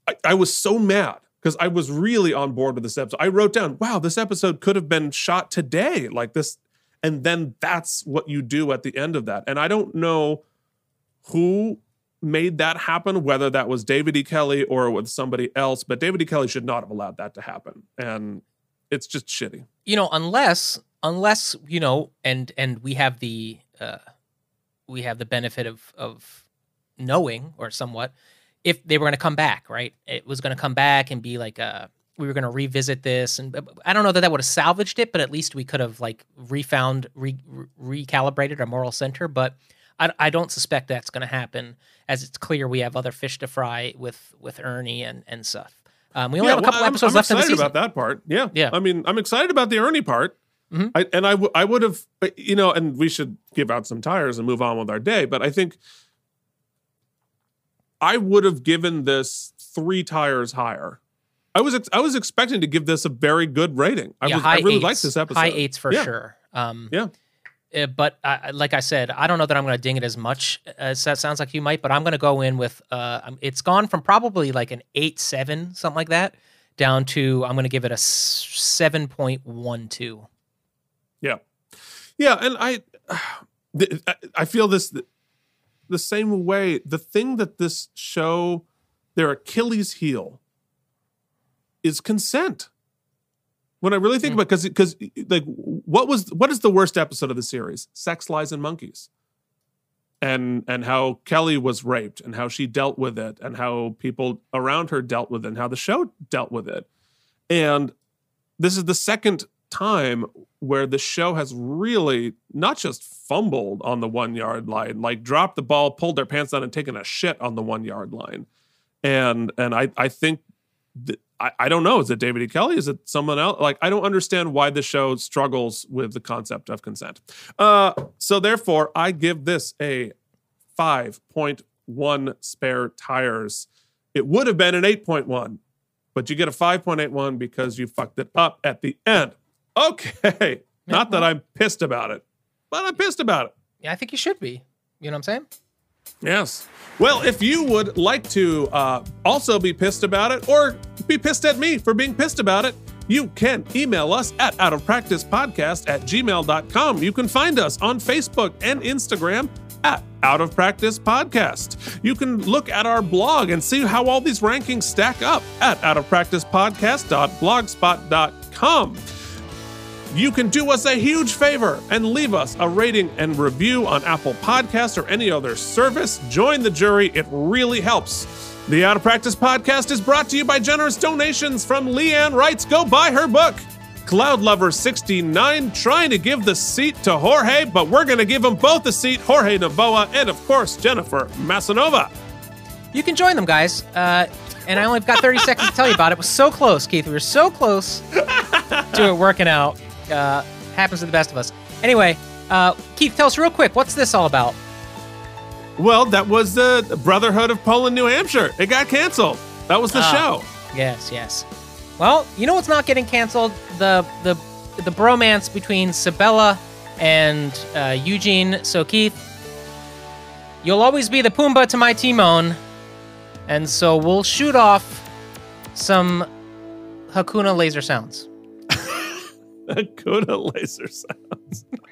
I, I was so mad because I was really on board with this episode. I wrote down, wow, this episode could have been shot today, like this, and then that's what you do at the end of that. And I don't know who made that happen, whether that was David E. Kelley or with somebody else, but David E. Kelley should not have allowed that to happen. And it's just shitty. you know unless unless you know and and we have the uh we have the benefit of of knowing or somewhat if they were going to come back right it was going to come back and be like uh we were going to revisit this and i don't know that that would have salvaged it but at least we could have like refound re, re- recalibrated our moral center but I, I don't suspect that's going to happen as it's clear we have other fish to fry with with ernie and and stuff um, we only Yeah, have a well, couple I'm- episodes I'm left in the. I'm excited about that part. Yeah, Yeah. I mean, I'm excited about the Ernie part. I, and I, w- I would have, you know, and we should give out some tires and move on with our day. But I think I would have given this three tires higher. I was ex- I was expecting to give this a very good rating. I, yeah, was, I really eights, liked this episode. High eights for Yeah. sure. Um, yeah. Uh, but I, like I said, I don't know that I'm going to ding it as much as that sounds like you might. But I'm going to go in with uh, it's gone from probably like an eight seven something like that down to I'm going to give it a seven point one two. Yeah, yeah, and I- I feel this the same way. The thing that this show, their Achilles heel, is consent. When I really think mm. about because because like what was what is the worst episode of the series? Sex, lies, and monkeys. And and how Kelli was raped and how she dealt with it and how people around her dealt with it and how the show dealt with it. And this is the second time where the show has really not just fumbled on the one yard line, like dropped the ball, pulled their pants down, and taken a shit on the one yard line. And and I I think that, I, I don't know. Is it David E. Kelley? Is it someone else? Like I don't understand why the show struggles with the concept of consent. Uh, so therefore, I give this a five point one spare tires. It would have been an eight point one, but you get a 5.81 because you fucked it up at the end. Okay. Not that I'm pissed about it, but I'm pissed about it. Yeah, I think you should be. You know what I'm saying? Yes. Well, if you would like to uh, also be pissed about it or be pissed at me for being pissed about it, you can email us at outofpracticepodcast at gmail.com. You can find us on Facebook and Instagram at Out of Practice Podcast. You can look at our blog and see how all these rankings stack up at outofpracticepodcast.blogspot.com. You can do us a huge favor and leave us a rating and review on Apple Podcasts or any other service. Join the jury, it really helps. The Out of Practice podcast is brought to you by generous donations from Leanne Wrights. Go buy her book. Cloud Lover 69 trying to give the seat to Jorge, but we're going to give them both a seat Jorge Navoa and, of course, Jennifer Massanova. You can join them, guys. Uh, and I only got 30 seconds to tell you about it. It was so close, Keith. We were so close to it working out. Uh, happens to the best of us. Anyway, uh, Keith, tell us real quick what's this all about? Well, that was the Brotherhood of Poland, New Hampshire. It got canceled. That was the Ah, show. Yes, yes. Well, you know what's not getting canceled? The the the bromance between Sabella and uh, Eugene. So Keith, You'll always be the Pumbaa to my Timon. And so we'll shoot off some Hakuna laser sounds. Hakuna laser sounds.